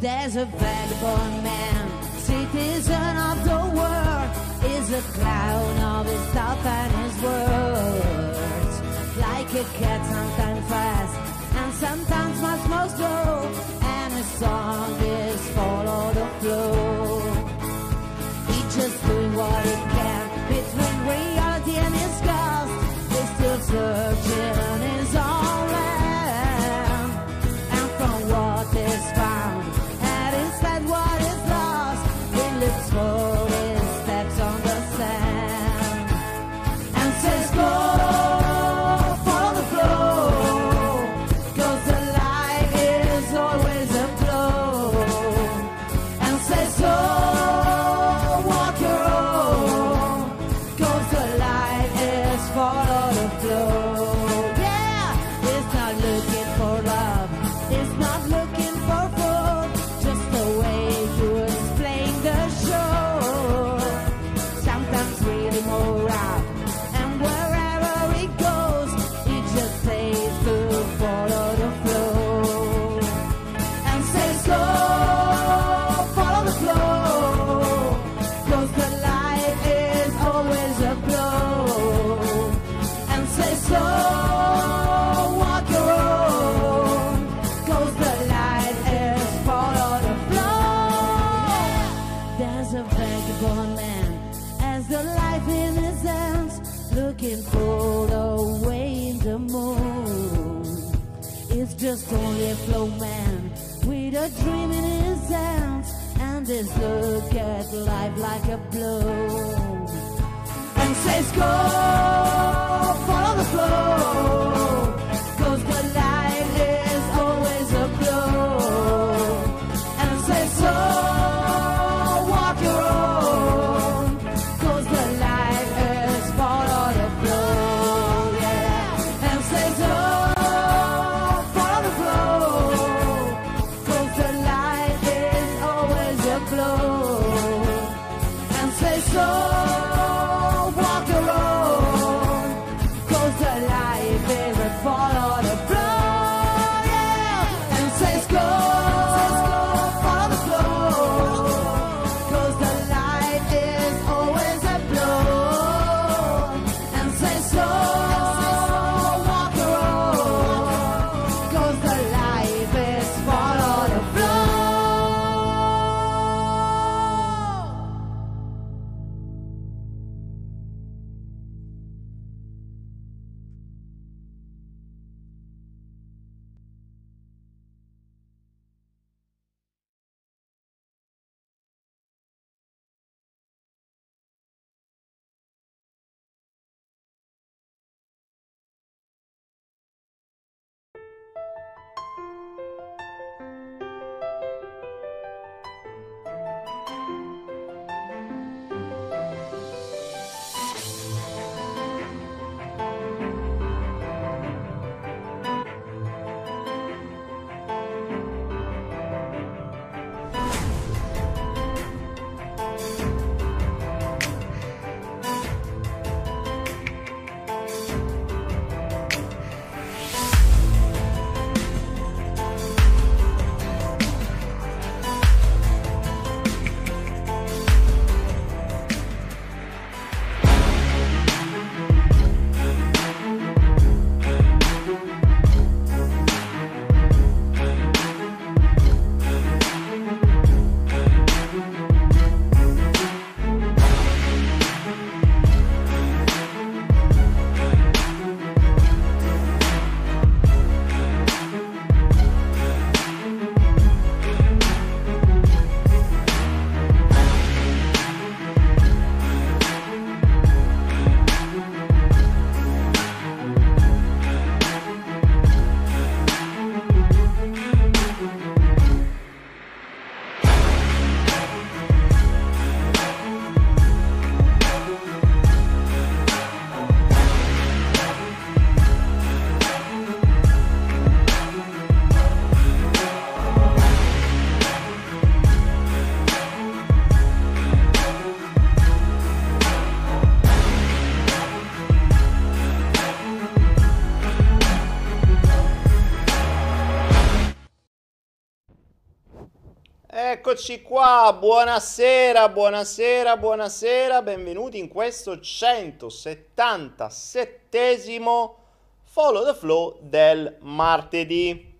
There's a vagabond man, citizen of the world, is a clown of his thoughts and his words. Like a cat, sometimes fast, and sometimes much more slow, and a song. Buffalo man with a dream in his hands and his look at life like a blow and says, Go. Eccoci qua, buonasera, buonasera, buonasera, benvenuti in questo 177esimo Follow the Flow del martedì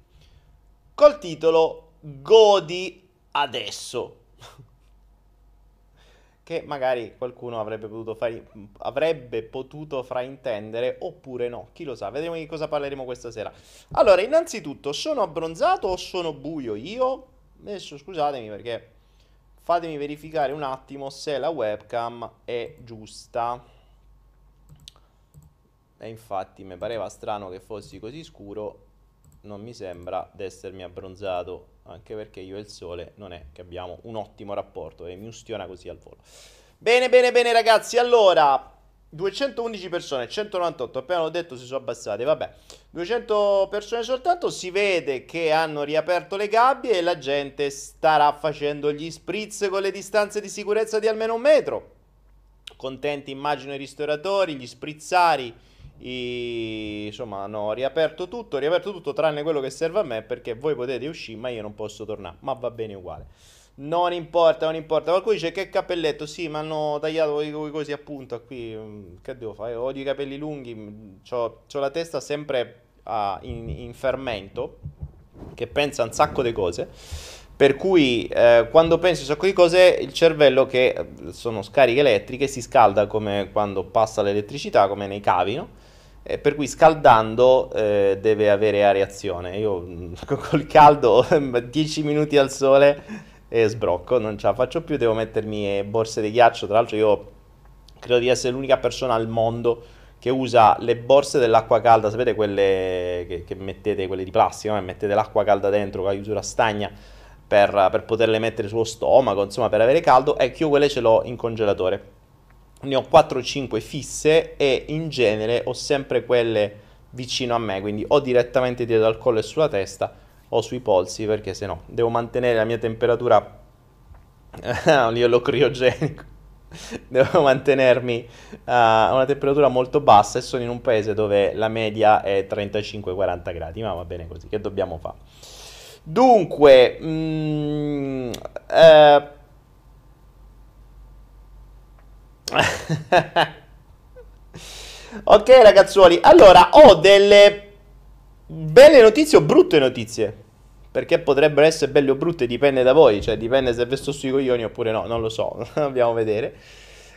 col titolo Godi adesso che magari qualcuno avrebbe potuto, fare, avrebbe potuto fraintendere oppure no, chi lo sa, vedremo di cosa parleremo questa sera. Allora, innanzitutto, sono abbronzato o sono buio io? Adesso scusatemi perché fatemi verificare un attimo se la webcam è giusta. E infatti mi pareva strano che fossi così scuro, non mi sembra d'essermi abbronzato anche perché io e il sole non è che abbiamo un ottimo rapporto e mi ustiona così al volo. Bene, bene, bene ragazzi, allora 211 persone, 198, appena l'ho detto si sono abbassate, vabbè. 200 persone soltanto, si vede che hanno riaperto le gabbie e la gente starà facendo gli spritz con le distanze di sicurezza di almeno un metro. Contenti immagino i ristoratori, gli sprizzari i, insomma, hanno riaperto tutto, riaperto tutto tranne quello che serve a me perché voi potete uscire ma io non posso tornare, ma va bene uguale. Non importa, non importa. Qualcuno dice che cappelletto, sì, mi hanno tagliato i cosi appunto qui. Mm, che devo fare? Odio i capelli lunghi, mm, ho la testa sempre uh, in, in fermento, che pensa un sacco di cose. Per cui eh, quando pensi a un sacco di cose, il cervello che eh, sono scariche elettriche si scalda come quando passa l'elettricità, come nei cavi, no? eh, per cui scaldando eh, deve avere areazione. Io col caldo 10 minuti al sole e sbrocco, non ce la faccio più, devo mettermi borse di ghiaccio, tra l'altro io credo di essere l'unica persona al mondo che usa le borse dell'acqua calda, sapete quelle che, che mettete, quelle di plastica, no? mettete l'acqua calda dentro con la chiusura stagna per, per poterle mettere sullo stomaco, insomma per avere caldo, ecco io quelle ce l'ho in congelatore. Ne ho 4-5 fisse e in genere ho sempre quelle vicino a me, quindi o direttamente dietro al collo e sulla testa o sui polsi, perché se no devo mantenere la mia temperatura a un criogenico. Devo mantenermi a una temperatura molto bassa e sono in un paese dove la media è 35-40 gradi, ma va bene così, che dobbiamo fare? Dunque, mm, eh, ok ragazzuoli, allora ho delle belle notizie o brutte notizie. Perché potrebbero essere belle o brutte, dipende da voi, cioè dipende se vi sto sui coglioni oppure no, non lo so, dobbiamo vedere.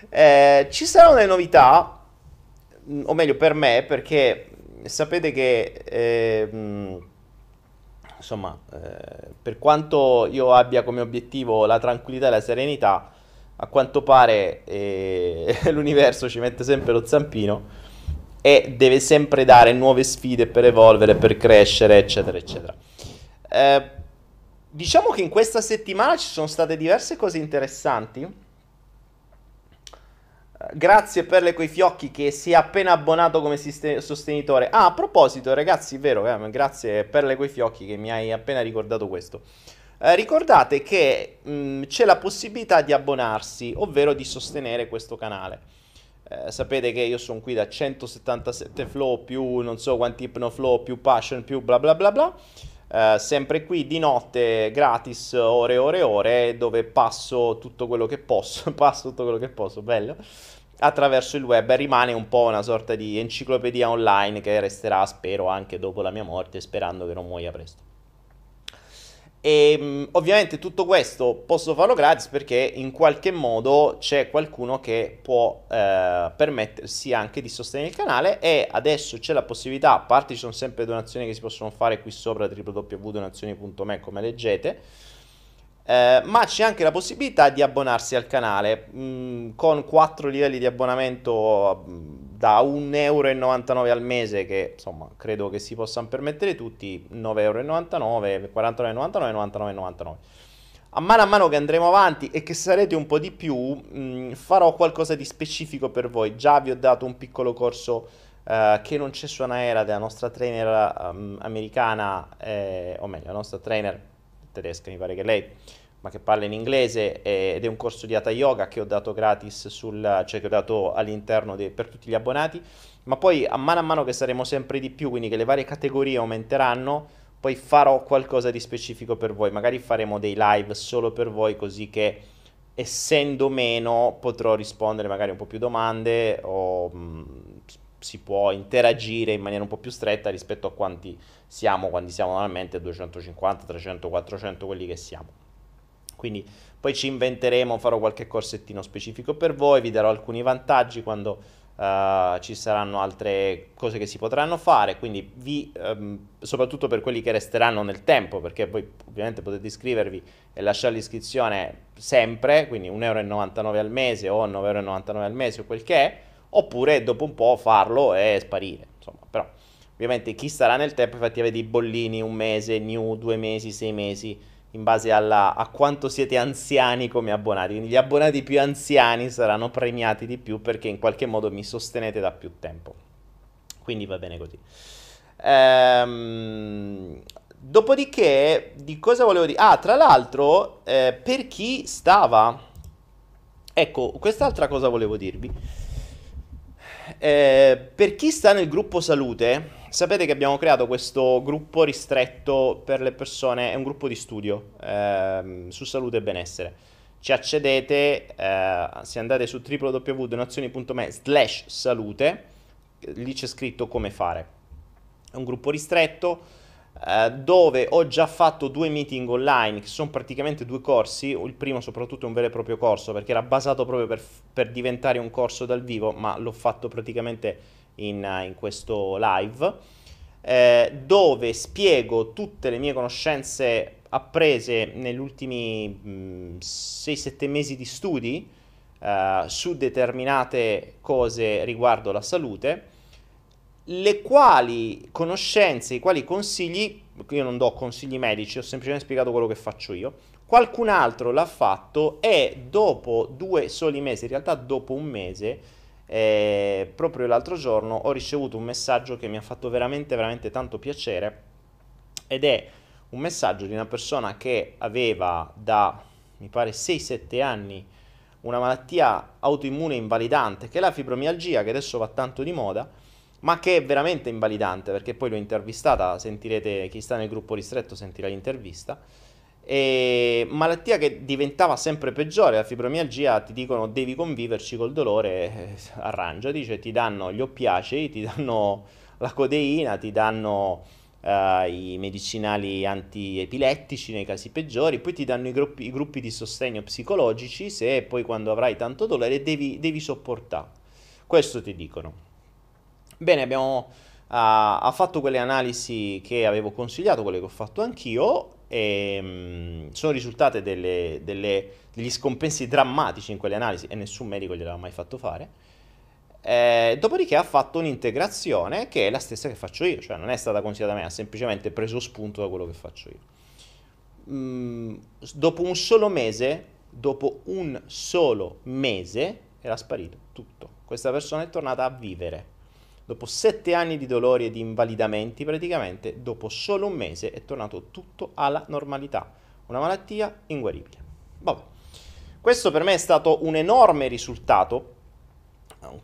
Eh, ci saranno delle novità, mm, o meglio per me, perché sapete che... Eh, insomma, eh, per quanto io abbia come obiettivo la tranquillità e la serenità, a quanto pare eh, l'universo ci mette sempre lo zampino e deve sempre dare nuove sfide per evolvere, per crescere, eccetera, eccetera. Eh, diciamo che in questa settimana ci sono state diverse cose interessanti. Eh, grazie per le coi fiocchi che si è appena abbonato come sostenitore. Ah, a proposito, ragazzi, vero, eh, grazie per le coi fiocchi che mi hai appena ricordato questo. Eh, ricordate che mh, mm, c'è la possibilità di abbonarsi, ovvero di sostenere questo canale. Eh, sapete che io sono qui da 177 flow più non so quanti flow più passion più bla bla bla bla. Eh, sempre qui di notte gratis ore ore ore dove passo tutto quello che posso, passo tutto quello che posso, bello attraverso il web rimane un po' una sorta di enciclopedia online che resterà spero anche dopo la mia morte sperando che non muoia presto. E ehm, ovviamente tutto questo posso farlo gratis perché in qualche modo c'è qualcuno che può eh, permettersi anche di sostenere il canale e adesso c'è la possibilità, a parte ci sono sempre donazioni che si possono fare qui sopra www.donazioni.me come leggete eh, ma c'è anche la possibilità di abbonarsi al canale. Mh, mm, con 4 livelli di abbonamento mm, da 1,99 euro al mese che insomma credo che si possano permettere tutti 9,99 euro 49,99 99,99 a mano a mano che andremo avanti e che sarete un po' di più mh, mm, farò qualcosa di specifico per voi. Già vi ho dato un piccolo corso uh, che non c'è su Anaera della nostra trainer um, americana eh, o meglio la nostra trainer tedesca, mi pare che lei, ma che parla in inglese ed è un corso di Hatha Yoga che ho dato gratis, sul, cioè che ho dato all'interno de, per tutti gli abbonati, ma poi a mano a mano che saremo sempre di più, quindi che le varie categorie aumenteranno, poi farò qualcosa di specifico per voi, magari faremo dei live solo per voi così che essendo meno potrò rispondere magari un po' più domande o mm, si può interagire in maniera un po' più stretta rispetto a quanti siamo quando siamo normalmente 250, 300, 400 quelli che siamo. Quindi poi ci inventeremo, farò qualche corsettino specifico per voi, vi darò alcuni vantaggi quando uh, ci saranno altre cose che si potranno fare, quindi vi, um, soprattutto per quelli che resteranno nel tempo, perché poi ovviamente potete iscrivervi e lasciare l'iscrizione sempre, quindi 1,99 euro al mese o 9,99 euro al mese o quel che è, oppure dopo un po' farlo e sparire, insomma, però ovviamente chi starà nel tempo infatti avete i bollini un mese, new, due mesi, sei mesi, in base alla, a quanto siete anziani come abbonati. Quindi gli abbonati più anziani saranno premiati di più perché in qualche modo mi sostenete da più tempo. Quindi va bene così. Ehm, dopodiché, di cosa volevo dire? Ah, tra l'altro, eh, per chi stava... Ecco, quest'altra cosa volevo dirvi. Eh, per chi sta nel gruppo salute, Sapete che abbiamo creato questo gruppo ristretto per le persone, è un gruppo di studio ehm, su salute e benessere. Ci accedete, eh, se andate su www.donazioni.me slash salute, lì c'è scritto come fare. È un gruppo ristretto eh, dove ho già fatto due meeting online, che sono praticamente due corsi, il primo soprattutto è un vero e proprio corso, perché era basato proprio per, per diventare un corso dal vivo, ma l'ho fatto praticamente in, in questo live, eh, dove spiego tutte le mie conoscenze apprese negli ultimi 6-7 mesi di studi eh, su determinate cose riguardo la salute, le quali conoscenze, i quali consigli, io non do consigli medici, ho semplicemente spiegato quello che faccio io, qualcun altro l'ha fatto e dopo due soli mesi, in realtà dopo un mese, e proprio l'altro giorno ho ricevuto un messaggio che mi ha fatto veramente, veramente tanto piacere ed è un messaggio di una persona che aveva da, mi pare, 6-7 anni una malattia autoimmune invalidante che è la fibromialgia, che adesso va tanto di moda, ma che è veramente invalidante perché poi l'ho intervistata, sentirete chi sta nel gruppo ristretto sentirà l'intervista e malattia che diventava sempre peggiore, la fibromialgia ti dicono devi conviverci col dolore, eh, arrangiati, cioè ti danno gli oppiacei, ti danno la codeina, ti danno uh, i medicinali antiepilettici nei casi peggiori, poi ti danno i gruppi, i gruppi, di sostegno psicologici se poi quando avrai tanto dolore devi, devi sopportare. Questo ti dicono. Bene, abbiamo uh, ha fatto quelle analisi che avevo consigliato, quelle che ho fatto anch'io e, ehm, mh, sono risultate delle, delle, degli scompensi drammatici in quelle analisi e nessun medico gliel'aveva mai fatto fare. Eh, dopodiché ha fatto un'integrazione che è la stessa che faccio io, cioè non è stata consigliata da me, ha semplicemente preso spunto da quello che faccio io. Mm, dopo un solo mese, dopo un solo mese, era sparito tutto. Questa persona è tornata a vivere Dopo sette anni di dolori e di invalidamenti, praticamente dopo solo un mese è tornato tutto alla normalità. Una malattia inguaribile. Vabbè. Questo per me è stato un enorme risultato,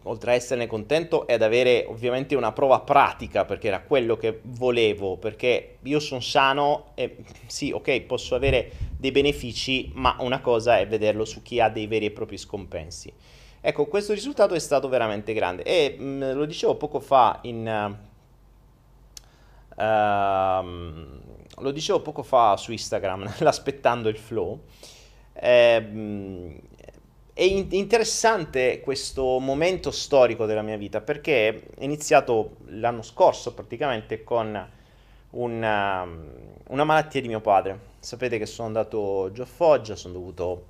oltre a esserne contento, ed avere ovviamente una prova pratica, perché era quello che volevo, perché io sono sano e sì, ok, posso avere dei benefici, ma una cosa è vederlo su chi ha dei veri e propri scompensi. Ecco, questo risultato è stato veramente grande e mh, lo dicevo poco fa in... Uh, lo dicevo poco fa su Instagram, l'aspettando il flow. Eh, è in- interessante questo momento storico della mia vita perché è iniziato l'anno scorso praticamente con una, una malattia di mio padre. Sapete che sono andato giù a Foggia, sono dovuto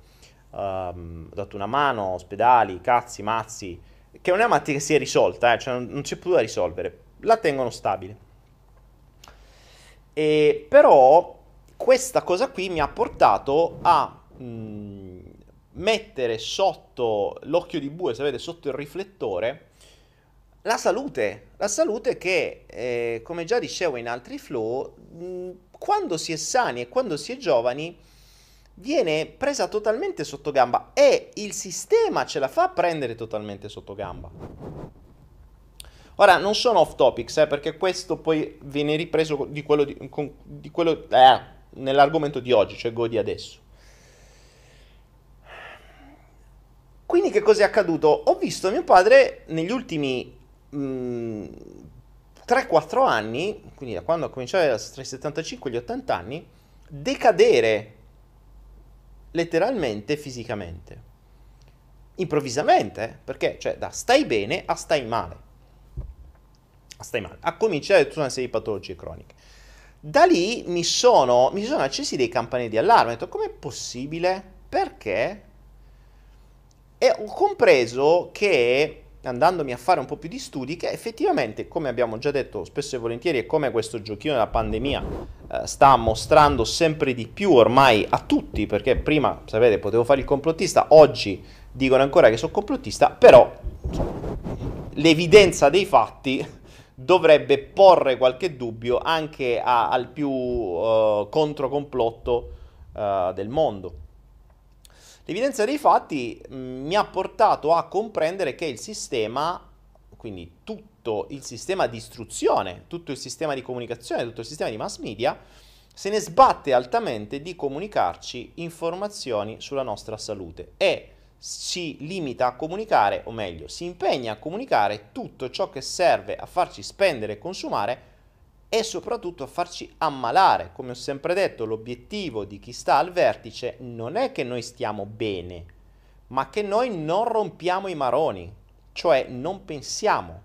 um, dato una mano, ospedali, cazzi, mazzi, che non è una malattia che si è risolta, eh, cioè non, non c'è più da risolvere, la tengono stabile. E, però questa cosa qui mi ha portato a mh, mm, mettere sotto l'occhio di bue, sapete, sotto il riflettore, la salute, la salute che, eh, come già dicevo in altri flow, mh, mm, quando si è sani e quando si è giovani, viene presa totalmente sotto gamba e il sistema ce la fa prendere totalmente sotto gamba. Ora, non sono off topics, eh, perché questo poi viene ripreso di quello, di, con, di quello eh, nell'argomento di oggi, cioè godi adesso. Quindi che cosa è accaduto? Ho visto mio padre negli ultimi mh, 3-4 anni, quindi da quando ha cominciato tra i 75 e gli 80 anni, decadere letteralmente fisicamente. Improvvisamente, eh? perché cioè da stai bene a stai male. A stai male. Ha cominciato tutta una serie di patologie croniche. Da lì mi sono, mi sono accesi dei campanelli di allarme. Ho detto, com'è possibile? Perché? E ho compreso che andandomi a fare un po' più di studi che effettivamente, come abbiamo già detto spesso e volentieri, e come questo giochino della pandemia eh, sta mostrando sempre di più ormai a tutti, perché prima, sapete, potevo fare il complottista, oggi dicono ancora che sono complottista, però l'evidenza dei fatti dovrebbe porre qualche dubbio anche a, al più uh, controcomplotto uh, del mondo. L'evidenza dei fatti mm, mi ha portato a comprendere che il sistema, quindi tutto il sistema di istruzione, tutto il sistema di comunicazione, tutto il sistema di mass media, se ne sbatte altamente di comunicarci informazioni sulla nostra salute e si limita a comunicare, o meglio, si impegna a comunicare tutto ciò che serve a farci spendere e consumare e soprattutto a farci ammalare. Come ho sempre detto, l'obiettivo di chi sta al vertice non è che noi stiamo bene, ma che noi non rompiamo i maroni, cioè non pensiamo.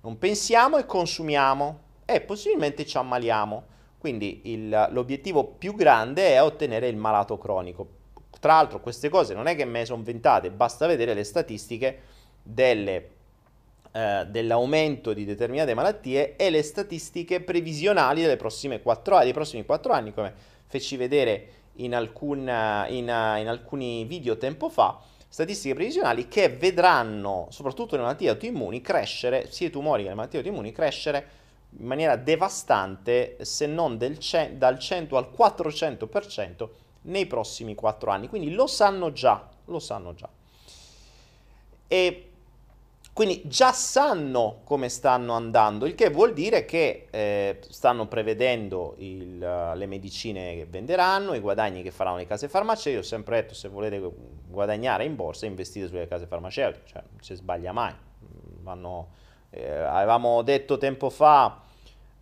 Non pensiamo e consumiamo e possibilmente ci ammaliamo. Quindi il, l'obiettivo più grande è ottenere il malato cronico. Tra l'altro queste cose non è che me sono inventate, basta vedere le statistiche delle eh, dell'aumento di determinate malattie e le statistiche previsionali delle prossime 4 dei prossimi 4 anni, come feci vedere in, alcun, in, in alcuni video tempo fa, statistiche previsionali che vedranno, soprattutto le malattie autoimmuni, crescere, sia i tumori che le malattie autoimmuni, crescere in maniera devastante, se non del, dal 100 al 400% nei prossimi 4 anni. Quindi lo sanno già, lo sanno già. E quindi già sanno come stanno andando, il che vuol dire che eh, stanno prevedendo il, le medicine che venderanno, i guadagni che faranno le case farmaceutiche. Ho sempre detto se volete guadagnare in borsa investite sulle case farmaceutiche, cioè non si sbaglia mai. Vanno, eh, avevamo detto tempo fa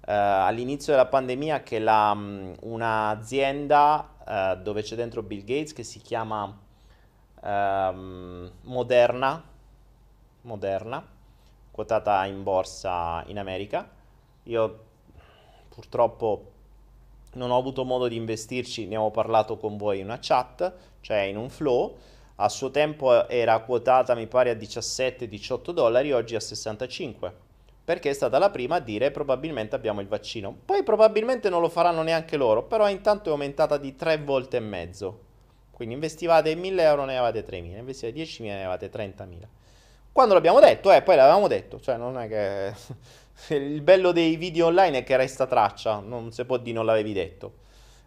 eh, all'inizio della pandemia che la, un'azienda eh, dove c'è dentro Bill Gates che si chiama ehm, Moderna, Moderna, quotata in borsa in America. Io purtroppo non ho avuto modo di investirci, ne ho parlato con voi in una chat, cioè in un flow. A suo tempo era quotata, mi pare, a 17-18 dollari, oggi a 65 perché è stata la prima a dire probabilmente abbiamo il vaccino. Poi probabilmente non lo faranno neanche loro, però intanto è aumentata di tre volte e mezzo. Quindi investivate 1000 euro, ne avevate 3000, investivate 10.000, ne avevate 30.000. Quando l'abbiamo detto, eh, poi l'avevamo detto, cioè non è che... Il bello dei video online è che resta traccia, non si può dire non l'avevi detto.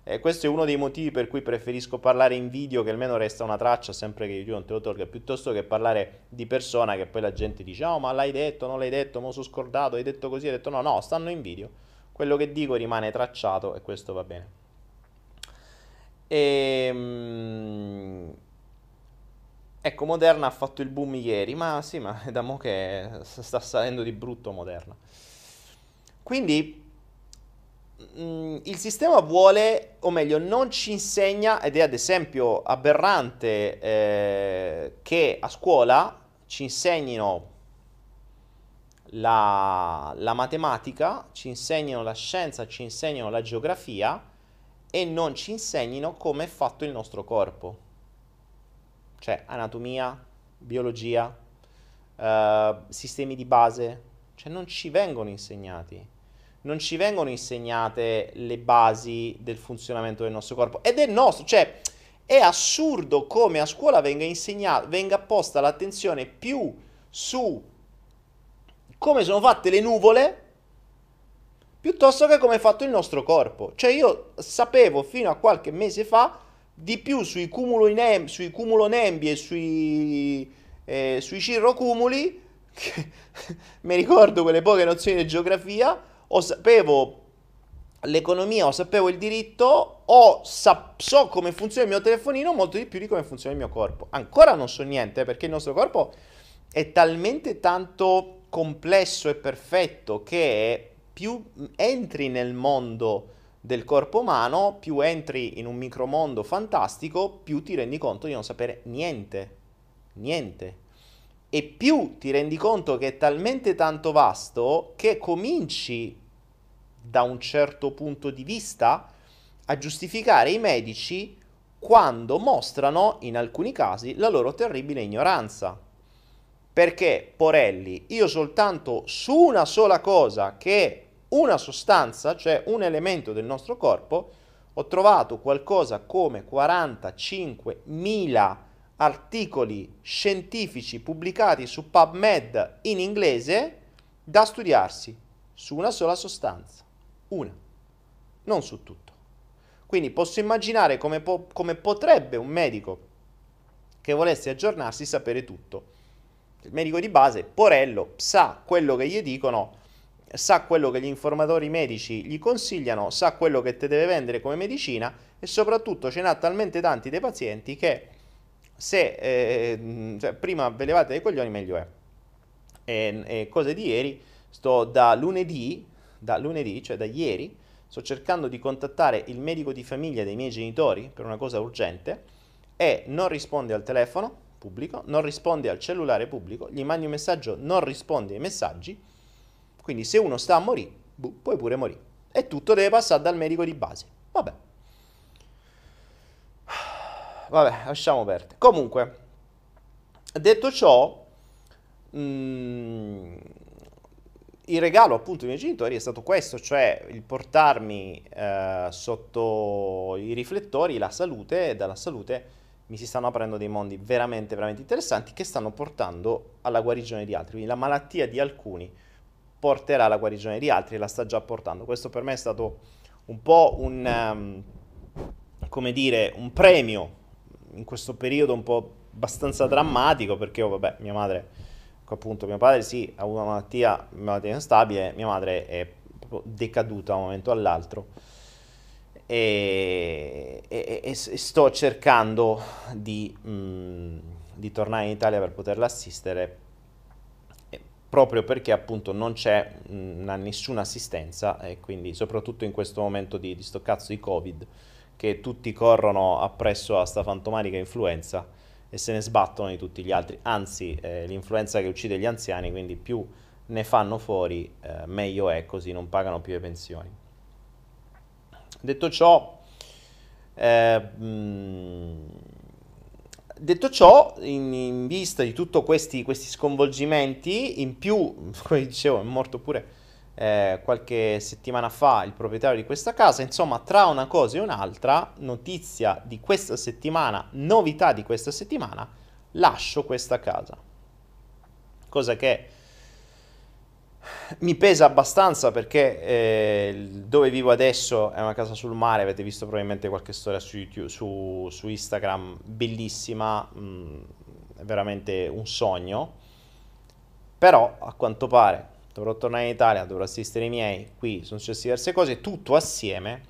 E questo è uno dei motivi per cui preferisco parlare in video, che almeno resta una traccia, sempre che YouTube non te lo tolga, piuttosto che parlare di persona che poi la gente dice, oh ma l'hai detto, non l'hai detto, mo sono scordato, hai detto così, hai detto no, no, stanno in video. Quello che dico rimane tracciato e questo va bene. Ehm, Ecco, Moderna ha fatto il boom ieri, ma sì, ma è da mo' che sta salendo di brutto Moderna. Quindi mh, mm, il sistema vuole, o meglio, non ci insegna, ed è ad esempio aberrante eh, che a scuola ci insegnino la, la matematica, ci insegnino la scienza, ci insegnino la geografia e non ci insegnino come è fatto il nostro corpo cioè anatomia, biologia, uh, sistemi di base, cioè non ci vengono insegnati. Non ci vengono insegnate le basi del funzionamento del nostro corpo ed è nostro, cioè è assurdo come a scuola venga insegnato, venga posta l'attenzione più su come sono fatte le nuvole piuttosto che come è fatto il nostro corpo. Cioè io sapevo fino a qualche mese fa di più sui, cumulo nem- sui cumulonembi e sui, eh, sui cirrocumuli mi ricordo quelle poche nozioni di geografia, o sapevo l'economia o sapevo il diritto o sa- so come funziona il mio telefonino molto di più di come funziona il mio corpo. Ancora non so niente perché il nostro corpo è talmente tanto complesso e perfetto che più entri nel mondo del corpo umano, più entri in un micromondo fantastico, più ti rendi conto di non sapere niente. Niente. E più ti rendi conto che è talmente tanto vasto che cominci da un certo punto di vista a giustificare i medici quando mostrano in alcuni casi la loro terribile ignoranza. Perché, Porelli, io soltanto su una sola cosa che una sostanza, cioè un elemento del nostro corpo, ho trovato qualcosa come 45.000 articoli scientifici pubblicati su PubMed in inglese da studiarsi su una sola sostanza. Una, non su tutto. Quindi posso immaginare come, po- come potrebbe un medico che volesse aggiornarsi sapere tutto. Il medico di base, Porello, sa quello che gli dicono, sa quello che gli informatori medici gli consigliano, sa quello che te deve vendere come medicina e soprattutto ce n'ha talmente tanti dei pazienti che se eh, cioè, prima ve levate dei coglioni meglio è. E, e cose di ieri, sto da lunedì da lunedì, cioè da ieri, sto cercando di contattare il medico di famiglia dei miei genitori per una cosa urgente e non risponde al telefono pubblico, non risponde al cellulare pubblico, gli mandi un messaggio, non risponde ai messaggi, quindi se uno sta a morire, buh, puoi pure morire. E tutto deve passare dal medico di base. Vabbè. Vabbè, lasciamo perdere. Comunque, detto ciò, mh, mm, il regalo appunto dei miei genitori è stato questo, cioè il portarmi eh, sotto i riflettori la salute e dalla salute mi si stanno aprendo dei mondi veramente, veramente interessanti che stanno portando alla guarigione di altri. Quindi la malattia di alcuni porterà alla guarigione di altri e la sta già portando. Questo per me è stato un po' un, um, come dire, un premio in questo periodo un po' abbastanza drammatico perché, oh, vabbè, mia madre appunto mio padre sì, ha avuto una malattia, una malattia instabile, mia madre è proprio decaduta da un momento all'altro e, e, e sto cercando di, mh, mm, di, tornare in Italia per poterla assistere proprio perché appunto non c'è mh, nessuna assistenza e quindi soprattutto in questo momento di, di sto cazzo di covid che tutti corrono appresso a sta fantomatica influenza e se ne sbattono di tutti gli altri. Anzi, eh, l'influenza che uccide gli anziani, quindi più ne fanno fuori, eh, meglio è, così non pagano più le pensioni. Detto ciò, eh, mh, detto ciò, in, in, vista di tutti questi, questi sconvolgimenti, in più, come dicevo, è morto pure eh, qualche settimana fa il proprietario di questa casa. Insomma, tra una cosa e un'altra, notizia di questa settimana, novità di questa settimana, lascio questa casa. Cosa che mi pesa abbastanza perché eh, dove vivo adesso è una casa sul mare, avete visto probabilmente qualche storia su, YouTube, su, su Instagram, bellissima, mh, mm, veramente un sogno, però a quanto pare dovrò tornare in Italia, dovrò assistere i miei, qui sono successe diverse cose, tutto assieme,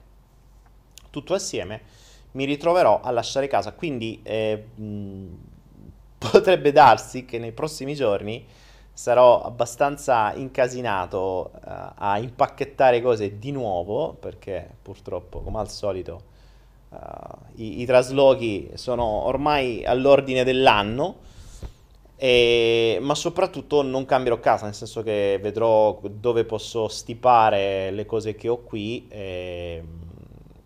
tutto assieme mi ritroverò a lasciare casa, quindi eh, mh, potrebbe darsi che nei prossimi giorni sarò abbastanza incasinato uh, a impacchettare cose di nuovo, perché purtroppo, come al solito, uh, i, i traslochi sono ormai all'ordine dell'anno e, ma soprattutto non cambierò casa, nel senso che vedrò dove posso stipare le cose che ho qui e,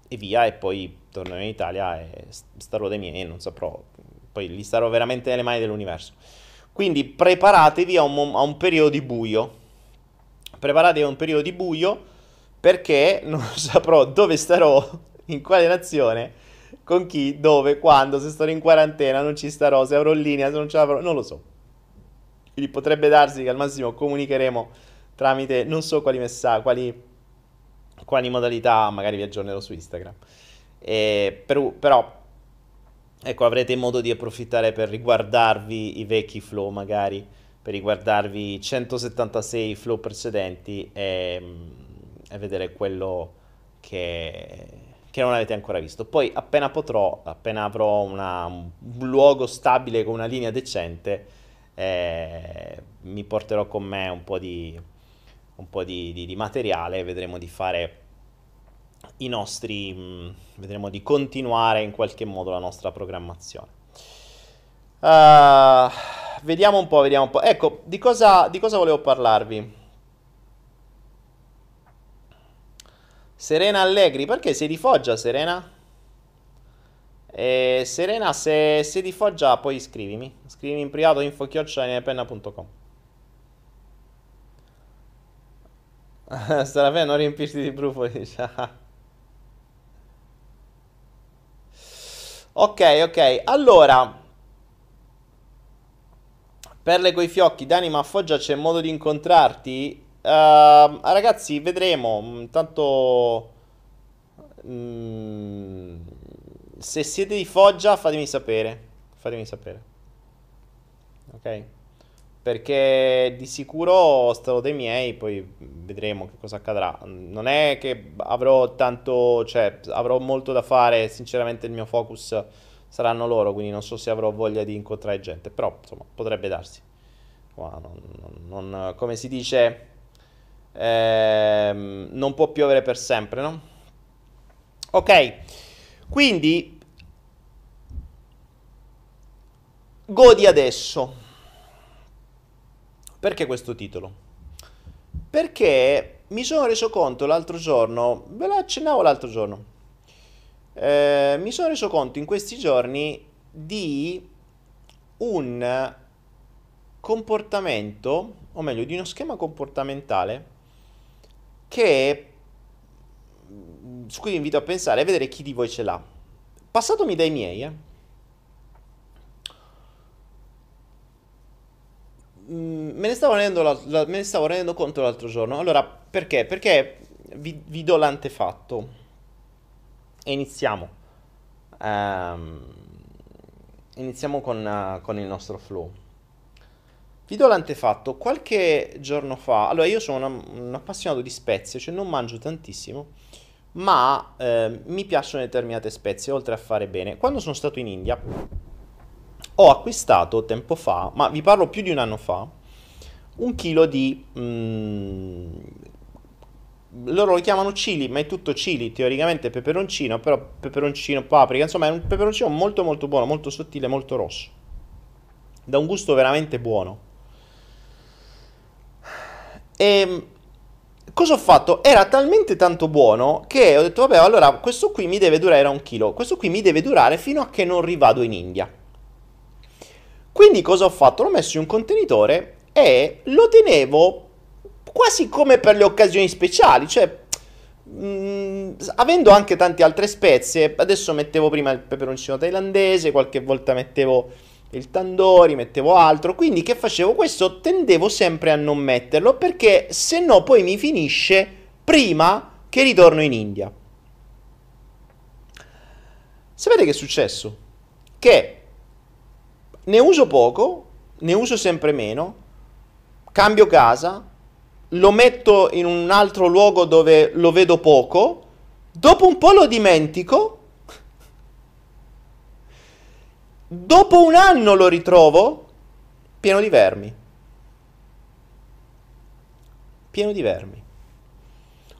e via e poi tornerò in Italia e starò dai miei, non saprò, poi li starò veramente nelle mani dell'universo. Quindi preparatevi a un, a un periodo di buio, preparatevi a un periodo di buio perché non saprò dove starò, in quale nazione con chi, dove, quando, se starò in quarantena, non ci starò, se avrò linea, se non ce l'avrò, non lo so. Quindi potrebbe darsi che al massimo comunicheremo tramite non so quali messaggi, quali, quali modalità, magari vi aggiornerò su Instagram. E, per, però, ecco, avrete modo di approfittare per riguardarvi i vecchi flow magari per riguardarvi 176 flow precedenti e, e vedere quello che, che, non avete ancora visto. Poi appena potrò, appena avrò una, un luogo stabile con una linea decente, eh, mi porterò con me un po' di, un po di, di, di materiale e vedremo di fare i nostri, mh, vedremo di continuare in qualche modo la nostra programmazione. Uh, vediamo un po', vediamo un po'. Ecco, di cosa, di cosa volevo parlarvi? Serena Allegri, perché sei di Foggia, Serena? Eh, Serena, se sei di Foggia, poi scrivimi. Scrivimi in privato info-penna.com. Starà bene non riempirti di brufoli. ok, ok. Allora, Perle coi fiocchi, Dani, ma a Foggia c'è modo di incontrarti? Uh, ragazzi, vedremo. Intanto, mm, se siete di Foggia, fatemi sapere. Fatemi sapere. Ok? Perché di sicuro starò dei miei, poi vedremo che cosa accadrà. Non è che avrò tanto, cioè, avrò molto da fare. Sinceramente, il mio focus saranno loro, quindi non so se avrò voglia di incontrare gente, però insomma potrebbe darsi. Non, non, non, come si dice, ehm, non può piovere per sempre, no? Ok, quindi godi adesso. Perché questo titolo? Perché mi sono reso conto l'altro giorno, ve lo accennavo l'altro giorno, eh, mi sono reso conto in questi giorni di un comportamento, o meglio, di uno schema comportamentale che su cui vi invito a pensare e vedere chi di voi ce l'ha. Passatomi dai miei, eh. Me ne, stavo rendendo la, me ne stavo rendendo conto l'altro giorno. Allora, perché? Perché vi, vi do l'antefatto e iniziamo. Um, iniziamo con, uh, con, il nostro flow. Vi do l'antefatto. Qualche giorno fa, allora io sono una, un appassionato di spezie, cioè non mangio tantissimo, ma eh, mi piacciono determinate spezie, oltre a fare bene. Quando sono stato in India, ho acquistato tempo fa, ma vi parlo più di un anno fa, un chilo di mm, loro lo chiamano chili, ma è tutto chili, teoricamente peperoncino, però peperoncino, paprika, insomma è un peperoncino molto molto buono, molto sottile, molto rosso. Da un gusto veramente buono. E ehm, cosa ho fatto? Era talmente tanto buono che ho detto, vabbè, allora questo qui mi deve durare, un chilo, questo qui mi deve durare fino a che non rivado in India. Quindi cosa ho fatto? L'ho messo in un contenitore e lo tenevo quasi come per le occasioni speciali, cioè mh, mm, avendo anche tante altre spezie, adesso mettevo prima il peperoncino thailandese, qualche volta mettevo il tandoori, mettevo altro, quindi che facevo? Questo tendevo sempre a non metterlo perché se no poi mi finisce prima che ritorno in India. Sapete che è successo? Che ne uso poco, ne uso sempre meno, cambio casa, lo metto in un altro luogo dove lo vedo poco, dopo un po' lo dimentico, dopo un anno lo ritrovo pieno di vermi. Pieno di vermi.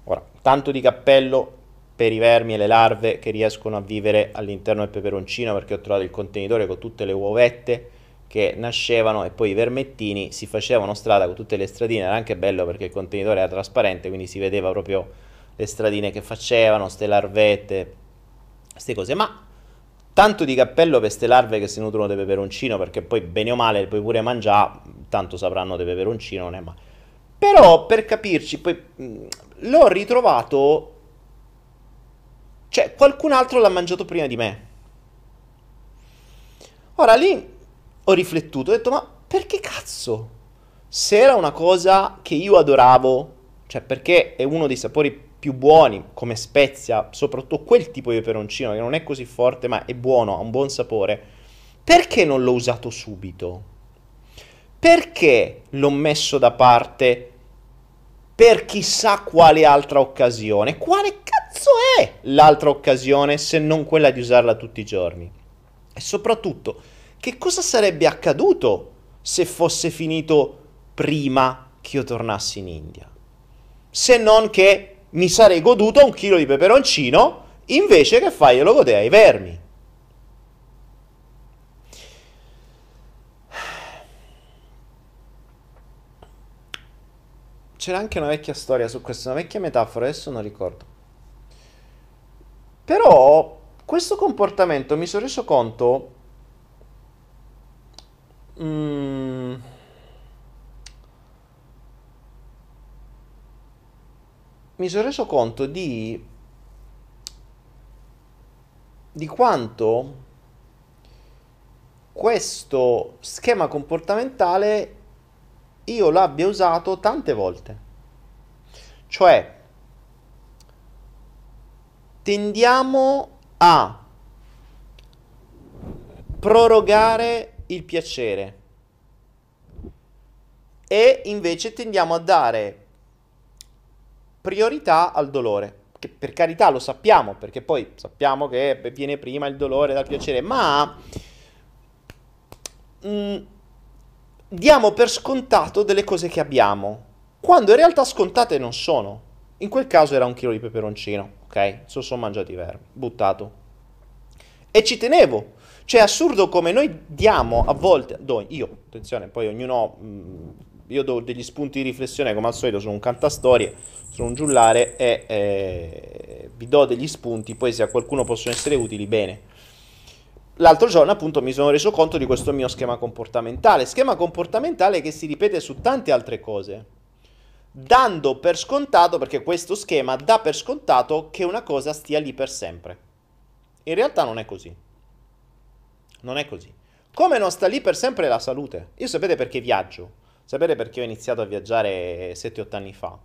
Ora, tanto di cappello per i vermi e le larve che riescono a vivere all'interno del peperoncino perché ho trovato il contenitore con tutte le uovette che nascevano e poi i vermettini si facevano strada con tutte le stradine, era anche bello perché il contenitore era trasparente, quindi si vedeva proprio le stradine che facevano, ste larvette, queste cose, ma tanto di cappello per queste larve che si nutrono di peperoncino, perché poi bene o male le puoi pure mangiare, tanto sapranno di peperoncino, non è male. Però per capirci, poi l'ho ritrovato, cioè qualcun altro l'ha mangiato prima di me. Ora lì ho riflettuto, ho detto ma perché cazzo? Se era una cosa che io adoravo, cioè perché è uno dei sapori più buoni come spezia, soprattutto quel tipo di peperoncino che non è così forte ma è buono, ha un buon sapore, perché non l'ho usato subito? Perché l'ho messo da parte per chissà quale altra occasione? Quale cazzo è l'altra occasione se non quella di usarla tutti i giorni? E soprattutto, che cosa sarebbe accaduto se fosse finito prima che io tornassi in India? Se non che mi sarei goduto un chilo di peperoncino invece che farglielo godere ai vermi. C'era anche una vecchia storia su questo, una vecchia metafora, adesso non ricordo. Però questo comportamento mi sono reso conto... Mm, mi sono reso conto di, di quanto questo schema comportamentale io l'abbia usato tante volte. Cioè, tendiamo a prorogare il piacere e invece tendiamo a dare priorità al dolore. Che per carità lo sappiamo, perché poi sappiamo che viene prima il dolore dal piacere, ma mh, mm, diamo per scontato delle cose che abbiamo, quando in realtà scontate non sono. In quel caso era un chilo di peperoncino, ok? Se sono mangiati vermi, buttato. E ci tenevo. Cioè è assurdo come noi diamo a volte, do, io, attenzione, poi ognuno, mh, mm, io do degli spunti di riflessione come al solito, sono un cantastorie, sono un giullare e eh, vi do degli spunti, poi se a qualcuno possono essere utili, bene l'altro giorno appunto mi sono reso conto di questo mio schema comportamentale, schema comportamentale che si ripete su tante altre cose, dando per scontato, perché questo schema dà per scontato che una cosa stia lì per sempre. In realtà non è così. Non è così. Come non sta lì per sempre la salute? Io sapete perché viaggio? Sapete perché ho iniziato a viaggiare 7-8 anni fa?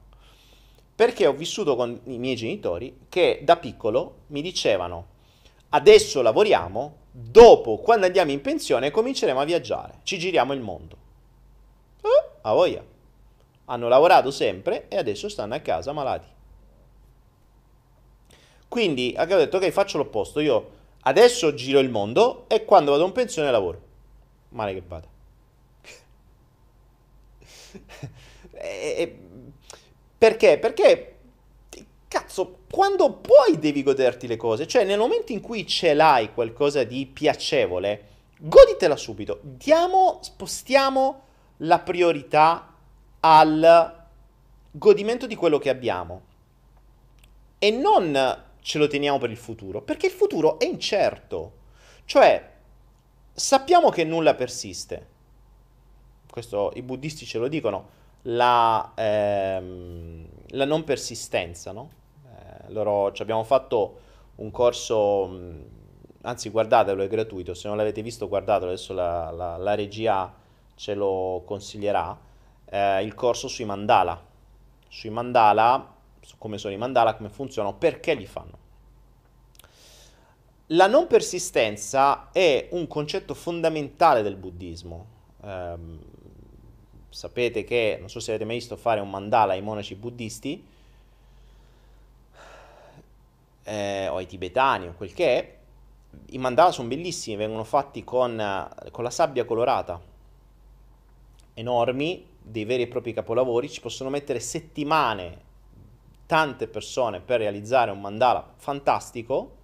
Perché ho vissuto con i miei genitori che da piccolo mi dicevano adesso lavoriamo, dopo, quando andiamo in pensione, cominceremo a viaggiare, ci giriamo il mondo. Eh, a voglia. Hanno lavorato sempre e adesso stanno a casa malati. Quindi abbiamo detto ok, faccio l'opposto, io adesso giro il mondo e quando vado in pensione lavoro. Male che vada. e, perché? Perché cazzo, quando puoi devi goderti le cose, cioè nel momento in cui ce l'hai qualcosa di piacevole, goditela subito. Diamo, spostiamo la priorità al godimento di quello che abbiamo e non ce lo teniamo per il futuro, perché il futuro è incerto. Cioè, sappiamo che nulla persiste. Questo i buddisti ce lo dicono, la, ehm, la non persistenza, no? loro ci abbiamo fatto un corso, anzi guardatelo, è gratuito, se non l'avete visto guardatelo, adesso la, la, la regia ce lo consiglierà, eh, il corso sui mandala, sui mandala, su come sono i mandala, come funzionano, perché li fanno. La non persistenza è un concetto fondamentale del buddismo. Eh, sapete che, non so se avete mai visto fare un mandala ai monaci buddisti, eh, o ai tibetani o quel che è, i mandala sono bellissimi, vengono fatti con, con la sabbia colorata, enormi, dei veri e propri capolavori, ci possono mettere settimane tante persone per realizzare un mandala fantastico,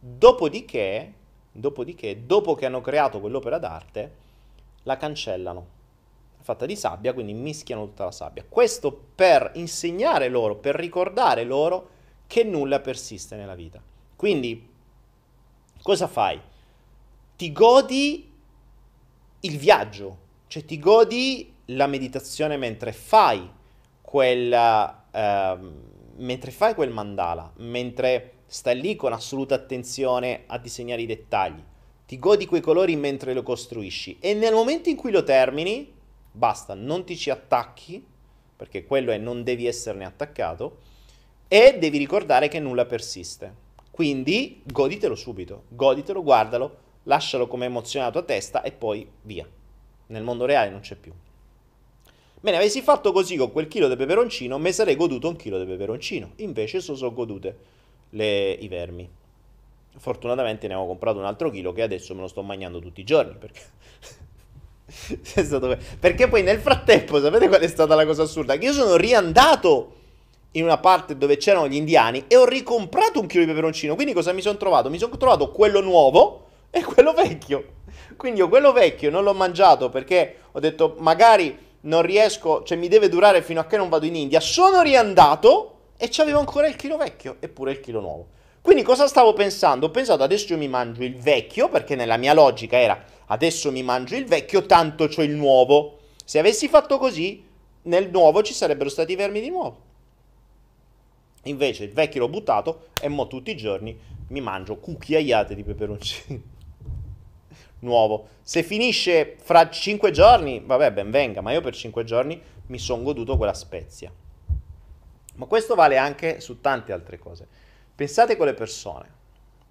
dopodiché, dopodiché, dopo che hanno creato quell'opera d'arte, la cancellano. È fatta di sabbia, quindi mischiano tutta la sabbia. Questo per insegnare loro, per ricordare loro che nulla persiste nella vita. Quindi, cosa fai? Ti godi il viaggio, cioè ti godi la meditazione mentre fai quella, eh, mentre fai quel mandala, mentre stai lì con assoluta attenzione a disegnare i dettagli. Ti godi quei colori mentre lo costruisci e nel momento in cui lo termini, basta, non ti ci attacchi, perché quello è non devi esserne attaccato, e devi ricordare che nulla persiste. Quindi goditelo subito, goditelo, guardalo, lascialo come emozione alla tua testa e poi via. nel mondo reale non c'è più. Bene, avessi fatto così con quel chilo di peperoncino, mi sarei goduto un chilo di peperoncino. Invece so sono godute le, i vermi. Fortunatamente ne avevo comprato un altro chilo che adesso me lo sto mangiando tutti i giorni. Perché... perché poi nel frattempo, sapete qual è stata la cosa assurda? Che io sono riandato in una parte dove c'erano gli indiani e ho ricomprato un chilo di peperoncino. Quindi cosa mi sono trovato? Mi sono trovato quello nuovo e quello vecchio. Quindi io quello vecchio non l'ho mangiato perché ho detto magari non riesco, cioè mi deve durare fino a che non vado in India. Sono riandato e c'avevo ancora il chilo vecchio eppure il chilo nuovo. Quindi cosa stavo pensando? Ho pensato adesso io mi mangio il vecchio perché nella mia logica era adesso mi mangio il vecchio tanto c'ho il nuovo. Se avessi fatto così nel nuovo ci sarebbero stati i vermi di nuovo. Invece il vecchio l'ho buttato e mo tutti i giorni mi mangio cucchiaiate di peperoncini nuovo. Se finisce fra 5 giorni, vabbè, ben venga, ma io per 5 giorni mi sono goduto quella spezia. Ma questo vale anche su tante altre cose. Pensate con le persone.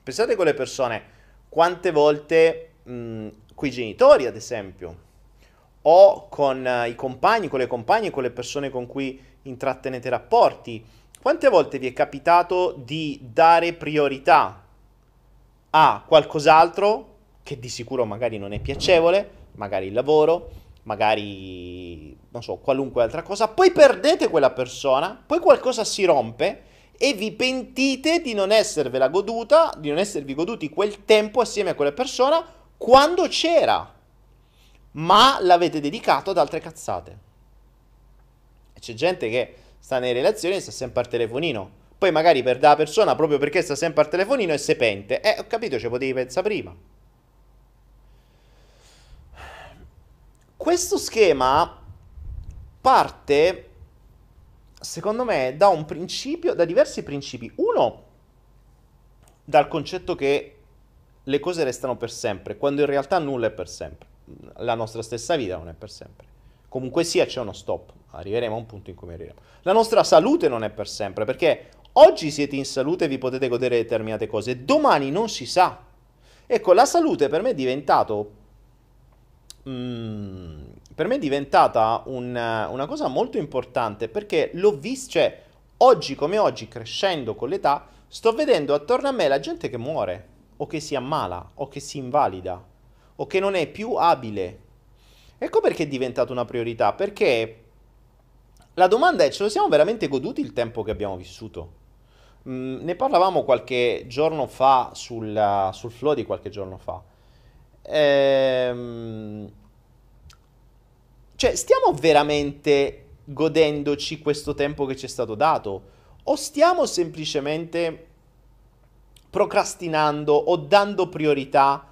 Pensate con le persone quante volte mh, i genitori, ad esempio, o con uh, i compagni, con le compagne, con le persone con cui intrattenete rapporti, quante volte vi è capitato di dare priorità a qualcos'altro che di sicuro magari non è piacevole, magari il lavoro, magari non so, qualunque altra cosa, poi perdete quella persona, poi qualcosa si rompe e vi pentite di non esservela goduta, di non esservi goduti quel tempo assieme a quella persona quando c'era, ma l'avete dedicato ad altre cazzate. C'è gente che sta nelle relazioni e sta sempre al telefonino. Poi magari perde la persona proprio perché sta sempre al telefonino e se pente. Eh, ho capito, ci potevi pensare prima. Questo schema parte, secondo me, da un principio, da diversi principi. Uno, dal concetto che le cose restano per sempre, quando in realtà nulla è per sempre. La nostra stessa vita non è per sempre. Comunque sia, c'è uno stop. Arriveremo a un punto in cui arriveremo. La nostra salute non è per sempre, perché oggi siete in salute e vi potete godere determinate cose, domani non si sa. Ecco, la salute per me è diventato Mm, per me è diventata un, una cosa molto importante perché l'ho vista, cioè oggi come oggi, crescendo con l'età, sto vedendo attorno a me la gente che muore, o che si ammala, o che si invalida, o che non è più abile. Ecco perché è diventata una priorità, perché la domanda è, ce lo siamo veramente goduti il tempo che abbiamo vissuto? Mm, ne parlavamo qualche giorno fa sul, sul flow di qualche giorno fa. Ehm, cioè, stiamo veramente godendoci questo tempo che ci è stato dato? O stiamo semplicemente procrastinando o dando priorità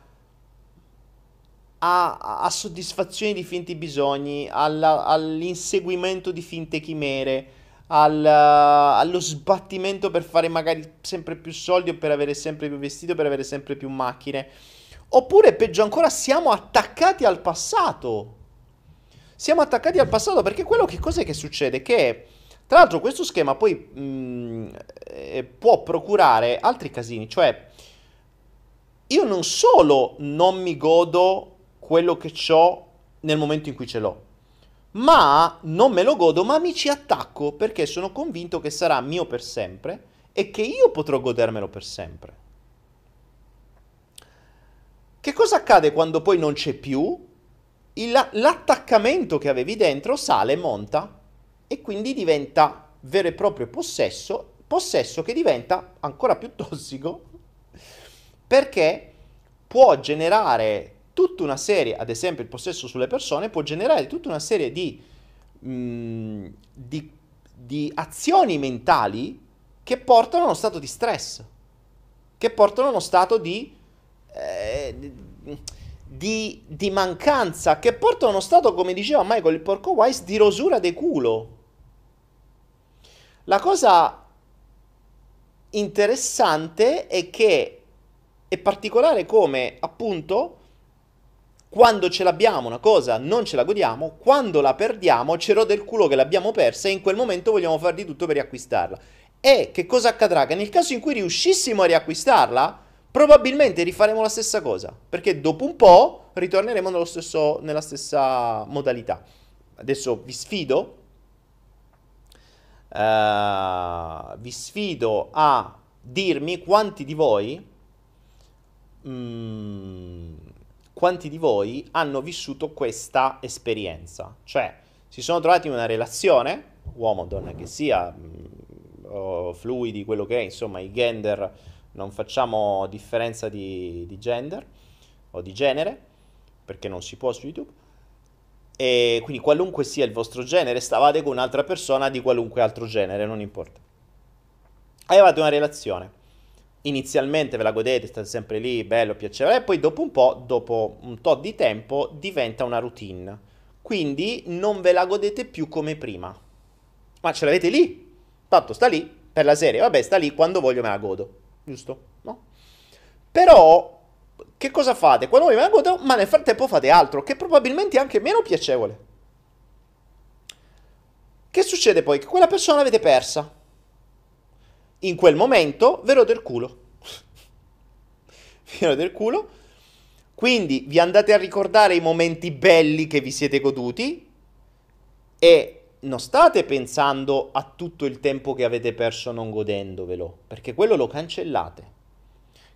a, a soddisfazione di finti bisogni, alla, all'inseguimento di finte chimere, al, allo sbattimento per fare magari sempre più soldi o per avere sempre più vestiti o per avere sempre più macchine? Oppure peggio ancora siamo attaccati al passato. Siamo attaccati al passato perché quello che cos'è che succede? Che tra l'altro questo schema poi mh, mm, eh, può procurare altri casini, cioè io non solo non mi godo quello che ho nel momento in cui ce l'ho, ma non me lo godo, ma mi ci attacco perché sono convinto che sarà mio per sempre e che io potrò godermelo per sempre. Che cosa accade quando poi non c'è più? Il, l'attaccamento che avevi dentro sale, monta e quindi diventa vero e proprio possesso, possesso che diventa ancora più tossico perché può generare tutta una serie, ad esempio il possesso sulle persone, può generare tutta una serie di, mh, mm, di, di azioni mentali che portano a uno stato di stress, che portano a uno stato di eh, di, di, mancanza che porta a uno stato, come diceva Michael il porco Wise, di rosura de culo. La cosa interessante è che è particolare come appunto quando ce l'abbiamo una cosa non ce la godiamo, quando la perdiamo ce l'ho del culo che l'abbiamo persa e in quel momento vogliamo fare di tutto per riacquistarla. E che cosa accadrà? Che nel caso in cui riuscissimo a riacquistarla, probabilmente rifaremo la stessa cosa, perché dopo un po' ritorneremo stesso, nella stessa modalità. Adesso vi sfido, uh, vi sfido a dirmi quanti di voi, mm, quanti di voi hanno vissuto questa esperienza, cioè si sono trovati in una relazione, uomo o donna che sia, mm, fluidi, quello che è, insomma i gender, non facciamo differenza di, di gender o di genere, perché non si può su YouTube. E quindi qualunque sia il vostro genere, stavate con un'altra persona di qualunque altro genere, non importa. Avevate una relazione. Inizialmente ve la godete, state sempre lì, bello, piacevole, e poi dopo un po', dopo un tot di tempo, diventa una routine. Quindi non ve la godete più come prima. Ma ce l'avete lì. Tanto sta lì per la serie. Vabbè, sta lì quando voglio me la godo. Giusto? No? Però che cosa fate? Quando vi vengono, ma nel frattempo fate altro, che probabilmente è anche meno piacevole. Che succede poi? Che quella persona l'avete persa. In quel momento ve lo del culo. ve lo del culo. Quindi vi andate a ricordare i momenti belli che vi siete goduti e non state pensando a tutto il tempo che avete perso non godendovelo, perché quello lo cancellate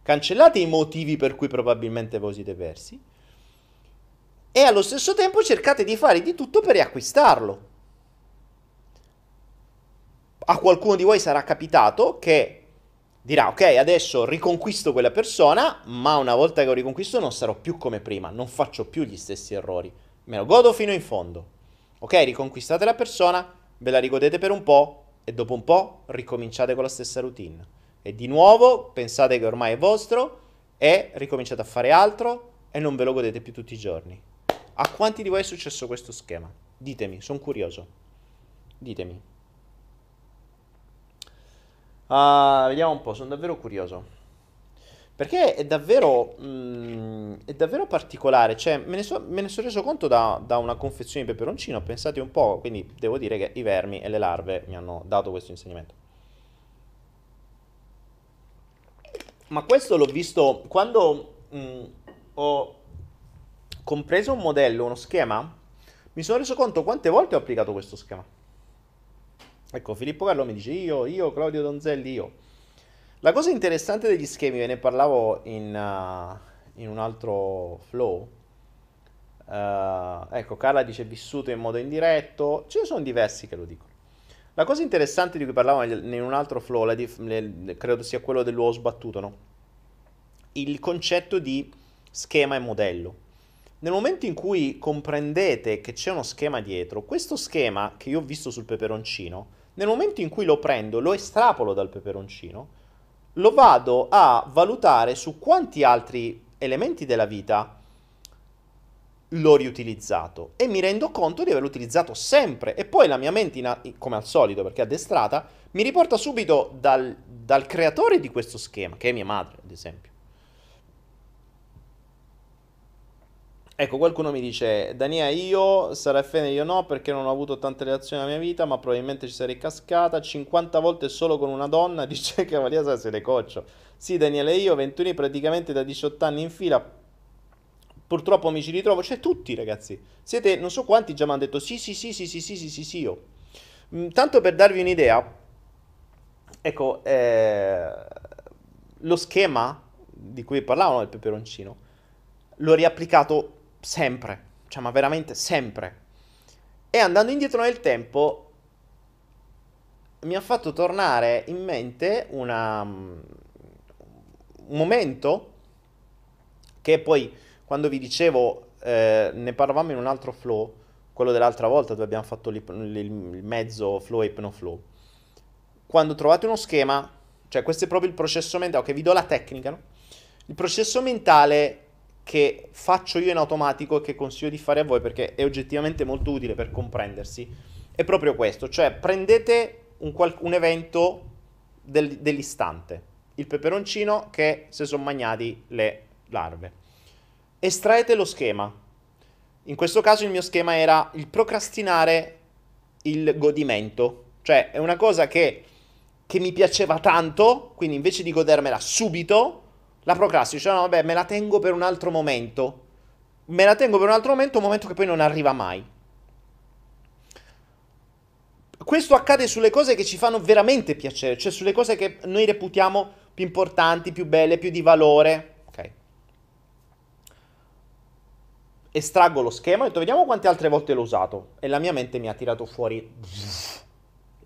cancellate i motivi per cui probabilmente voi siete persi e allo stesso tempo cercate di fare di tutto per riacquistarlo. A qualcuno di voi sarà capitato che dirà ok adesso riconquisto quella persona ma una volta che ho riconquisto non sarò più come prima, non faccio più gli stessi errori, me lo godo fino in fondo. Ok, riconquistate la persona, ve la rigodete per un po' e dopo un po' ricominciate con la stessa routine. E di nuovo pensate che ormai è vostro e ricominciate a fare altro e non ve lo godete più tutti i giorni. A quanti di voi è successo questo schema? Ditemi, sono curioso. Ditemi. Uh, vediamo un po', sono davvero curioso. Perché è davvero, mm, è davvero particolare. Cioè, me ne, so, sono reso conto da, da, una confezione di peperoncino. Pensate un po', quindi devo dire che i vermi e le larve mi hanno dato questo insegnamento. Ma questo l'ho visto quando mm, ho compreso un modello, uno schema, mi sono reso conto quante volte ho applicato questo schema. Ecco, Filippo Carlo mi dice io, io, Claudio Donzelli, io. La cosa interessante degli schemi, ve ne parlavo in, uh, in un altro flow. Uh, ecco, Carla dice vissuto in modo indiretto, ce ne sono diversi che lo dicono. La cosa interessante di cui parlavamo in un altro flow, dif- le, credo sia quello dell'uovo sbattuto, no? Il concetto di schema e modello. Nel momento in cui comprendete che c'è uno schema dietro, questo schema che io ho visto sul peperoncino, nel momento in cui lo prendo, lo estrapolo dal peperoncino, lo vado a valutare su quanti altri elementi della vita l'ho riutilizzato e mi rendo conto di averlo utilizzato sempre e poi la mia mente, come al solito perché addestrata, mi riporta subito dal, dal creatore di questo schema, che è mia madre ad esempio. Ecco, qualcuno mi dice, Dania, io sarei fene, io no, perché non ho avuto tante relazioni nella mia vita, ma probabilmente ci sarei cascata. 50 volte solo con una donna, dice che Maria se le coccio. Sì, Daniele, io 21 praticamente da 18 anni in fila, purtroppo mi ci ritrovo, cioè tutti ragazzi, siete, non so quanti già mi hanno detto sì, sì, sì, sì, sì, sì, sì, sì, sì, io. Mm, tanto per darvi un'idea, ecco, eh, lo schema di cui parlavano del peperoncino, l'ho riapplicato sempre, cioè ma veramente sempre. E andando indietro nel tempo, mi ha fatto tornare in mente una, mm, un momento che poi quando vi dicevo, eh, ne parlavamo in un altro flow, quello dell'altra volta dove abbiamo fatto il, mezzo flow e ipnoflow. Quando trovate uno schema, cioè questo è proprio il processo mentale, ok, vi do la tecnica, no? Il processo mentale che faccio io in automatico e che consiglio di fare a voi perché è oggettivamente molto utile per comprendersi, è proprio questo, cioè prendete un, qual- un evento del- dell'istante, il peperoncino che si sono mangiati le larve. Estraete lo schema. In questo caso il mio schema era il procrastinare il godimento, cioè è una cosa che, che mi piaceva tanto, quindi invece di godermela subito, la procrastino, cioè no, vabbè, me la tengo per un altro momento. me la tengo per un altro momento, un momento che poi non arriva mai. Questo accade sulle cose che ci fanno veramente piacere, cioè sulle cose che noi reputiamo più importanti, più belle, più di valore. Ok. Estraggo lo schema e detto vediamo quante altre volte l'ho usato. E la mia mente mi ha tirato fuori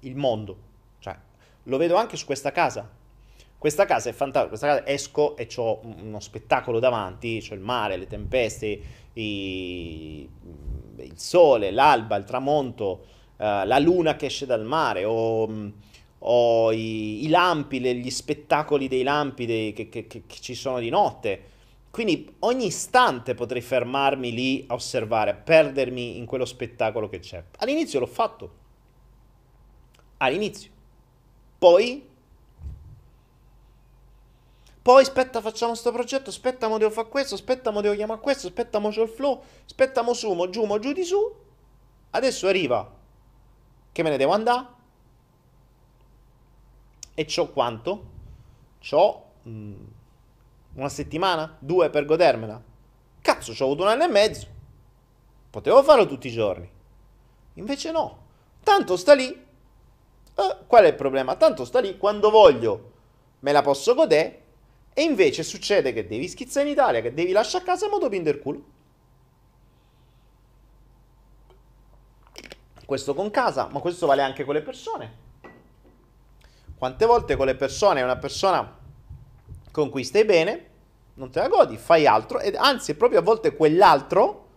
il mondo. Cioè, lo vedo anche su questa casa. Questa casa è fantastica, esco e ho uno spettacolo davanti, c'ho il mare, le tempeste, i... il sole, l'alba, il tramonto, uh, la luna che esce dal mare, o, o i, i, lampi, le, gli spettacoli dei lampi dei, che, che, che, che ci sono di notte. Quindi ogni istante potrei fermarmi lì a osservare, a perdermi in quello spettacolo che c'è. All'inizio l'ho fatto. All'inizio. Poi poi aspetta, facciamo sto progetto, aspetta, mo devo fare questo, aspetta, mo devo chiamare questo, aspetta, mo c'ho il flow, aspetta, mo su, mo giù, mo giù di su. Adesso arriva che me ne devo andare. E c'ho quanto? C'ho mm, una settimana, due per godermela. Cazzo, c'ho avuto un anno e mezzo. Potevo farlo tutti i giorni. Invece no. Tanto sta lì. Eh, qual è il problema? Tanto sta lì quando voglio me la posso godere e invece succede che devi schizzare in Italia, che devi lasciare a casa modo pinder culo. Questo con casa, ma questo vale anche con le persone. Quante volte con le persone, una persona con cui stai bene, non te la godi, fai altro, ed anzi è proprio a volte quell'altro,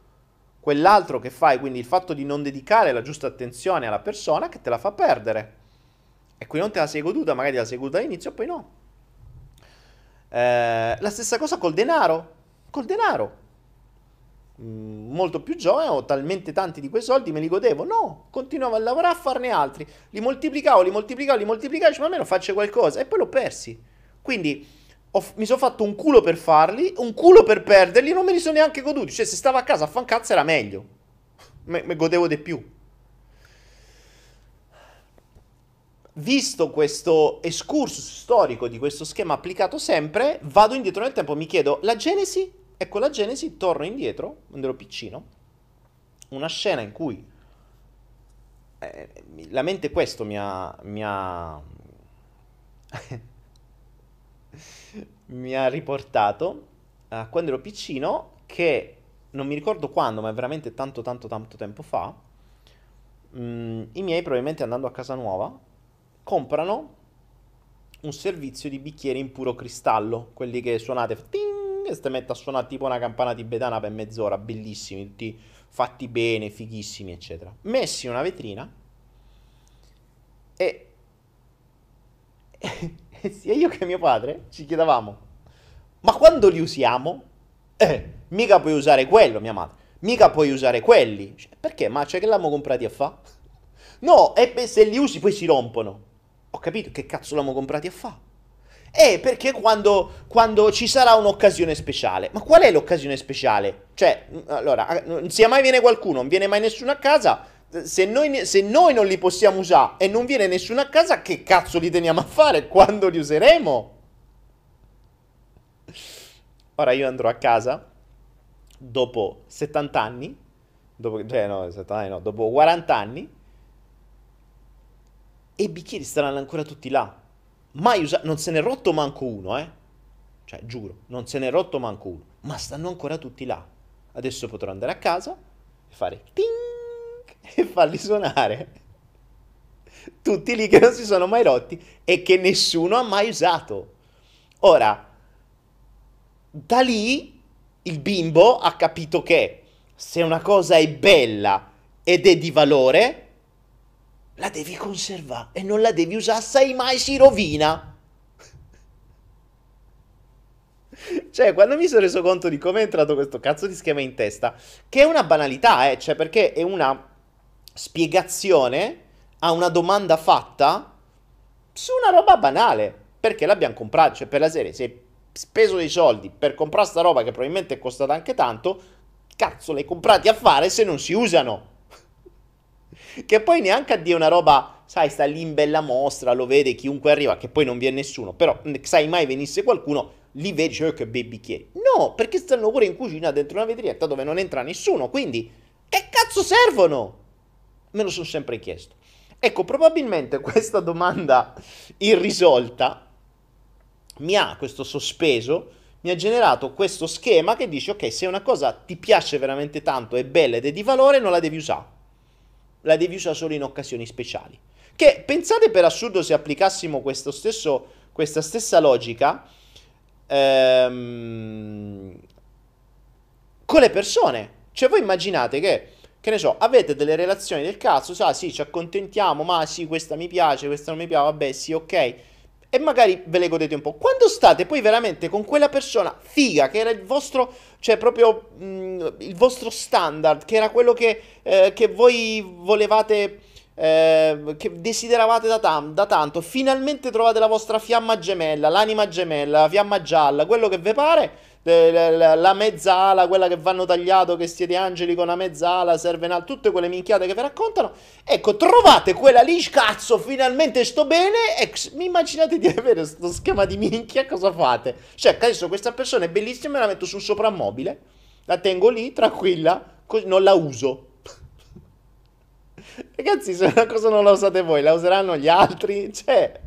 quell'altro che fai, quindi il fatto di non dedicare la giusta attenzione alla persona che te la fa perdere. E qui non te la sei goduta, magari te la sei goduta all'inizio, poi no. Eh, la stessa cosa col denaro. Col denaro. Mm, molto più giovane, ho talmente tanti di quei soldi, me li godevo. No, continuavo a lavorare a farne altri. Li moltiplicavo, li moltiplicavo, li moltiplicavo, ma almeno faccio qualcosa. E poi l'ho persi. Quindi ho, mi sono fatto un culo per farli, un culo per perderli, non me li sono neanche goduti. Cioè, se stavo a casa a fan cazzo era meglio. Me, me godevo di più. Visto questo excursus storico di questo schema applicato sempre, vado indietro nel tempo, mi chiedo la genesi, ecco la genesi, torno indietro, quando ero piccino, una scena in cui eh, la mente questo mi ha, mi ha, mi ha riportato a quando ero piccino che non mi ricordo quando, ma è veramente tanto tanto tanto tempo fa, mh, mm, i miei probabilmente andando a casa nuova comprano un servizio di bicchieri in puro cristallo, quelli che suonate ting, e ste mette a suonare tipo una campana tibetana per mezz'ora, bellissimi, tutti fatti bene, fighissimi, eccetera. Messi in una vetrina e, sia io che mio padre ci chiedevamo, ma quando li usiamo? Eh, mica puoi usare quello, mia madre, mica puoi usare quelli. Cioè, perché? Ma c'è che l'abbiamo comprati a fa? No, e se li usi poi si rompono. Ho capito che cazzo l'hanno comprati a fa? Eh, perché quando, quando, ci sarà un'occasione speciale. Ma qual è l'occasione speciale? Cioè, allora, se mai viene qualcuno, non viene mai nessuno a casa, se noi, se noi non li possiamo usare e non viene nessuno a casa, che cazzo li teniamo a fare? Quando li useremo? Ora io andrò a casa, dopo 70 anni, dopo, cioè no, 70 anni no, dopo 40 anni, e i bicchieri staranno ancora tutti là. Mai usato, non se n'è rotto manco uno, eh. Cioè, giuro, non se n'è rotto manco uno. Ma stanno ancora tutti là. Adesso potrò andare a casa e fare ting e farli suonare. Tutti lì che non si sono mai rotti e che nessuno ha mai usato. Ora, da lì il bimbo ha capito che se una cosa è bella ed è di valore, la devi conservare e non la devi usare, sai mai si rovina. Cioè, quando mi sono reso conto di come è entrato questo cazzo di schema in testa, che è una banalità, eh, cioè perché è una spiegazione a una domanda fatta su una roba banale. Perché l'abbiamo comprato, cioè per la serie, se hai speso dei soldi per comprare sta roba che probabilmente è costata anche tanto, cazzo l'hai comprati a fare se non si usano. Che poi neanche a dire una roba, sai, sta lì in bella mostra, lo vede chiunque arriva, che poi non viene nessuno. Però, sai mai venisse qualcuno, li vedi, cioè che bei bicchieri. No, perché stanno pure in cucina dentro una vetrietta dove non entra nessuno, quindi che cazzo servono? Me lo sono sempre chiesto. Ecco, probabilmente questa domanda irrisolta mi ha, questo sospeso, mi ha generato questo schema che dice, ok, se una cosa ti piace veramente tanto, è bella ed è di valore, non la devi usare. La devi usare solo in occasioni speciali. Che pensate per assurdo se applicassimo stesso, questa stessa logica ehm, con le persone. Cioè voi immaginate che, che ne so, avete delle relazioni del cazzo, sa, sì, ci accontentiamo, ma sì, questa mi piace, questa non mi piace, vabbè, sì, ok. E magari ve le godete un po'. Quando state poi veramente con quella persona figa, che era il vostro, cioè proprio mh, mm, il vostro standard, che era quello che, eh, che voi volevate eh, che desideravate da, tam- da, tanto, finalmente trovate la vostra fiamma gemella, l'anima gemella, la fiamma gialla, quello che vi pare, la, la mezzala, quella che vanno tagliato, che siete angeli con una mezzala, serve una, tutte quelle minchiate che vi raccontano. Ecco, trovate quella lì, cazzo, finalmente sto bene. E mi immaginate di avere questo schema di minchia, cosa fate? Cioè, adesso questa persona è bellissima, me la metto sul soprammobile, la tengo lì, tranquilla, così non la uso Ragazzi, se una cosa non la usate voi, la useranno gli altri? Cioè,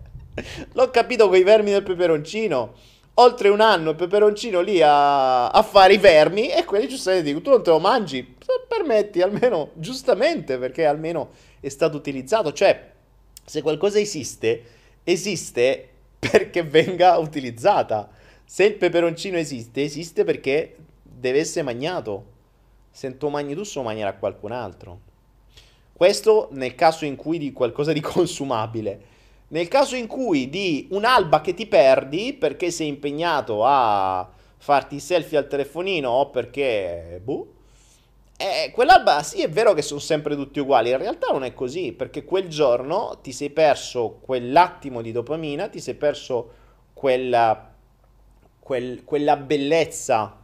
l'ho capito con i vermi del peperoncino. Oltre un anno il peperoncino lì a, a fare i vermi e quelli giustamente dico, tu non te lo mangi? Permetti, almeno, giustamente, perché almeno è stato utilizzato. Cioè, se qualcosa esiste, esiste perché venga utilizzata. Se il peperoncino esiste, esiste perché deve essere mangiato. Se tu mangi tu, lo mangerà qualcun altro. Questo nel caso in cui di qualcosa di consumabile. Nel caso in cui di un'alba che ti perdi perché sei impegnato a farti selfie al telefonino o perché... Boh, eh, quell'alba sì è vero che sono sempre tutti uguali, in realtà non è così, perché quel giorno ti sei perso quell'attimo di dopamina, ti sei perso quella, quel, quella bellezza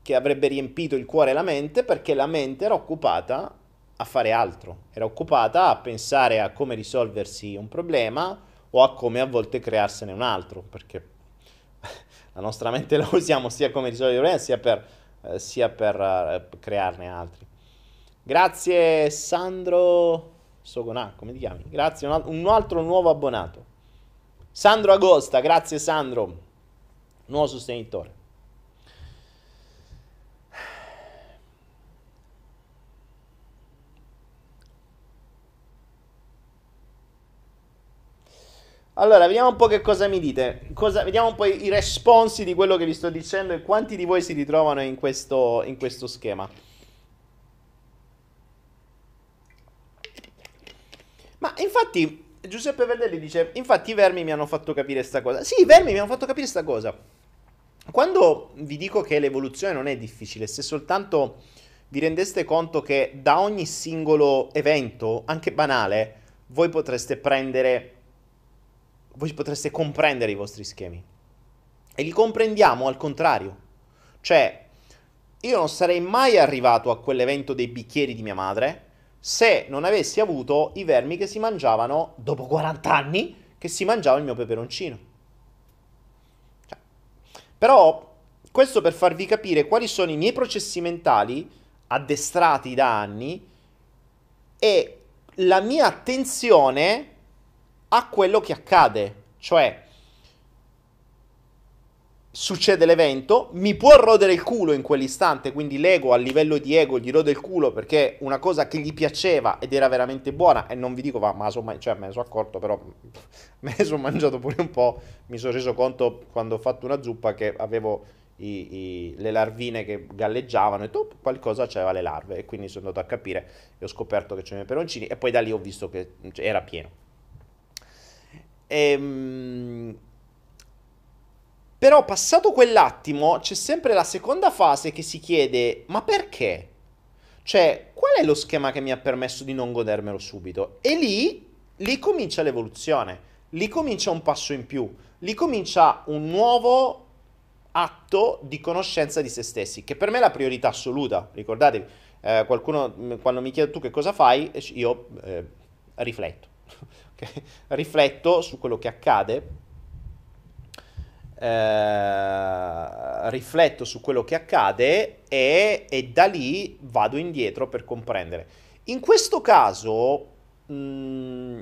che avrebbe riempito il cuore e la mente, perché la mente era occupata a fare altro, era occupata a pensare a come risolversi un problema o a come a volte crearsene un altro, perché la nostra mente la usiamo sia come risolvere problemi sia per, eh, sia per eh, crearne altri. Grazie Sandro Sogonà, come ti chiami? Grazie, un, un altro nuovo abbonato. Sandro Agosta, grazie Sandro, nuovo sostenitore. Allora, vediamo un po' che cosa mi dite. Cosa, vediamo un po' i, i responsi di quello che vi sto dicendo e quanti di voi si ritrovano in questo, in questo schema. Ma infatti, Giuseppe Verdelli dice: Infatti, i vermi mi hanno fatto capire questa cosa. Sì, i vermi mi hanno fatto capire questa cosa. Quando vi dico che l'evoluzione non è difficile, se soltanto vi rendeste conto che da ogni singolo evento, anche banale, voi potreste prendere voi potreste comprendere i vostri schemi. E li comprendiamo al contrario. Cioè, io non sarei mai arrivato a quell'evento dei bicchieri di mia madre se non avessi avuto i vermi che si mangiavano, dopo 40 anni, che si mangiava il mio peperoncino. Cioè, però, questo per farvi capire quali sono i miei processi mentali addestrati da anni e la mia attenzione a quello che accade. Cioè, succede l'evento, mi può rodere il culo in quell'istante, quindi l'ego a livello di ego gli rode il culo perché una cosa che gli piaceva ed era veramente buona e non vi dico, ma insomma, cioè, me ne sono accorto, però me ne sono mangiato pure un po', mi sono reso conto quando ho fatto una zuppa che avevo i, i, le larvine che galleggiavano e tu qualcosa c'aveva le larve e quindi sono andato a capire e ho scoperto che c'erano i peroncini e poi da lì ho visto che era pieno. Ehm, però passato quell'attimo c'è sempre la seconda fase che si chiede ma perché? Cioè, qual è lo schema che mi ha permesso di non godermelo subito? E lì, lì comincia l'evoluzione, lì comincia un passo in più, lì comincia un nuovo atto di conoscenza di se stessi, che per me è la priorità assoluta. Ricordatevi, eh, qualcuno quando mi chiede tu che cosa fai, io eh, rifletto. Okay? Rifletto su quello che accade eh, rifletto su quello che accade e, e, da lì vado indietro per comprendere. In questo caso mh, mm,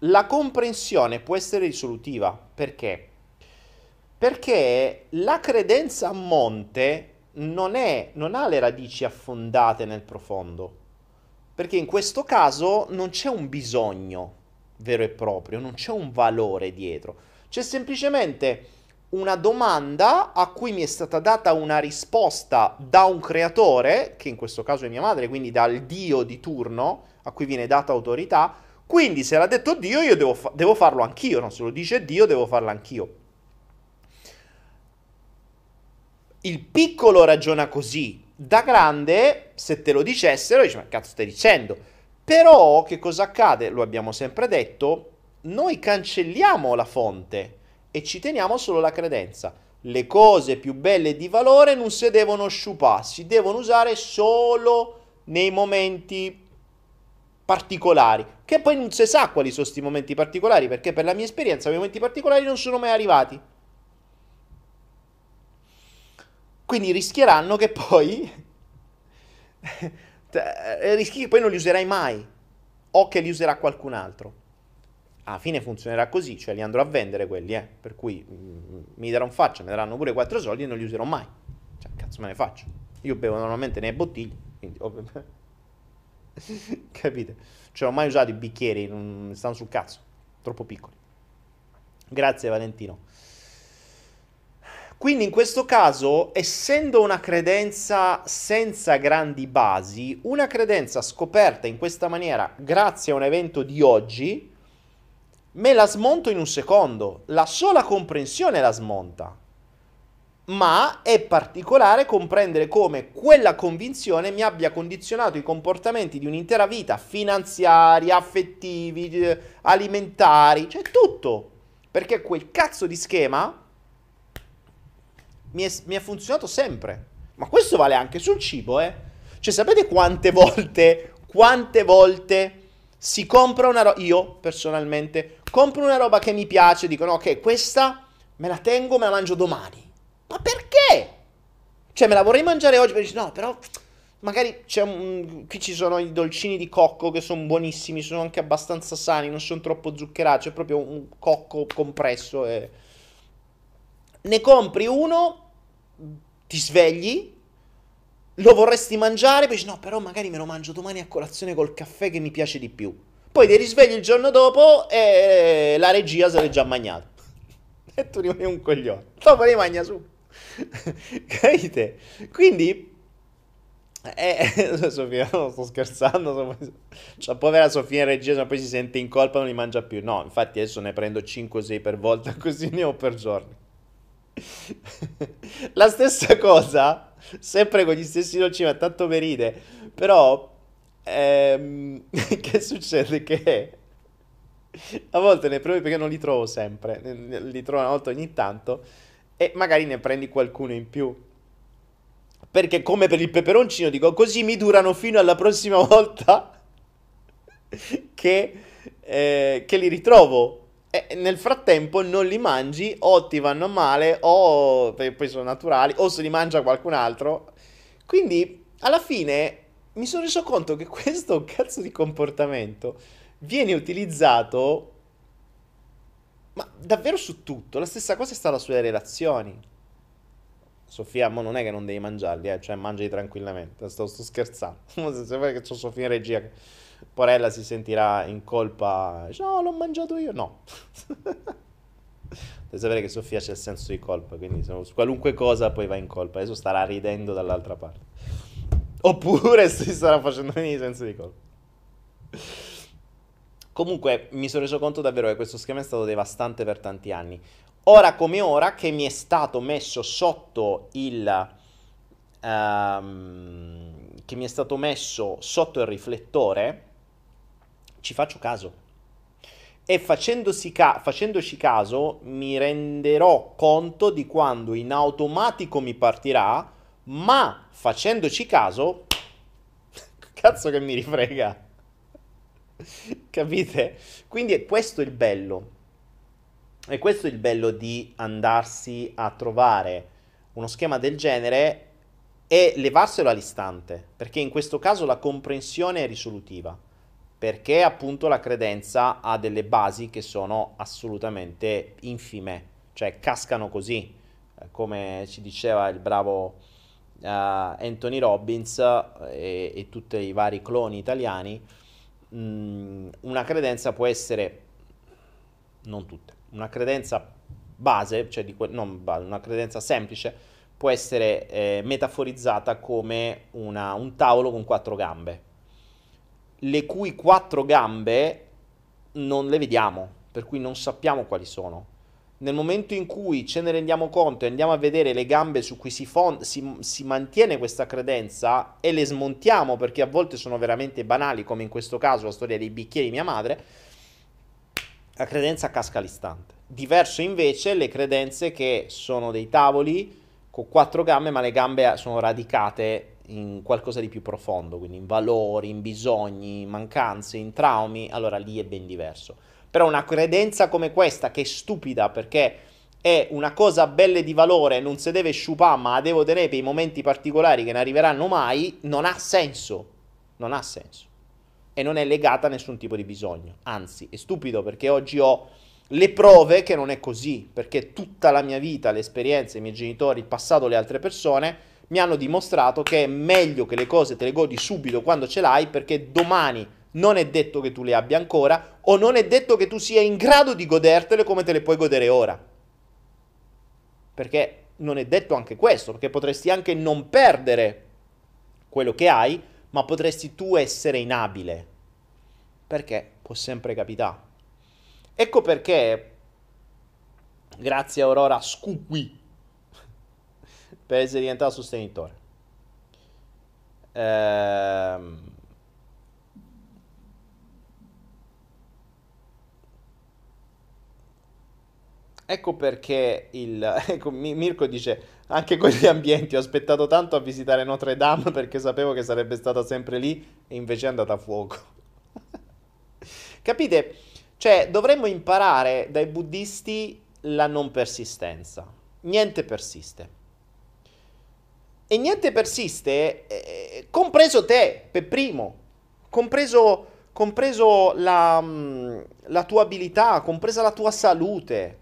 la comprensione può essere risolutiva perché? Perché la credenza a monte non, è, non ha le radici affondate nel profondo, perché in questo caso non c'è un bisogno vero e proprio, non c'è un valore dietro, c'è semplicemente una domanda a cui mi è stata data una risposta da un creatore, che in questo caso è mia madre, quindi dal Dio di turno, a cui viene data autorità, quindi se l'ha detto Dio io devo, fa- devo farlo anch'io, no? se lo dice Dio devo farlo anch'io. Il piccolo ragiona così, da grande, se te lo dicessero, dici ma cazzo stai dicendo? Però che cosa accade? Lo abbiamo sempre detto, noi cancelliamo la fonte e ci teniamo solo la credenza. Le cose più belle di valore non si devono sciupare, si devono usare solo nei momenti particolari, che poi non si sa quali sono questi momenti particolari, perché per la mia esperienza i momenti particolari non sono mai arrivati. Quindi rischieranno che poi rischi che poi non li userai mai o che li userà qualcun altro alla fine funzionerà così, cioè li andrò a vendere quelli, eh, per cui mm, mi daranno faccia, mi daranno pure quattro soldi e non li userò mai. Cioè, cazzo me ne faccio? Io bevo normalmente nelle bottiglie, quindi. Capite? Cioè, non ho mai usato i bicchieri, non stanno sul cazzo, troppo piccoli. Grazie Valentino. Quindi in questo caso, essendo una credenza senza grandi basi, una credenza scoperta in questa maniera grazie a un evento di oggi, me la smonto in un secondo, la sola comprensione la smonta. Ma è particolare comprendere come quella convinzione mi abbia condizionato i comportamenti di un'intera vita, finanziari, affettivi, eh, alimentari, cioè tutto. Perché quel cazzo di schema mi è, mi è funzionato sempre. Ma questo vale anche sul cibo, eh. Cioè, sapete quante volte, quante volte si compra una roba, io personalmente compro una roba che mi piace, dicono ok, questa me la tengo, me la mangio domani. Ma perché? Cioè me la vorrei mangiare oggi, però no, però magari c'è un, qui ci sono i dolcini di cocco che sono buonissimi, sono anche abbastanza sani, non sono troppo zuccherati, è proprio un cocco compresso e... Ne compri uno, ti svegli, lo vorresti mangiare, poi dici no, però magari me lo mangio domani a colazione col caffè che mi piace di più. Poi ti risvegli il giorno dopo e la regia se l'è già mangiato. E tu rimani un coglione. Dopo li mangia su. Capite? Quindi eh, Sofia, non sto scherzando. Cioè, povera Sofia in regia, ma poi si sente in colpa e non li mangia più. No, infatti adesso ne prendo 5-6 per volta, così ne ho per giorni. La stessa cosa sempre con gli stessi dolci, ma tanto per ride. Però, ehm, che succede? Che a volte ne provi perché non li trovo sempre, li trovo una volta ogni tanto e magari ne prendi qualcuno in più. Perché come per il peperoncino dico così mi durano fino alla prossima volta che, eh, che li ritrovo. E nel frattempo non li mangi o ti vanno male o poi sono naturali o se li mangia qualcun altro. Quindi alla fine mi sono reso conto che questo cazzo di comportamento viene utilizzato ma davvero su tutto. La stessa cosa è stata sulle relazioni. Sofia, ma non è che non devi mangiarli, eh? cioè mangiali tranquillamente. Sto, sto scherzando. Sembra che c'ho Sofia in regia. Porella si sentirà in colpa. no, l'ho mangiato io. No. Devi sapere che Sofia c'è il senso di colpa, quindi su qualunque cosa poi va in colpa. Adesso starà ridendo dall'altra parte. Oppure si starà facendo venire senso di colpa. Comunque mi sono reso conto davvero che questo schema è stato devastante per tanti anni. Ora come ora che mi è stato messo sotto il... Um, che mi è stato messo sotto il riflettore, ci faccio caso. E ca- facendoci caso mi renderò conto di quando in automatico mi partirà, ma facendoci caso, cazzo che mi rifrega. Capite? Quindi è questo il bello. E questo è il bello di andarsi a trovare uno schema del genere e levarselo all'istante, perché in questo caso la comprensione è risolutiva, perché appunto la credenza ha delle basi che sono assolutamente infime, cioè cascano così, eh, come ci diceva il bravo uh, Anthony Robbins e, e tutti i vari cloni italiani, mh, mm, una credenza può essere, non tutte, una credenza base, cioè di que- non base, una credenza semplice, può essere eh, metaforizzata come una, un tavolo con quattro gambe, le cui quattro gambe non le vediamo, per cui non sappiamo quali sono. Nel momento in cui ce ne rendiamo conto e andiamo a vedere le gambe su cui si, fond- si, si mantiene questa credenza e le smontiamo perché a volte sono veramente banali, come in questo caso la storia dei bicchieri di mia madre, la credenza casca all'istante. Diverso invece le credenze che sono dei tavoli con quattro gambe, ma le gambe sono radicate in qualcosa di più profondo, quindi in valori, in bisogni, in mancanze, in traumi, allora lì è ben diverso. Però una credenza come questa, che è stupida perché è una cosa bella di valore, non si deve sciupare, ma devo tenere per i momenti particolari che non arriveranno mai, non ha senso. Non ha senso. E non è legata a nessun tipo di bisogno. Anzi, è stupido perché oggi ho le prove che non è così, perché tutta la mia vita, le esperienze, i miei genitori, il passato, le altre persone mi hanno dimostrato che è meglio che le cose te le godi subito quando ce l'hai, perché domani non è detto che tu le abbia ancora o non è detto che tu sia in grado di godertele come te le puoi godere ora. Perché non è detto anche questo, perché potresti anche non perdere quello che hai, ma potresti tu essere inabile. Perché può sempre capitare. Ecco perché, grazie a Aurora Scuqui, per essere diventato sostenitore. Ehm... Ecco perché il... Ecco, Mirko dice, anche con gli ambienti ho aspettato tanto a visitare Notre Dame perché sapevo che sarebbe stata sempre lì e invece è andata a fuoco. Capite? Cioè, dovremmo imparare dai buddisti la non persistenza. Niente persiste. E niente persiste, eh, compreso te, per primo, compreso, compreso la, mm, la tua abilità, compresa la tua salute.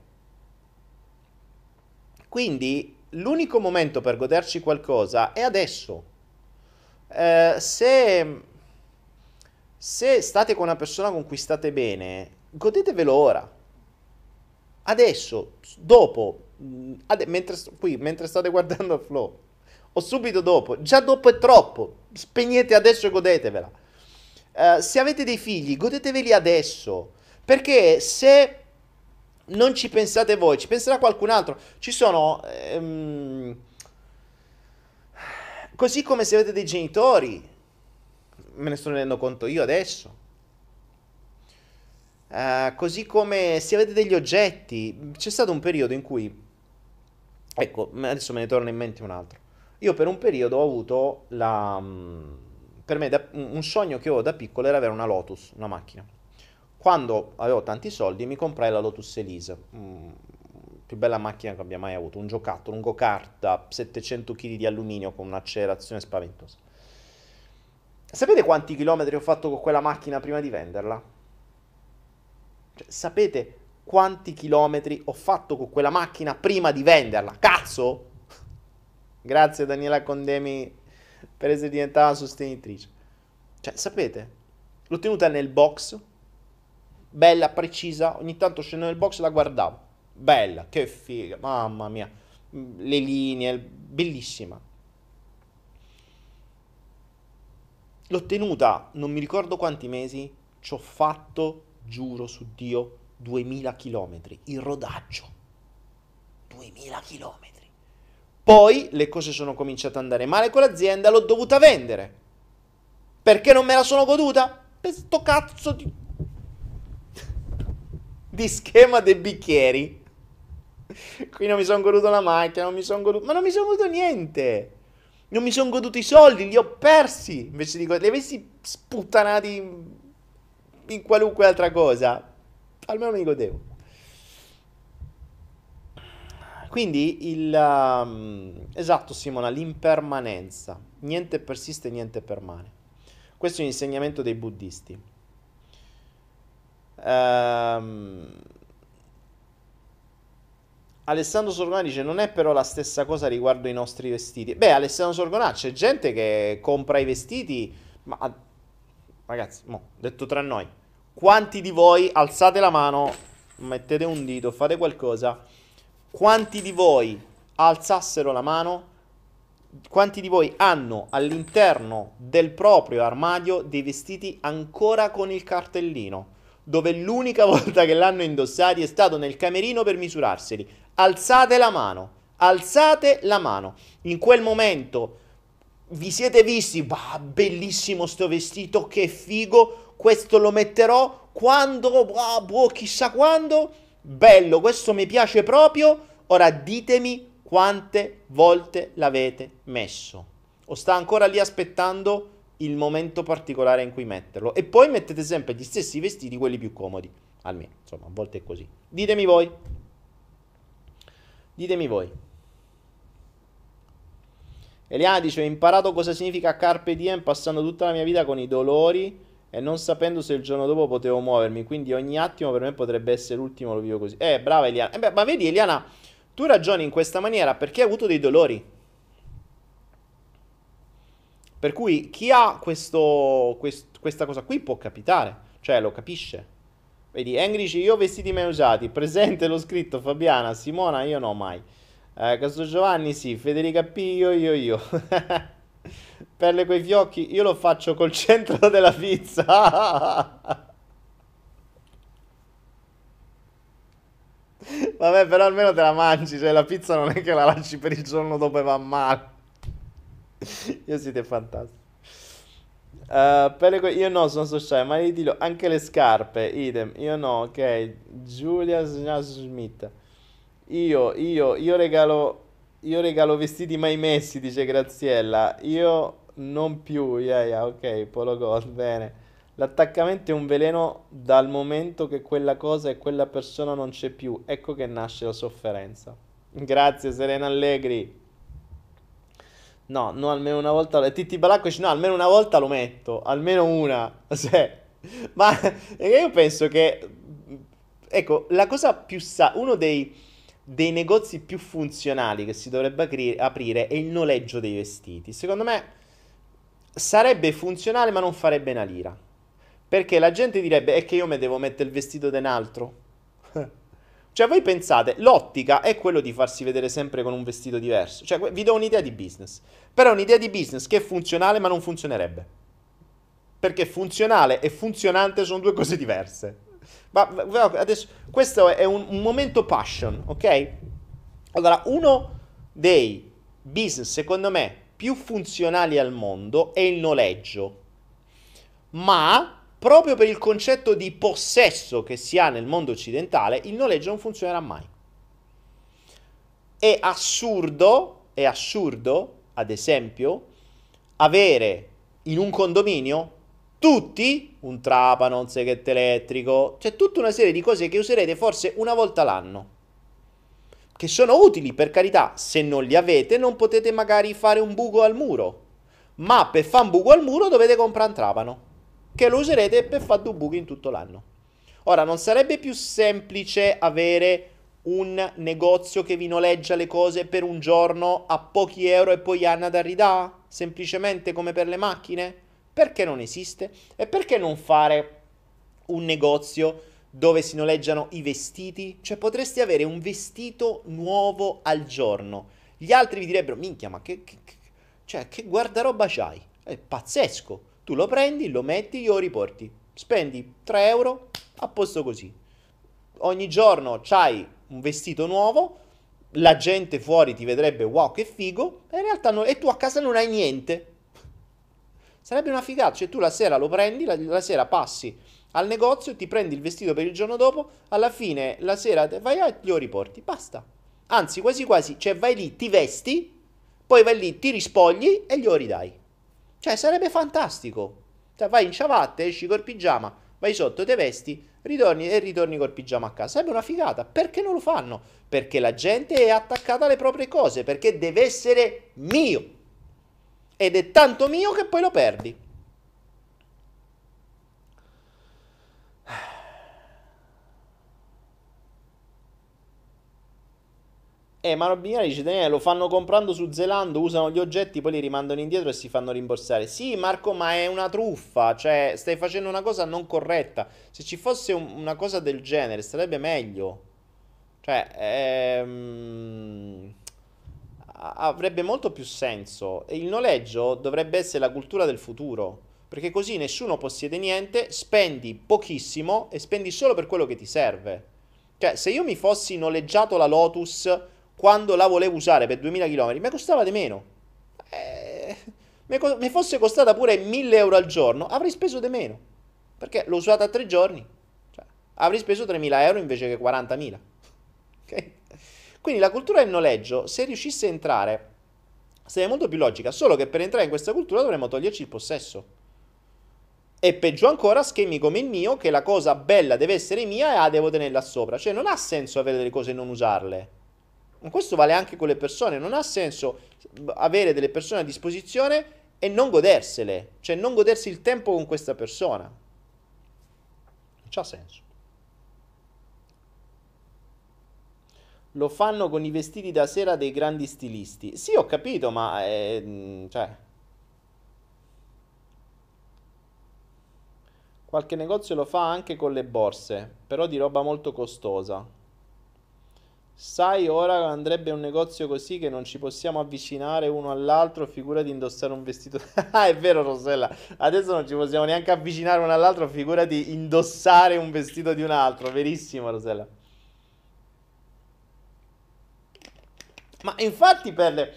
Quindi l'unico momento per goderci qualcosa è adesso. Eh, se, se state con una persona con cui state bene, godetevelo ora. Adesso, dopo, mm, ade- mentre, qui, mentre state guardando il flow, o subito dopo, già dopo è troppo, spegnete adesso e godetevela. Uh, se avete dei figli, godeteveli adesso, perché se non ci pensate voi, ci penserà qualcun altro. Ci sono... Um, così come se avete dei genitori, me ne sto rendendo conto io adesso. Uh, così come se avete degli oggetti, c'è stato un periodo in cui, ecco, adesso me ne torna in mente un altro. Io per un periodo ho avuto la, mm, per me da, un sogno che ho da piccolo era avere una Lotus, una macchina. Quando avevo tanti soldi mi comprai la Lotus Elise, mm, più bella macchina che abbia mai avuto, un giocattolo, un go-kart da 700 kg di alluminio con un'accelerazione spaventosa. Sapete quanti chilometri ho fatto con quella macchina prima di venderla? Cioè, sapete quanti chilometri ho fatto con quella macchina prima di venderla? Cazzo! Grazie Daniela Condemi per essere diventata sostenitrice. Cioè, sapete? L'ho tenuta nel box, bella, precisa, ogni tanto scendo nel box e la guardavo. Bella, che figa, mamma mia. Le linee, bellissima. L'ho tenuta, non mi ricordo quanti mesi, ci ho fatto giuro su Dio, 2000 km, il rodaggio. 2000 km. Poi le cose sono cominciate ad andare male con l'azienda, l'ho dovuta vendere. Perché non me la sono goduta? Per sto cazzo di... di schema dei bicchieri. Qui non mi sono goduto la macchina, non mi sono goduto... Ma non mi sono goduto niente. Non mi sono goduto i soldi, li ho persi. Invece di... Li avessi sputtanati in qualunque altra cosa, almeno mi godevo. Quindi il... Um, esatto Simona, l'impermanenza. Niente persiste, niente permane. Questo è un insegnamento dei buddisti. Um, Alessandro Sorgonà dice non è però la stessa cosa riguardo i nostri vestiti. Beh, Alessandro Sorgonà, c'è gente che compra i vestiti, ma ragazzi, mo, detto tra noi, quanti di voi alzate la mano, mettete un dito, fate qualcosa, quanti di voi alzassero la mano, quanti di voi hanno all'interno del proprio armadio dei vestiti ancora con il cartellino? dove l'unica volta che l'hanno indossati è stato nel camerino per misurarseli. Alzate la mano, alzate la mano. In quel momento vi siete visti, bah, bellissimo sto vestito, che figo, questo lo metterò quando, bah, boh, chissà quando. Bello, questo mi piace proprio. Ora ditemi quante volte l'avete messo. O sta ancora lì aspettando il momento particolare in cui metterlo. E poi mettete sempre gli stessi vestiti, quelli più comodi. Almeno, insomma, a volte è così. Ditemi voi. Ditemi voi. Eliana dice: Ho imparato cosa significa carpe diem passando tutta la mia vita con i dolori e non sapendo se il giorno dopo potevo muovermi. Quindi ogni attimo per me potrebbe essere l'ultimo, lo vivo così. Eh, brava Eliana. Eh beh, ma vedi, Eliana, tu ragioni in questa maniera perché hai avuto dei dolori. Per cui chi ha questo, quest, questa cosa qui può capitare, cioè lo capisce. Vedi, Engrici, io ho vestiti mai usati, presente l'ho scritto, Fabiana, Simona, io no mai. Eh, Casto Giovanni sì, Federica P, io, io, io. Perle coi fiocchi, io lo faccio col centro della pizza. Vabbè, però almeno te la mangi, cioè la pizza non è che la lasci per il giorno dopo e va male. Io siete fantastici. Uh, per io no, sono sociale, ma dico anche le scarpe, idem. Io no, ok. Giulia Smith. Io, io, io regalo, io regalo vestiti mai messi, dice Graziella. Io non più, yeah, yeah, ok, Polo God, bene. L'attaccamento è un veleno dal momento che quella cosa e quella persona non c'è più. Ecco che nasce la sofferenza. Grazie Serena Allegri. No, no, almeno una volta. E Titti Balacco dice: No, almeno una volta lo metto. Almeno una. Cioè, ma io penso che. Ecco, la cosa più. Sa- uno dei, dei negozi più funzionali che si dovrebbe apri- aprire è il noleggio dei vestiti. Secondo me sarebbe funzionale, ma non farebbe una lira. Perché la gente direbbe: È che io mi devo mettere il vestito di un altro. Cioè, voi pensate, l'ottica è quello di farsi vedere sempre con un vestito diverso. Cioè, vi do un'idea di business. Però è un'idea di business che è funzionale, ma non funzionerebbe. Perché funzionale e funzionante sono due cose diverse. Ma adesso, questo è un, un momento passion, ok? Allora, uno dei business, secondo me, più funzionali al mondo è il noleggio. Ma proprio per il concetto di possesso che si ha nel mondo occidentale, il noleggio non funzionerà mai. È assurdo, è assurdo, ad esempio, avere in un condominio tutti un trapano, un seghetto elettrico, c'è tutta una serie di cose che userete forse una volta l'anno. Che sono utili, per carità, se non li avete non potete magari fare un buco al muro. Ma per fare un buco al muro dovete comprare un trapano che lo userete per fare due buchi in tutto l'anno. Ora, non sarebbe più semplice avere un negozio che vi noleggia le cose per un giorno a pochi euro e poi hanno da ridà? Semplicemente come per le macchine? Perché non esiste? E perché non fare un negozio dove si noleggiano i vestiti? Cioè potresti avere un vestito nuovo al giorno. Gli altri vi direbbero, minchia, ma che, che, cioè, che guardaroba c'hai? È pazzesco. Tu lo prendi, lo metti, glielo riporti. Spendi 3 euro, a posto così. Ogni giorno c'hai un vestito nuovo, la gente fuori ti vedrebbe wow che figo, e in realtà no, e tu a casa non hai niente. Sarebbe una figata, cioè tu la sera lo prendi, la, la sera passi al negozio, ti prendi il vestito per il giorno dopo, alla fine la sera vai e glielo riporti, basta. Anzi, quasi quasi, cioè vai lì, ti vesti, poi vai lì, ti rispogli e glielo ridai. Cioè, sarebbe fantastico. Cioè, vai in ciabatte, esci col pigiama, vai sotto, te vesti, ritorni e ritorni col pigiama a casa. Sarebbe una figata. Perché non lo fanno? Perché la gente è attaccata alle proprie cose, perché deve essere mio. Ed è tanto mio che poi lo perdi. Eh, ma Robiniani dice, Daniele, lo fanno comprando su Zelando, usano gli oggetti, poi li rimandano indietro e si fanno rimborsare. Sì, Marco, ma è una truffa, cioè stai facendo una cosa non corretta. Se ci fosse un, una cosa del genere sarebbe meglio. Cioè, ehm, avrebbe molto più senso. Il noleggio dovrebbe essere la cultura del futuro. Perché così nessuno possiede niente, spendi pochissimo e spendi solo per quello che ti serve. Cioè, se io mi fossi noleggiato la Lotus quando la volevo usare per 2000 km, mi costava di meno. Eh, mi fosse costata pure 1000 euro al giorno, avrei speso di meno. Perché l'ho usata a tre giorni. Cioè, avrei speso 3000 euro invece che 40.000. Ok? Quindi la cultura del noleggio, se riuscisse a entrare, sarebbe molto più logica. Solo che per entrare in questa cultura dovremmo toglierci il possesso. E peggio ancora, schemi come il mio, che la cosa bella deve essere mia e ah, devo tenerla sopra. Cioè, non ha senso avere delle cose e non usarle. Ma questo vale anche con le persone, non ha senso avere delle persone a disposizione e non godersele, cioè non godersi il tempo con questa persona. Non c'ha senso. Lo fanno con i vestiti da sera dei grandi stilisti. Sì, ho capito, ma eh, cioè Qualche negozio lo fa anche con le borse, però di roba molto costosa. Sai, ora andrebbe un negozio così che non ci possiamo avvicinare uno all'altro, figura di indossare un vestito. ah, è vero, Rosella. Adesso non ci possiamo neanche avvicinare uno all'altro, figura di indossare un vestito di un altro. Verissimo, Rosella. Ma infatti, per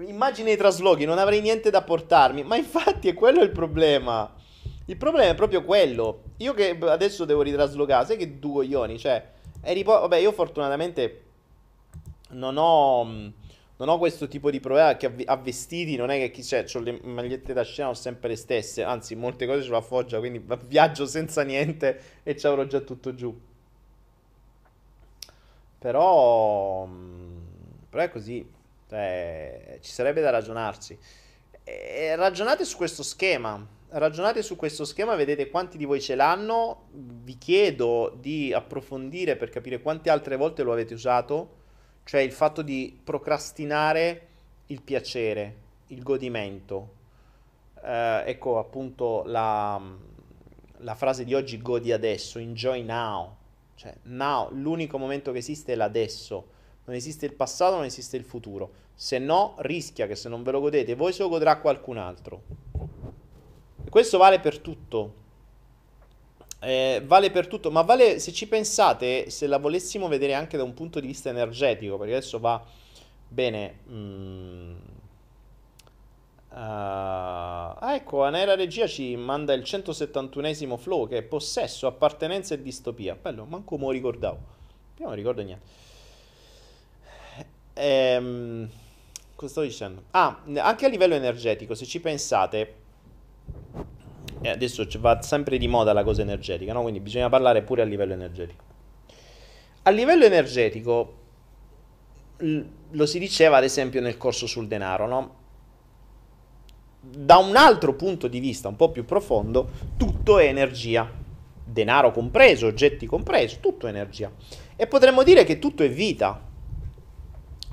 immagini dei traslochi non avrei niente da portarmi. Ma infatti è quello il problema. Il problema è proprio quello. Io che adesso devo ritraslocare, sai che due coglioni, cioè, eri po- vabbè, io fortunatamente non ho, non ho questo tipo di problema che a vestiti non è che chi c'è, ho le magliette da scena ho sempre le stesse, anzi molte cose ce l'ho a Foggia, quindi viaggio senza niente e ci avrò già tutto giù. Però, però è così, cioè, ci sarebbe da ragionarci. E ragionate su questo schema, ragionate su questo schema, vedete quanti di voi ce l'hanno, vi chiedo di approfondire per capire quante altre volte lo avete usato cioè il fatto di procrastinare il piacere, il godimento. Eh, ecco appunto la, la, frase di oggi godi adesso, enjoy now. Cioè, now, l'unico momento che esiste è l'adesso. Non esiste il passato, non esiste il futuro. Se no, rischia che se non ve lo godete voi se lo godrà qualcun altro. E questo vale per tutto eh, vale per tutto, ma vale se ci pensate, se la volessimo vedere anche da un punto di vista energetico, perché adesso va bene. Mm, uh, ecco, Anera Regia ci manda il 171esimo flow che è possesso, appartenenza e distopia. Bello, manco mo ricordavo. Io non ricordo niente. Ehm, cosa stavo dicendo? Ah, anche a livello energetico, se ci pensate e adesso va sempre di moda la cosa energetica, no? quindi bisogna parlare pure a livello energetico. A livello energetico, lo si diceva ad esempio nel corso sul denaro, no? Da un altro punto di vista, un po' più profondo, tutto è energia. Denaro compreso, oggetti compreso, tutto è energia. E potremmo dire che tutto è vita,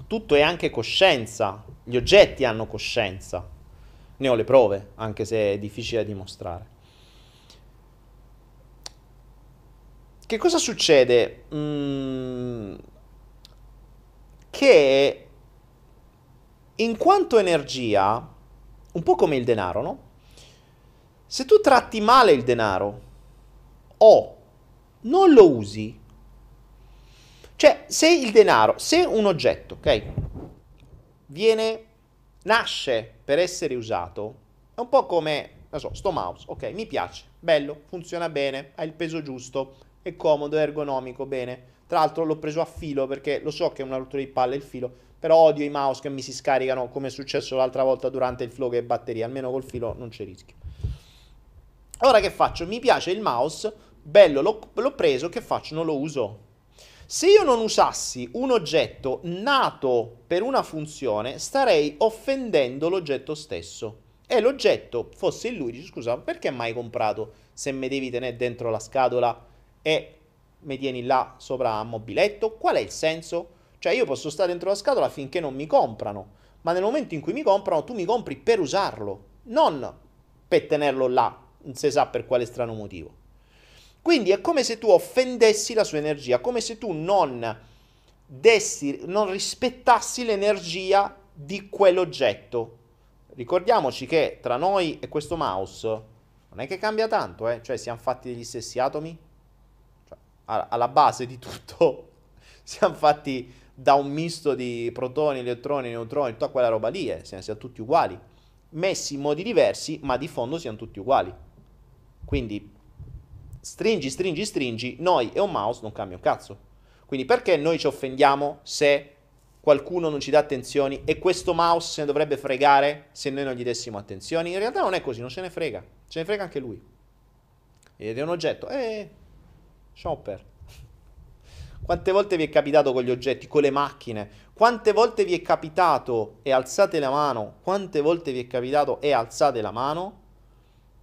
tutto è anche coscienza, gli oggetti hanno coscienza ne ho le prove, anche se è difficile da dimostrare. Che cosa succede? Mm, che in quanto energia, un po' come il denaro, no? Se tu tratti male il denaro o non lo usi, cioè se il denaro, se un oggetto, ok, viene nasce per essere usato, è un po' come, non so, sto mouse, ok, mi piace, bello, funziona bene, ha il peso giusto, è comodo, è ergonomico, bene. Tra l'altro l'ho preso a filo perché lo so che è una rottura di palle il filo, però odio i mouse che mi si scaricano come è successo l'altra volta durante il flow che è batteria, almeno col filo non c'è rischio. Ora che faccio? Mi piace il mouse, bello, l'ho, l'ho preso, che faccio? Non lo uso. Se io non usassi un oggetto nato per una funzione, starei offendendo l'oggetto stesso. E l'oggetto fosse in lui, dice scusa, perché mai comprato se mi devi tenere dentro la scatola e mi tieni là sopra a mobiletto? Qual è il senso? Cioè io posso stare dentro la scatola finché non mi comprano, ma nel momento in cui mi comprano tu mi compri per usarlo, non per tenerlo là, non si sa per quale strano motivo. Quindi è come se tu offendessi la sua energia, come se tu non dessi, non rispettassi l'energia di quell'oggetto. Ricordiamoci che tra noi e questo mouse non è che cambia tanto, eh? cioè siamo fatti degli stessi atomi, cioè, alla base di tutto siamo fatti da un misto di protoni, elettroni, neutroni, tutta quella roba lì, eh? siamo, siamo tutti uguali, messi in modi diversi, ma di fondo siamo tutti uguali. Quindi stringi, stringi, stringi, noi e un mouse non cambia un cazzo. Quindi perché noi ci offendiamo se qualcuno non ci dà attenzioni e questo mouse se ne dovrebbe fregare se noi non gli dessimo attenzioni? In realtà non è così, non se ne frega, se ne frega anche lui. Ed è un oggetto, eh, shopper. Quante volte vi è capitato con gli oggetti, con le macchine? Quante volte vi è capitato e alzate la mano? Quante volte vi è capitato e alzate la mano?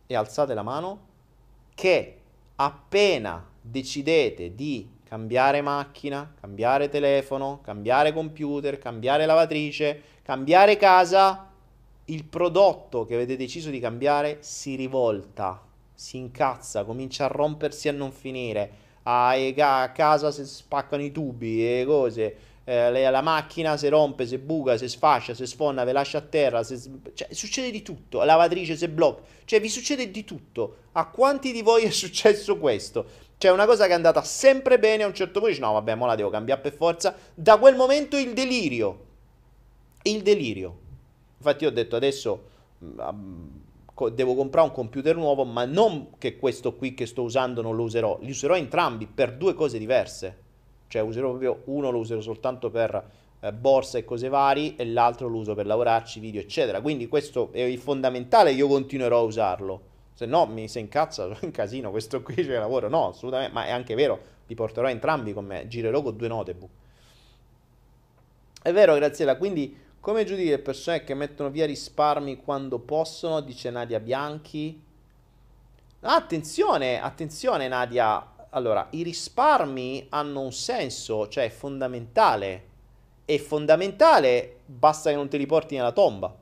E alzate la mano che appena decidete di cambiare macchina, cambiare telefono, cambiare computer, cambiare lavatrice, cambiare casa, il prodotto che avete deciso di cambiare si rivolta, si incazza, comincia a rompersi a non finire. A, a casa si spaccano i tubi e cose. Eh, la macchina si rompe, si buca, si sfascia, si sfonna, vi lascia a terra, si, cioè, succede di tutto, la lavatrice si blocca, cioè vi succede di tutto. A quanti di voi è successo questo? Cioè una cosa che è andata sempre bene, a un certo punto dici no vabbè, mo la devo cambiare per forza. Da quel momento il delirio. Il delirio. Infatti ho detto adesso mm, devo comprare un computer nuovo, ma non che questo qui che sto usando non lo userò, li userò entrambi per due cose diverse. Cioè userò proprio uno lo userò soltanto per eh, borsa e cose vari e l'altro lo uso per lavorarci, video, eccetera. Quindi questo è fondamentale, io continuerò a usarlo se no mi si incazza, sono in casino, questo qui c'è lavoro. No, assolutamente, ma è anche vero, li porterò entrambi con me, girerò con due notebook. È vero, Graziella, quindi come giudichi le persone che mettono via risparmi quando possono, dice Nadia Bianchi. Attenzione, attenzione Nadia. Allora, i risparmi hanno un senso, cioè è fondamentale. È fondamentale, basta che non te li porti nella tomba.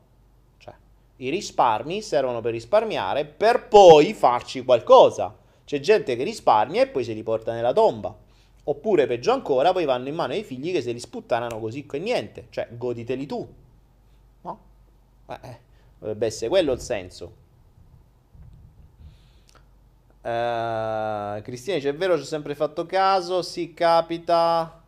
I risparmi servono per risparmiare per poi farci qualcosa. C'è gente che risparmia e poi se li porta nella tomba. Oppure, peggio ancora, poi vanno in mano ai figli che se li sputtanano così che niente. Cioè, goditeli tu. No? Eh, eh, dovrebbe essere quello il senso. Uh, Cristina dice: È vero, ci ho sempre fatto caso. Si capita.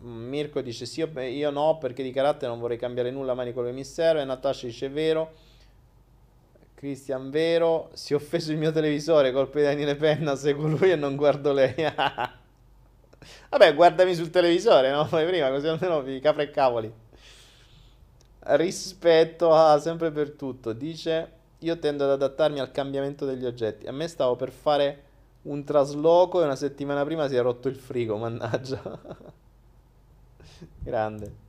Mirko dice sì, io no perché di carattere non vorrei cambiare nulla mai di quello che mi serve. Natascia dice vero. Cristian vero. Si è offeso il mio televisore, colpa di Daniele Penna, seguo lui e non guardo lei. Vabbè, guardami sul televisore, no? Poi prima, così almeno vi capra e cavoli. Rispetto a sempre per tutto. Dice, io tendo ad adattarmi al cambiamento degli oggetti. A me stavo per fare un trasloco e una settimana prima si è rotto il frigo, mannaggia. Grande.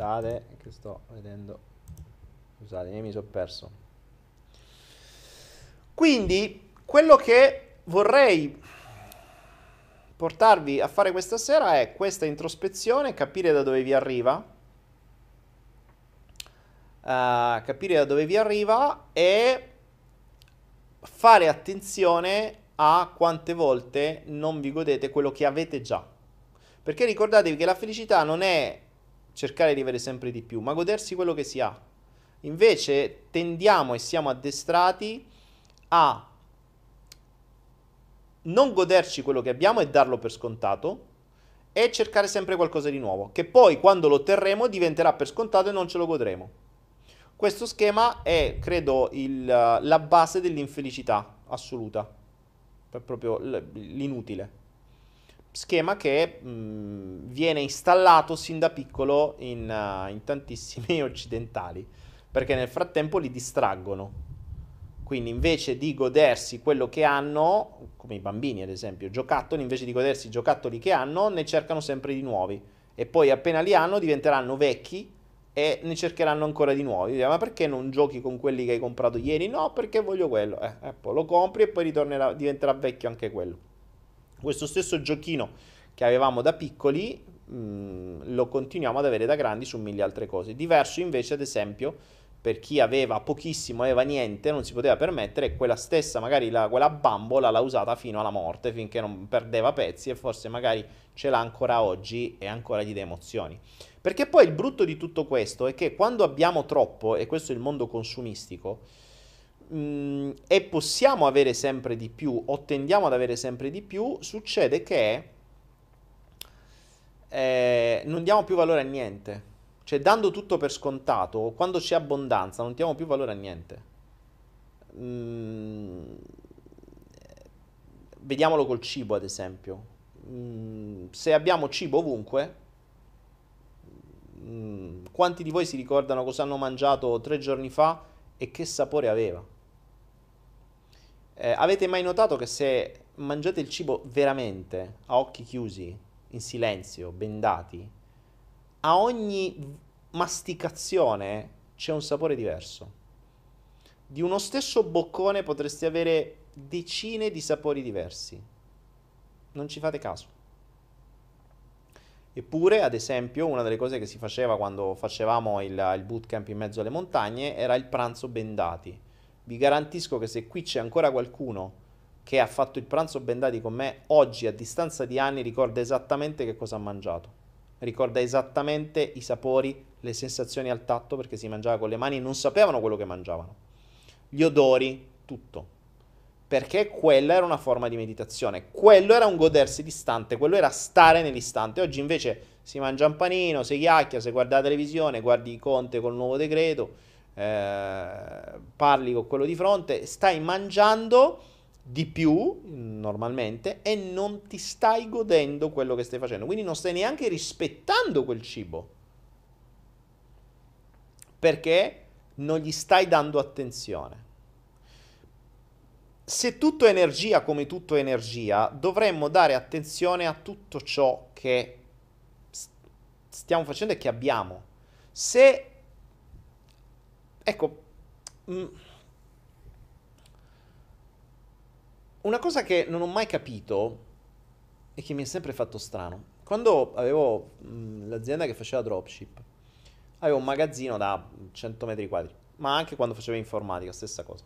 Aspettate che sto vedendo. Scusate, mi sono perso. Quindi, quello che vorrei portarvi a fare questa sera è questa introspezione, capire da dove vi arriva uh, capire da dove vi arriva e fare attenzione a quante volte non vi godete quello che avete già. Perché ricordatevi che la felicità non è cercare di avere sempre di più, ma godersi quello che si ha. Invece tendiamo e siamo addestrati a non goderci quello che abbiamo e darlo per scontato e cercare sempre qualcosa di nuovo, che poi quando lo otterremo diventerà per scontato e non ce lo godremo. Questo schema è, credo, il, la base dell'infelicità assoluta, è proprio l'inutile. schema che mh, viene installato sin da piccolo in, uh, in tantissimi occidentali, perché nel frattempo li distraggono. Quindi invece di godersi quello che hanno, come i bambini ad esempio, giocattoli, invece di godersi i giocattoli che hanno, ne cercano sempre di nuovi. E poi appena li hanno diventeranno vecchi e ne cercheranno ancora di nuovi. Ma perché non giochi con quelli che hai comprato ieri? No, perché voglio quello. Eh, eh, lo compri e poi diventerà vecchio anche quello. Questo stesso giochino che avevamo da piccoli mh, mm, lo continuiamo ad avere da grandi su mille altre cose. Diverso invece, ad esempio, per chi aveva pochissimo, aveva niente, non si poteva permettere, quella stessa, magari la, quella bambola l'ha usata fino alla morte, finché non perdeva pezzi e forse magari ce l'ha ancora oggi e ancora gli dà emozioni. Perché poi il brutto di tutto questo è che quando abbiamo troppo, e questo è il mondo consumistico, mh, e possiamo avere sempre di più, o tendiamo ad avere sempre di più, succede che eh, non diamo più valore a niente. Cioè, dando tutto per scontato, quando c'è abbondanza, non diamo più valore a niente. Mm, vediamolo col cibo, ad esempio. Mm, se abbiamo cibo ovunque, mm, quanti di voi si ricordano cosa hanno mangiato tre giorni fa e che sapore aveva? Eh, avete mai notato che se mangiate il cibo veramente a occhi chiusi, in silenzio, bendati, a ogni masticazione c'è un sapore diverso. Di uno stesso boccone potresti avere decine di sapori diversi. Non ci fate caso. Eppure, ad esempio, una delle cose che si faceva quando facevamo il, il bootcamp in mezzo alle montagne era il pranzo bendati. Vi garantisco che se qui c'è ancora qualcuno che ha fatto il pranzo bendati con me, oggi a distanza di anni ricorda esattamente che cosa ha mangiato. Ricorda esattamente i sapori, le sensazioni al tatto perché si mangiava con le mani e non sapevano quello che mangiavano. Gli odori, tutto. Perché quella era una forma di meditazione, quello era un godersi distante, quello era stare nell'istante. Oggi invece si mangia un panino, si chiacchiera, si guarda la televisione, guardi Conte col nuovo decreto, eh, parli con quello di fronte, stai mangiando di più normalmente e non ti stai godendo quello che stai facendo, quindi non stai neanche rispettando quel cibo perché non gli stai dando attenzione. Se tutto è energia come tutto è energia, dovremmo dare attenzione a tutto ciò che stiamo facendo e che abbiamo. Se ecco mh, mm, una cosa che non ho mai capito e che mi è sempre fatto strano, quando avevo mh, l'azienda che faceva dropship, avevo un magazzino da 100 metri quadri, ma anche quando facevo informatica, stessa cosa.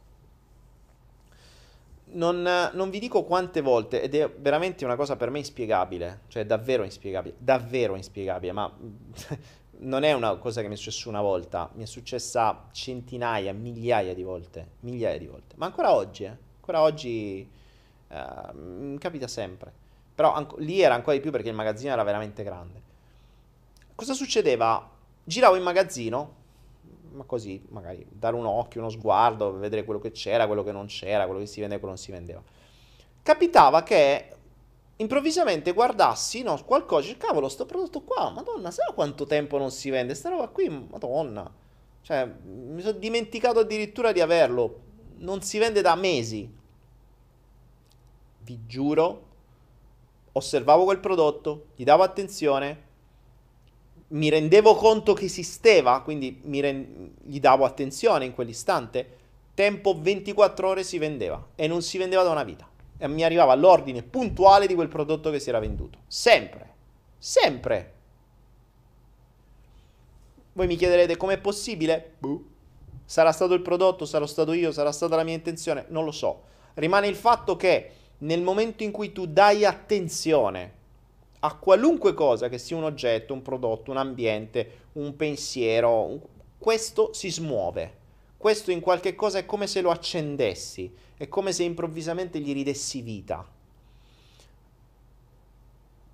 Non, non, vi dico quante volte, ed è veramente una cosa per me inspiegabile, cioè davvero inspiegabile, davvero inspiegabile, ma non è una cosa che mi è successa una volta, mi è successa centinaia, migliaia di volte, migliaia di volte, ma ancora oggi, eh, ancora oggi Uh, capita sempre. Però anco, lì era ancora di più perché il magazzino era veramente grande. Cosa succedeva? Giravo in magazzino, ma così, magari dare un occhio, uno sguardo, vedere quello che c'era, quello che non c'era, quello che si vendeva quello che non si vendeva. Capitava che improvvisamente guardassi, no, qualcosa, dice, cavolo, sto prodotto qua, madonna, sai quanto tempo non si vende? Sta roba qui, madonna. Cioè, mi sono dimenticato addirittura di averlo. Non si vende da mesi vi giuro, osservavo quel prodotto, gli davo attenzione, mi rendevo conto che esisteva, quindi rend- gli davo attenzione in quell'istante, tempo 24 ore si vendeva e non si vendeva da una vita. E mi arrivava l'ordine puntuale di quel prodotto che si era venduto. Sempre. Sempre. Voi mi chiederete com'è possibile? Buh. Sarà stato il prodotto, sarò stato io, sarà stata la mia intenzione? Non lo so. Rimane il fatto che nel momento in cui tu dai attenzione a qualunque cosa che sia un oggetto, un prodotto, un ambiente, un pensiero, questo si smuove. Questo in qualche cosa è come se lo accendessi, è come se improvvisamente gli ridessi vita.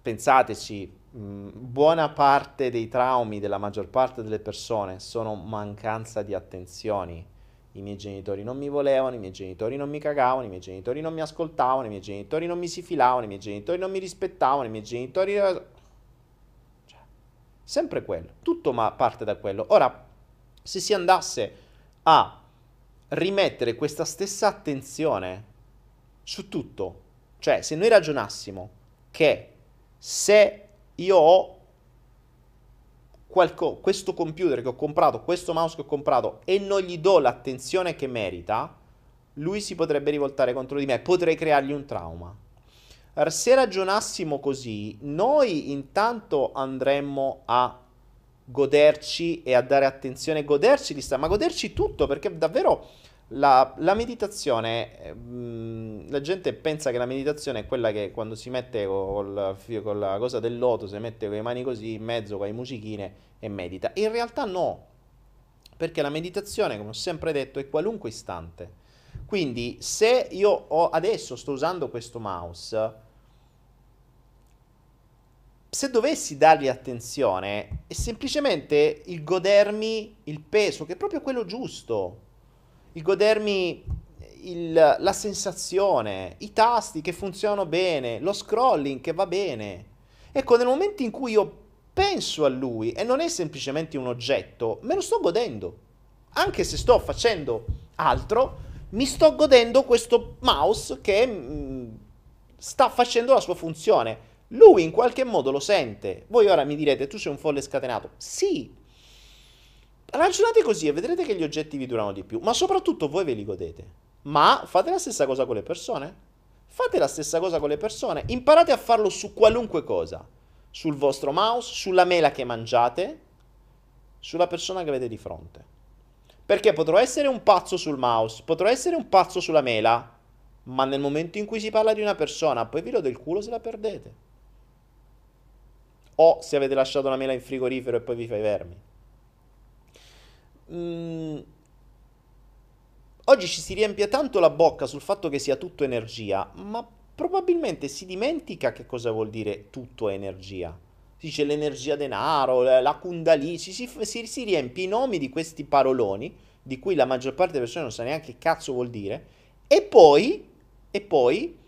Pensateci, buona parte dei traumi della maggior parte delle persone sono mancanza di attenzioni i miei genitori non mi volevano, i miei genitori non mi cagavano, i miei genitori non mi ascoltavano, i miei genitori non mi si filavano, i miei genitori non mi rispettavano, i miei genitori... Cioè, sempre quello, tutto ma parte da quello. Ora, se si andasse a rimettere questa stessa attenzione su tutto, cioè se noi ragionassimo che se io ho qualco, questo computer che ho comprato, questo mouse che ho comprato e non gli do l'attenzione che merita, lui si potrebbe rivoltare contro di me, potrei creargli un trauma. Se ragionassimo così, noi intanto andremmo a goderci e a dare attenzione, goderci di stare, ma goderci tutto perché davvero la, la meditazione, mh, mm, la gente pensa che la meditazione è quella che quando si mette col, con la cosa del loto, si mette con le mani così in mezzo con le musichine e medita. In realtà no, perché la meditazione, come ho sempre detto, è qualunque istante. Quindi se io ho, adesso sto usando questo mouse, se dovessi dargli attenzione, è semplicemente il godermi il peso, che è proprio quello giusto il godermi il, la sensazione, i tasti che funzionano bene, lo scrolling che va bene. Ecco, nel momento in cui io penso a lui e non è semplicemente un oggetto, me lo sto godendo. Anche se sto facendo altro, mi sto godendo questo mouse che mh, mm, sta facendo la sua funzione. Lui in qualche modo lo sente. Voi ora mi direte, tu sei un folle scatenato. Sì, Ragionate così e vedrete che gli oggetti vi durano di più, ma soprattutto voi ve li godete. Ma fate la stessa cosa con le persone. Fate la stessa cosa con le persone. Imparate a farlo su qualunque cosa. Sul vostro mouse, sulla mela che mangiate, sulla persona che avete di fronte. Perché potrò essere un pazzo sul mouse, potrò essere un pazzo sulla mela, ma nel momento in cui si parla di una persona, poi vi lo del culo se la perdete. O se avete lasciato una mela in frigorifero e poi vi fai vermi. Mm, oggi ci si riempie tanto la bocca sul fatto che sia tutto energia, ma probabilmente si dimentica che cosa vuol dire tutto energia. Si dice l'energia denaro, la kundalini, si, si, si, riempie i nomi di questi paroloni, di cui la maggior parte delle persone non sa neanche che cazzo vuol dire, e poi, e poi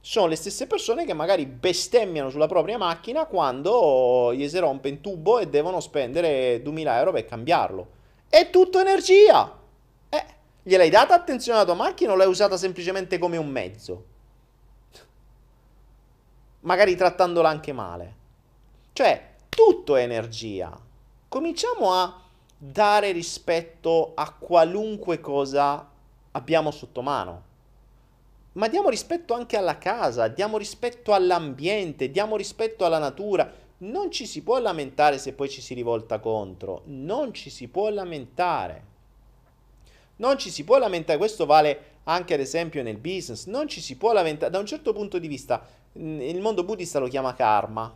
sono le stesse persone che magari bestemmiano sulla propria macchina quando gli si rompe in tubo e devono spendere 2000 euro per cambiarlo. È tutto energia. Eh, gliel'hai data attenzione alla tua macchina o l'hai usata semplicemente come un mezzo? Magari trattandola anche male. Cioè, tutto è energia. Cominciamo a dare rispetto a qualunque cosa abbiamo sotto mano. Ma diamo rispetto anche alla casa, diamo rispetto all'ambiente, diamo rispetto alla natura non ci si può lamentare se poi ci si rivolta contro, non ci si può lamentare. Non ci si può lamentare, questo vale anche ad esempio nel business, non ci si può lamentare, da un certo punto di vista il mondo buddista lo chiama karma,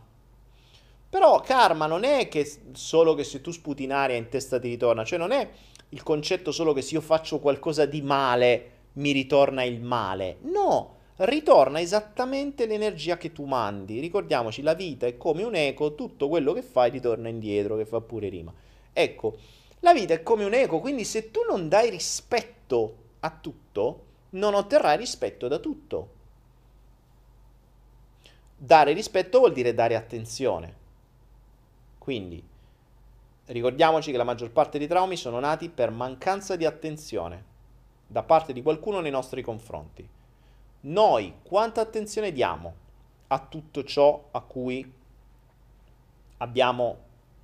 però karma non è che solo che se tu sputi in aria in testa ti ritorna, cioè non è il concetto solo che se io faccio qualcosa di male mi ritorna il male, no, ritorna esattamente l'energia che tu mandi. Ricordiamoci, la vita è come un eco, tutto quello che fai ritorna indietro, che fa pure rima. Ecco, la vita è come un eco, quindi se tu non dai rispetto a tutto, non otterrai rispetto da tutto. Dare rispetto vuol dire dare attenzione. Quindi, ricordiamoci che la maggior parte dei traumi sono nati per mancanza di attenzione da parte di qualcuno nei nostri confronti noi quanta attenzione diamo a tutto ciò a cui abbiamo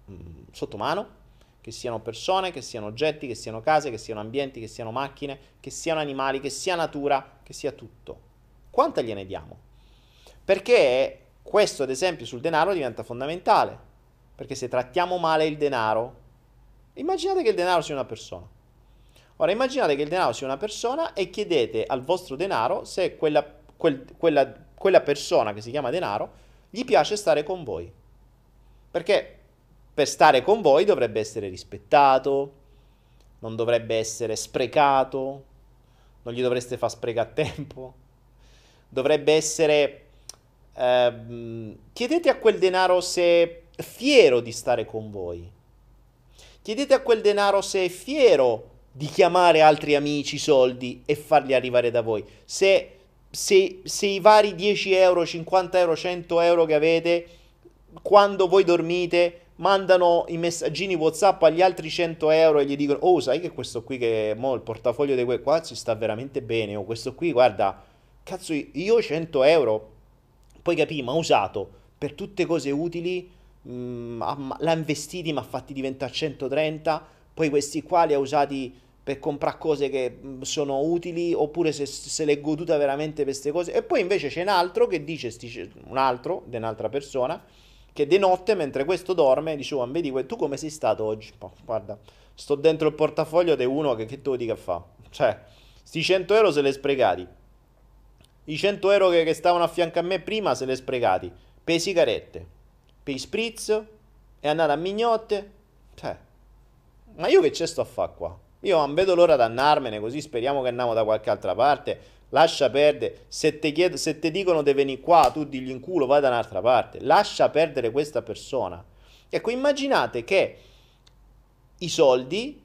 mh, mm, sotto mano, che siano persone, che siano oggetti, che siano case, che siano ambienti, che siano macchine, che siano animali, che sia natura, che sia tutto. Quanta gliene diamo? Perché questo, ad esempio, sul denaro diventa fondamentale. Perché se trattiamo male il denaro, immaginate che il denaro sia una persona. Ora immaginate che il denaro sia una persona e chiedete al vostro denaro se quella, quel, quella, quella persona che si chiama denaro gli piace stare con voi. Perché per stare con voi dovrebbe essere rispettato, non dovrebbe essere sprecato, non gli dovreste far sprecare tempo, dovrebbe essere... Eh, chiedete a quel denaro se è fiero di stare con voi. Chiedete a quel denaro se è fiero di chiamare altri amici soldi e farli arrivare da voi. Se, se, se i vari 10 euro, 50 euro, 100 euro che avete, quando voi dormite, mandano i messaggini WhatsApp agli altri 100 euro e gli dicono: Oh, sai che questo qui che mo il portafoglio di quel qua ci sta veramente bene. O questo qui, guarda, cazzo, io 100 euro, poi capì, ma usato per tutte cose utili, mh, mm, l'ha investiti, ma fatti diventare 130. Poi questi qua li ha usati per comprare cose che mm, sono utili oppure se, se l'è goduta veramente per queste cose. E poi invece c'è un altro che dice, un altro, di un'altra persona che di notte mentre questo dorme diceva vedi tu come sei stato oggi? Oh, guarda sto dentro il portafoglio di uno che, che tu dica fa? Cioè sti 100 euro se li sprecati. I 100 euro che, che, stavano a fianco a me prima se li sprecati. Per sigarette per spritz è andato a mignotte. Cioè ma io che c'è sto a fare qua io non vedo l'ora di andarmene così speriamo che andiamo da qualche altra parte lascia perdere, se ti, chiedo, se ti dicono di venire qua, tu digli in culo, vai da un'altra parte, lascia perdere questa persona. Ecco, immaginate che i soldi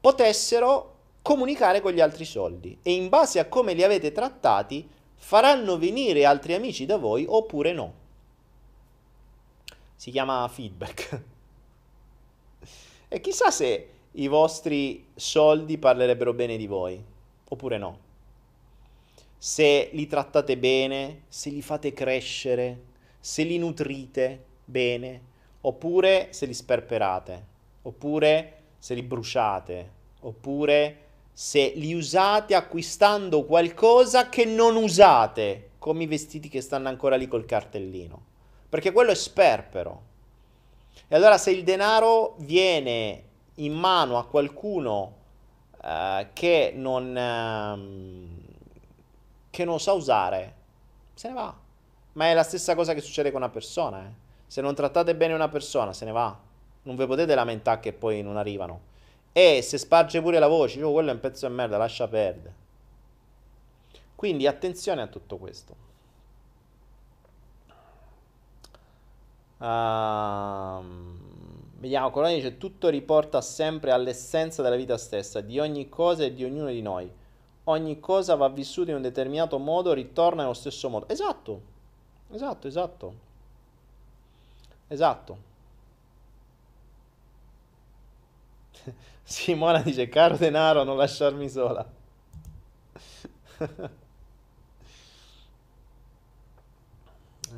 potessero comunicare con gli altri soldi e in base a come li avete trattati faranno venire altri amici da voi oppure no. Si chiama feedback. E chissà se i vostri soldi parlerebbero bene di voi oppure no se li trattate bene, se li fate crescere, se li nutrite bene, oppure se li sperperate, oppure se li bruciate, oppure se li usate acquistando qualcosa che non usate, come i vestiti che stanno ancora lì col cartellino, perché quello è sperpero. E allora se il denaro viene in mano a qualcuno uh, che non... Uh, che non sa usare, se ne va. Ma è la stessa cosa che succede con una persona. Eh. Se non trattate bene una persona, se ne va. Non vi potete lamentare che poi non arrivano. E se sparge pure la voce, oh, quello è un pezzo di merda, lascia perdere. Quindi attenzione a tutto questo. Um, vediamo, Coloni dice tutto riporta sempre all'essenza della vita stessa, di ogni cosa e di ognuno di noi ogni cosa va vissuta in un determinato modo, ritorna nello stesso modo. Esatto, esatto, esatto. Esatto. Simona dice, caro denaro, non lasciarmi sola.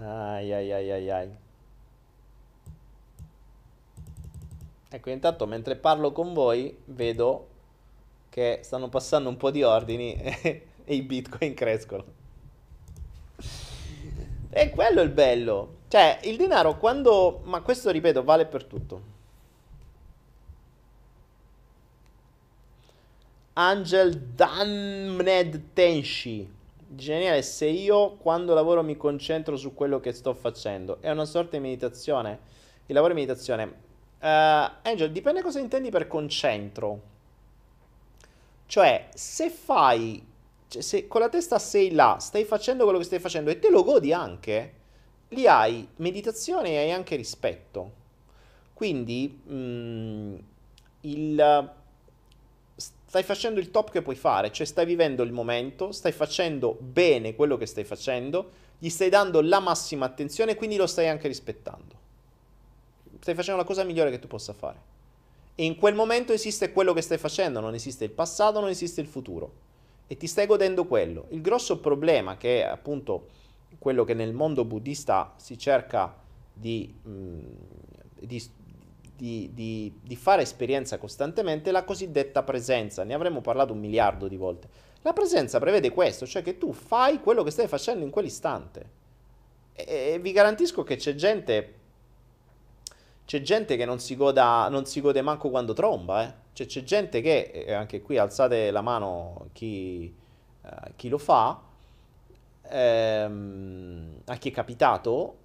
ai ai ai ai ai. Ecco, intanto mentre parlo con voi vedo che stanno passando un po' di ordini e, i bitcoin crescono. E quello è il bello. Cioè, il denaro quando... Ma questo, ripeto, vale per tutto. Angel Damned Tenshi. Geniale, se io quando lavoro mi concentro su quello che sto facendo. È una sorta di meditazione. Il lavoro è meditazione. Uh, Angel, dipende cosa intendi per concentro. Cioè, se fai, cioè, se con la testa sei là, stai facendo quello che stai facendo e te lo godi anche, lì hai meditazione e hai anche rispetto. Quindi, mh, mm, il, stai facendo il top che puoi fare, cioè stai vivendo il momento, stai facendo bene quello che stai facendo, gli stai dando la massima attenzione quindi lo stai anche rispettando. Stai facendo la cosa migliore che tu possa fare. E in quel momento esiste quello che stai facendo, non esiste il passato, non esiste il futuro. E ti stai godendo quello. Il grosso problema, che è appunto quello che nel mondo buddista si cerca di, mh, mm, di, di, di, fare esperienza costantemente, è la cosiddetta presenza. Ne avremmo parlato un miliardo di volte. La presenza prevede questo, cioè che tu fai quello che stai facendo in quell'istante. E, e vi garantisco che c'è gente c'è gente che non si, goda, non si gode manco quando tromba, eh. Cioè, c'è gente che, e anche qui alzate la mano chi, uh, chi lo fa, ehm, a chi è capitato,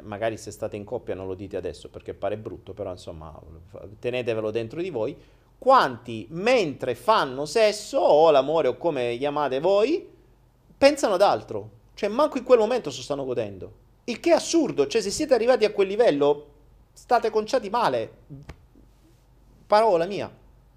magari se state in coppia non lo dite adesso perché pare brutto, però insomma tenetevelo dentro di voi, quanti mentre fanno sesso o l'amore o come chiamate voi, pensano ad altro, cioè manco in quel momento si stanno godendo. Il che è assurdo, cioè se siete arrivati a quel livello state conciati male. Parola mia.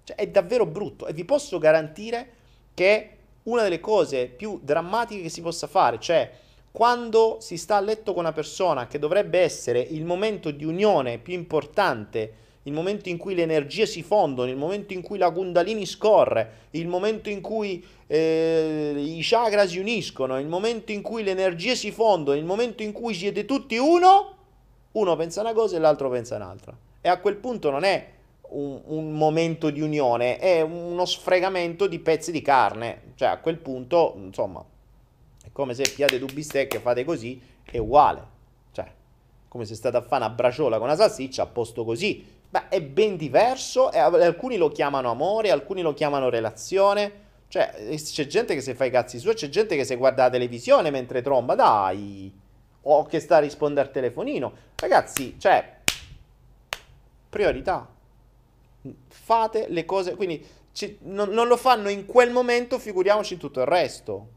Cioè, è davvero brutto e vi posso garantire che è una delle cose più drammatiche che si possa fare, cioè quando si sta a letto con una persona che dovrebbe essere il momento di unione più importante, il momento in cui le energie si fondono, il momento in cui la Kundalini scorre, il momento in cui eh, i chakra si uniscono, il momento in cui le energie si fondono, il momento in cui siete tutti uno, uno pensa una cosa e l'altro pensa un'altra. E a quel punto non è un, un, momento di unione, è uno sfregamento di pezzi di carne. Cioè, a quel punto, insomma, è come se piate due bistecche fate così, è uguale. Cioè, come se state a fare una braciola con una salsiccia a posto così. Beh, è ben diverso, e alcuni lo chiamano amore, alcuni lo chiamano relazione. Cioè, c'è gente che si fa i cazzi suoi, c'è gente che si guarda la televisione mentre tromba, dai. O che sta a rispondere al telefonino. Ragazzi, cioè, priorità fate le cose, quindi ci, non, non lo fanno in quel momento, figuriamoci in tutto il resto.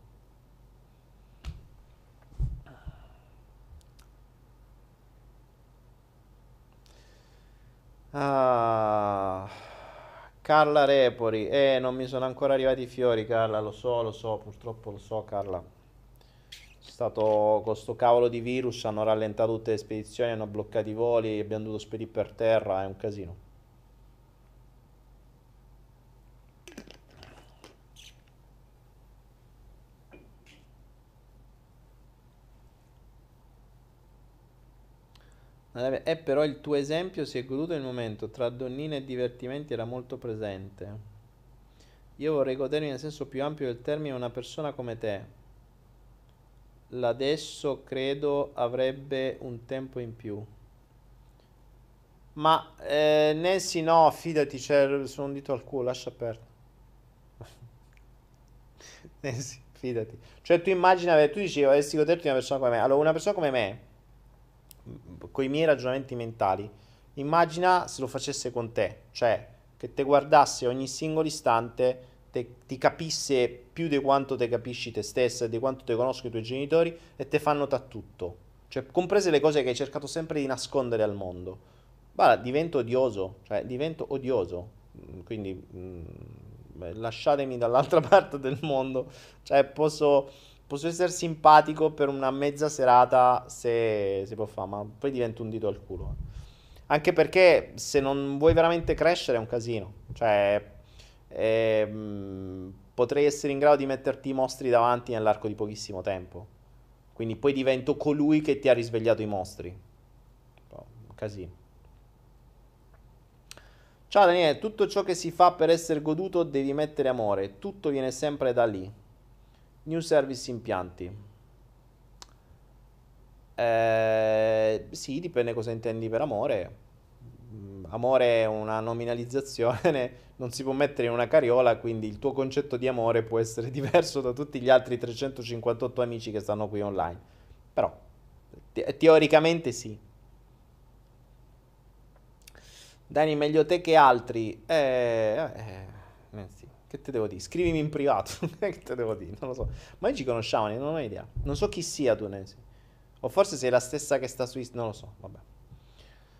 Ah, Carla Repori, eh, non mi sono ancora arrivati i fiori, Carla, lo so, lo so, purtroppo lo so, Carla. È stato con sto cavolo di virus, hanno rallentato tutte le spedizioni, hanno bloccato i voli, abbiamo dovuto spedire per terra, è un casino. E però il tuo esempio si è goduto nel momento, tra donnine e divertimenti era molto presente. Io vorrei godermi nel senso più ampio del termine una persona come te. L'adesso credo avrebbe un tempo in più. Ma eh, Nancy no, fidati, c'è sono un dito al culo, lascia perdere. Nancy, fidati. Cioè tu immagina, tu dici, avessi goderti una persona come me. Allora, una persona come me con i miei ragionamenti mentali, immagina se lo facesse con te, cioè che te guardasse ogni singolo istante, te, ti capisse più di quanto te capisci te stessa di quanto te conosco i tuoi genitori e te fa notare tutto, cioè comprese le cose che hai cercato sempre di nascondere al mondo. Guarda, divento odioso, cioè divento odioso, quindi mh, mm, lasciatemi dall'altra parte del mondo, cioè posso Posso essere simpatico per una mezza serata se si può fare, ma poi divento un dito al culo. Anche perché se non vuoi veramente crescere è un casino. Cioè, eh, potrei essere in grado di metterti i mostri davanti nell'arco di pochissimo tempo. Quindi poi divento colui che ti ha risvegliato i mostri. Un casino. Ciao Daniele, tutto ciò che si fa per essere goduto devi mettere amore, tutto viene sempre da lì. New service impianti. Eh, sì, dipende cosa intendi per amore. Mm, amore è una nominalizzazione, non si può mettere in una carriola, quindi il tuo concetto di amore può essere diverso da tutti gli altri 358 amici che stanno qui online. Però, te- teoricamente sì. Dani, meglio te che altri? Eh, eh. Che te devo dire? Scrivimi in privato. che te devo dire? Non lo so. Ma noi ci conosciamo, non ho idea. Non so chi sia tu, Nancy. O forse sei la stessa che sta su... Non lo so, vabbè.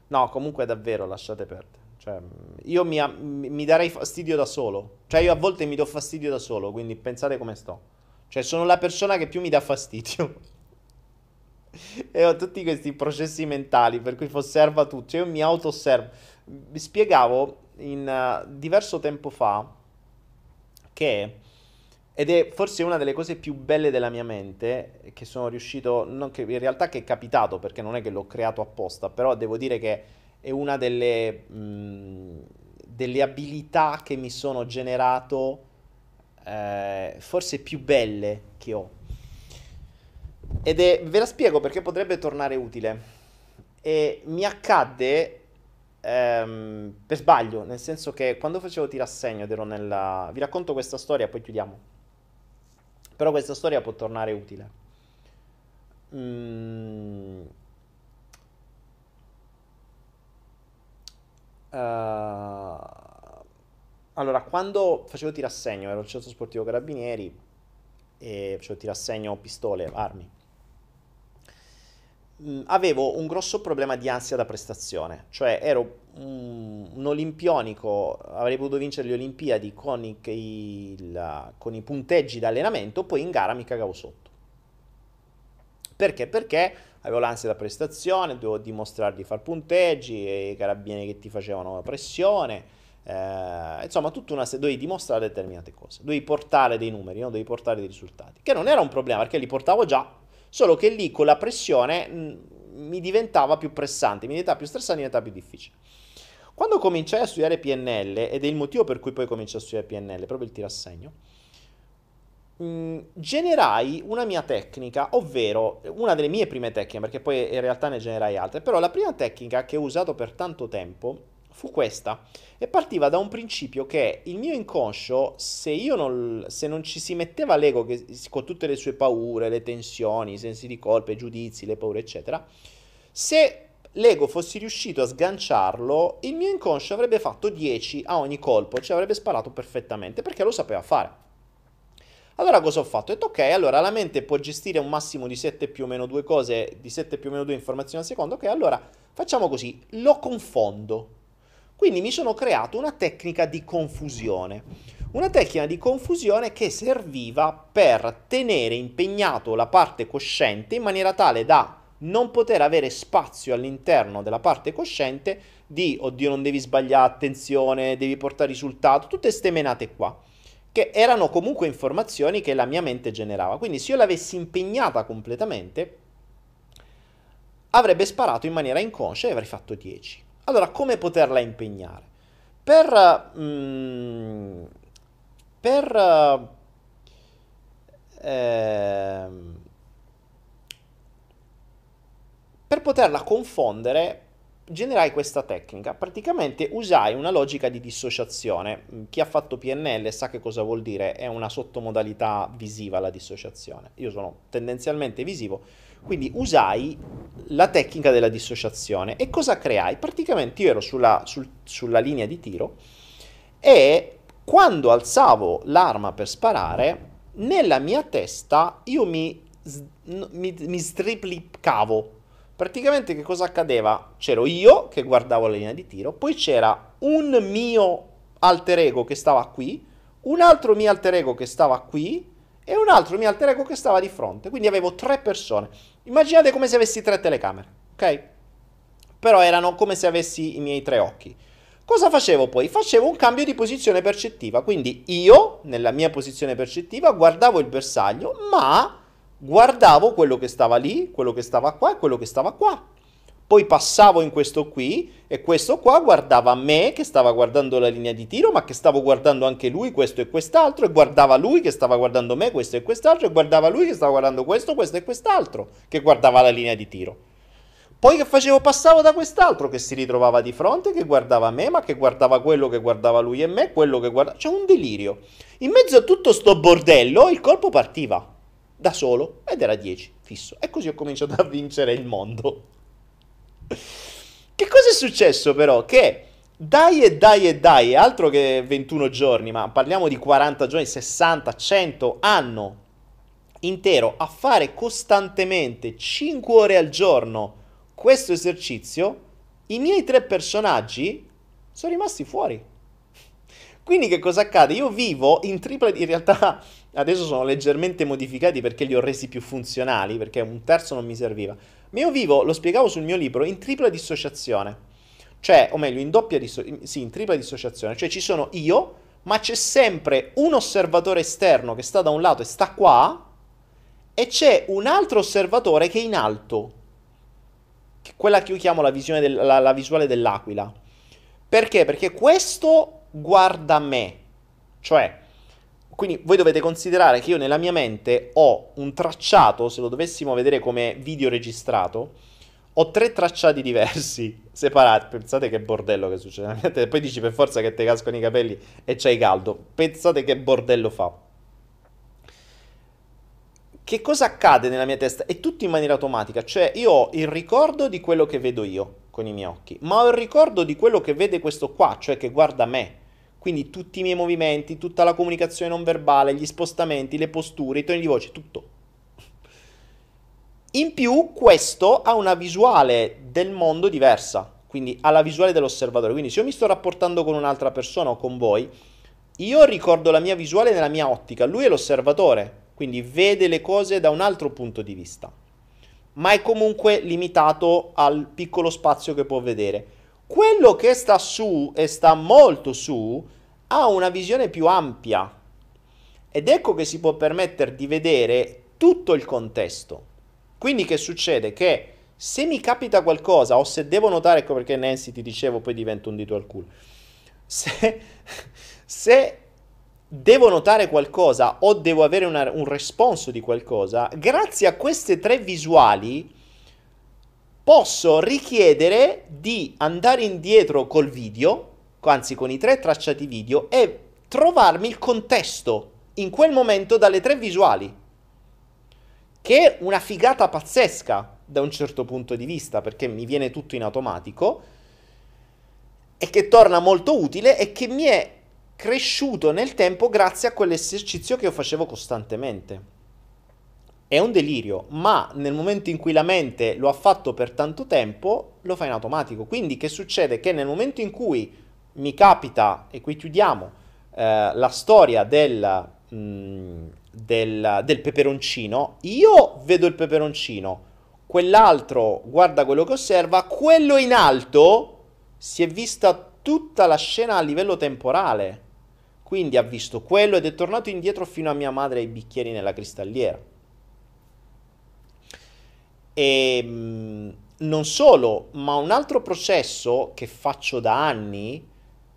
No, comunque davvero, lasciate perdere. Cioè, io mi, mi, darei fastidio da solo. Cioè, io a volte mi do fastidio da solo, quindi pensate come sto. Cioè, sono la persona che più mi dà fastidio. e ho tutti questi processi mentali per cui osserva tutto. Cioè, io mi auto-osservo. Vi spiegavo in uh, diverso tempo fa che ed è forse una delle cose più belle della mia mente che sono riuscito, che, in realtà che è capitato perché non è che l'ho creato apposta, però devo dire che è una delle, mh, delle abilità che mi sono generato eh, forse più belle che ho. Ed è, ve la spiego perché potrebbe tornare utile. E mi accadde ehm, per sbaglio, nel senso che quando facevo tirassegno ed ero nella... Vi racconto questa storia poi chiudiamo. Però questa storia può tornare utile. Mm. Uh, allora, quando facevo tirassegno, ero al centro sportivo Carabinieri e facevo tirassegno pistole, armi. Mh, avevo un grosso problema di ansia da prestazione, cioè ero un, un olimpionico, avrei potuto vincere le Olimpiadi con i, il, con i punteggi d'allenamento, poi in gara mi cagavo sotto. Perché? Perché avevo l'ansia da prestazione, dovevo dimostrare di far punteggi, e i carabinieri che ti facevano pressione, eh, insomma tutta una serie, dovevi dimostrare determinate cose, dovevi portare dei numeri, no? dovevi portare dei risultati, che non era un problema perché li portavo già, solo che lì con la pressione mi diventava più pressante, mi diventava più stressante, mi diventava più difficile. Quando cominciai a studiare PNL, ed è il motivo per cui poi cominciai a studiare PNL, proprio il tirassegno, mh, generai una mia tecnica, ovvero una delle mie prime tecniche, perché poi in realtà ne generai altre, però la prima tecnica che ho usato per tanto tempo fu questa e partiva da un principio che il mio inconscio, se, non, se non ci si metteva l'ego che, con tutte le sue paure, le tensioni, i sensi di colpa, i giudizi, le paure, eccetera, se l'ego fossi riuscito a sganciarlo, il mio inconscio avrebbe fatto 10 a ogni colpo, ci avrebbe sparato perfettamente perché lo sapeva fare. Allora cosa ho fatto? Ho detto ok, allora la mente può gestire un massimo di 7 più o meno 2 cose, di 7 più o meno 2 informazioni al secondo, ok, allora facciamo così, lo confondo. Quindi mi sono creato una tecnica di confusione. Una tecnica di confusione che serviva per tenere impegnato la parte cosciente in maniera tale da non poter avere spazio all'interno della parte cosciente di oddio non devi sbagliare, attenzione, devi portare risultato, tutte queste menate qua che erano comunque informazioni che la mia mente generava. Quindi se io l'avessi impegnata completamente, avrebbe sparato in maniera inconscia e avrei fatto 10. Allora, come poterla impegnare? Per... Mm, per... Eh, per poterla confondere generai questa tecnica. Praticamente usai una logica di dissociazione. Mm, chi ha fatto PNL sa che cosa vuol dire, è una sottomodalità visiva la dissociazione. Io sono tendenzialmente visivo, quindi usai la tecnica della dissociazione. E cosa creai? Praticamente io ero sulla, sul, sulla linea di tiro e quando alzavo l'arma per sparare, nella mia testa io mi, mi, mi striplicavo praticamente che cosa accadeva? C'ero io che guardavo la linea di tiro, poi c'era un mio alter ego che stava qui, un altro mio alter ego che stava qui e un altro mio alter ego che stava di fronte. Quindi avevo tre persone. Immaginate come se avessi tre telecamere, ok? Però erano come se avessi i miei tre occhi. Cosa facevo poi? Facevo un cambio di posizione percettiva, quindi io, nella mia posizione percettiva, guardavo il bersaglio, ma guardavo quello che stava lì, quello che stava qua e quello che stava qua. Poi passavo in questo qui e questo qua guardava me che stava guardando la linea di tiro, ma che stavo guardando anche lui, questo e quest'altro, e guardava lui che stava guardando me, questo e quest'altro, e guardava lui che stava guardando questo, questo e quest'altro, che guardava la linea di tiro. Poi che facevo? Passavo da quest'altro che si ritrovava di fronte, che guardava me, ma che guardava quello che guardava lui e me, quello che guardava... C'è un delirio. In mezzo a tutto sto bordello il colpo partiva da solo ed era 10 fisso. E così ho cominciato a vincere il mondo. Che cosa è successo però? Che dai e dai e dai, altro che 21 giorni, ma parliamo di 40 giorni, 60, 100, anno intero a fare costantemente 5 ore al giorno questo esercizio, i miei tre personaggi sono rimasti fuori. Quindi che cosa accade? Io vivo in tripla... In realtà adesso sono leggermente modificati perché li ho resi più funzionali, perché un terzo non mi serviva. Ma io vivo, lo spiegavo sul mio libro, in tripla dissociazione. Cioè, o meglio, in doppia dissociazione, sì, in tripla dissociazione. Cioè ci sono io, ma c'è sempre un osservatore esterno che sta da un lato e sta qua, e c'è un altro osservatore che è in alto. Che quella che io chiamo la, del, la, la visuale dell'aquila. Perché? Perché questo guarda me. Cioè, quindi voi dovete considerare che io nella mia mente ho un tracciato, se lo dovessimo vedere come video registrato, ho tre tracciati diversi, separati. Pensate che bordello che succede. Poi dici per forza che ti cascano i capelli e c'hai caldo. Pensate che bordello fa. Che cosa accade nella mia testa? È tutto in maniera automatica, cioè io ho il ricordo di quello che vedo io con i miei occhi, ma ho il ricordo di quello che vede questo qua, cioè che guarda me. Quindi tutti i miei movimenti, tutta la comunicazione non verbale, gli spostamenti, le posture, i toni di voce, tutto. In più, questo ha una visuale del mondo diversa, quindi ha la visuale dell'osservatore. Quindi se io mi sto rapportando con un'altra persona o con voi, io ricordo la mia visuale nella mia ottica, lui è l'osservatore, quindi vede le cose da un altro punto di vista, ma è comunque limitato al piccolo spazio che può vedere. Quello che sta su e sta molto su ha una visione più ampia ed ecco che si può permettere di vedere tutto il contesto. Quindi che succede? Che se mi capita qualcosa o se devo notare, ecco perché Nancy ti dicevo poi divento un dito al culo, se, se devo notare qualcosa o devo avere una, un responso di qualcosa, grazie a queste tre visuali posso richiedere di andare indietro col video, anzi con i tre tracciati video, e trovarmi il contesto in quel momento dalle tre visuali. Che è una figata pazzesca da un certo punto di vista, perché mi viene tutto in automatico, e che torna molto utile e che mi è cresciuto nel tempo grazie a quell'esercizio che io facevo costantemente. È un delirio, ma nel momento in cui la mente lo ha fatto per tanto tempo, lo fa in automatico. Quindi che succede? Che nel momento in cui mi capita, e qui chiudiamo, eh, la storia del, mh, mm, del, del peperoncino, io vedo il peperoncino, quell'altro guarda quello che osserva, quello in alto si è vista tutta la scena a livello temporale. Quindi ha visto quello ed è tornato indietro fino a mia madre e ai bicchieri nella cristalliera. E ehm, non solo, ma un altro processo che faccio da anni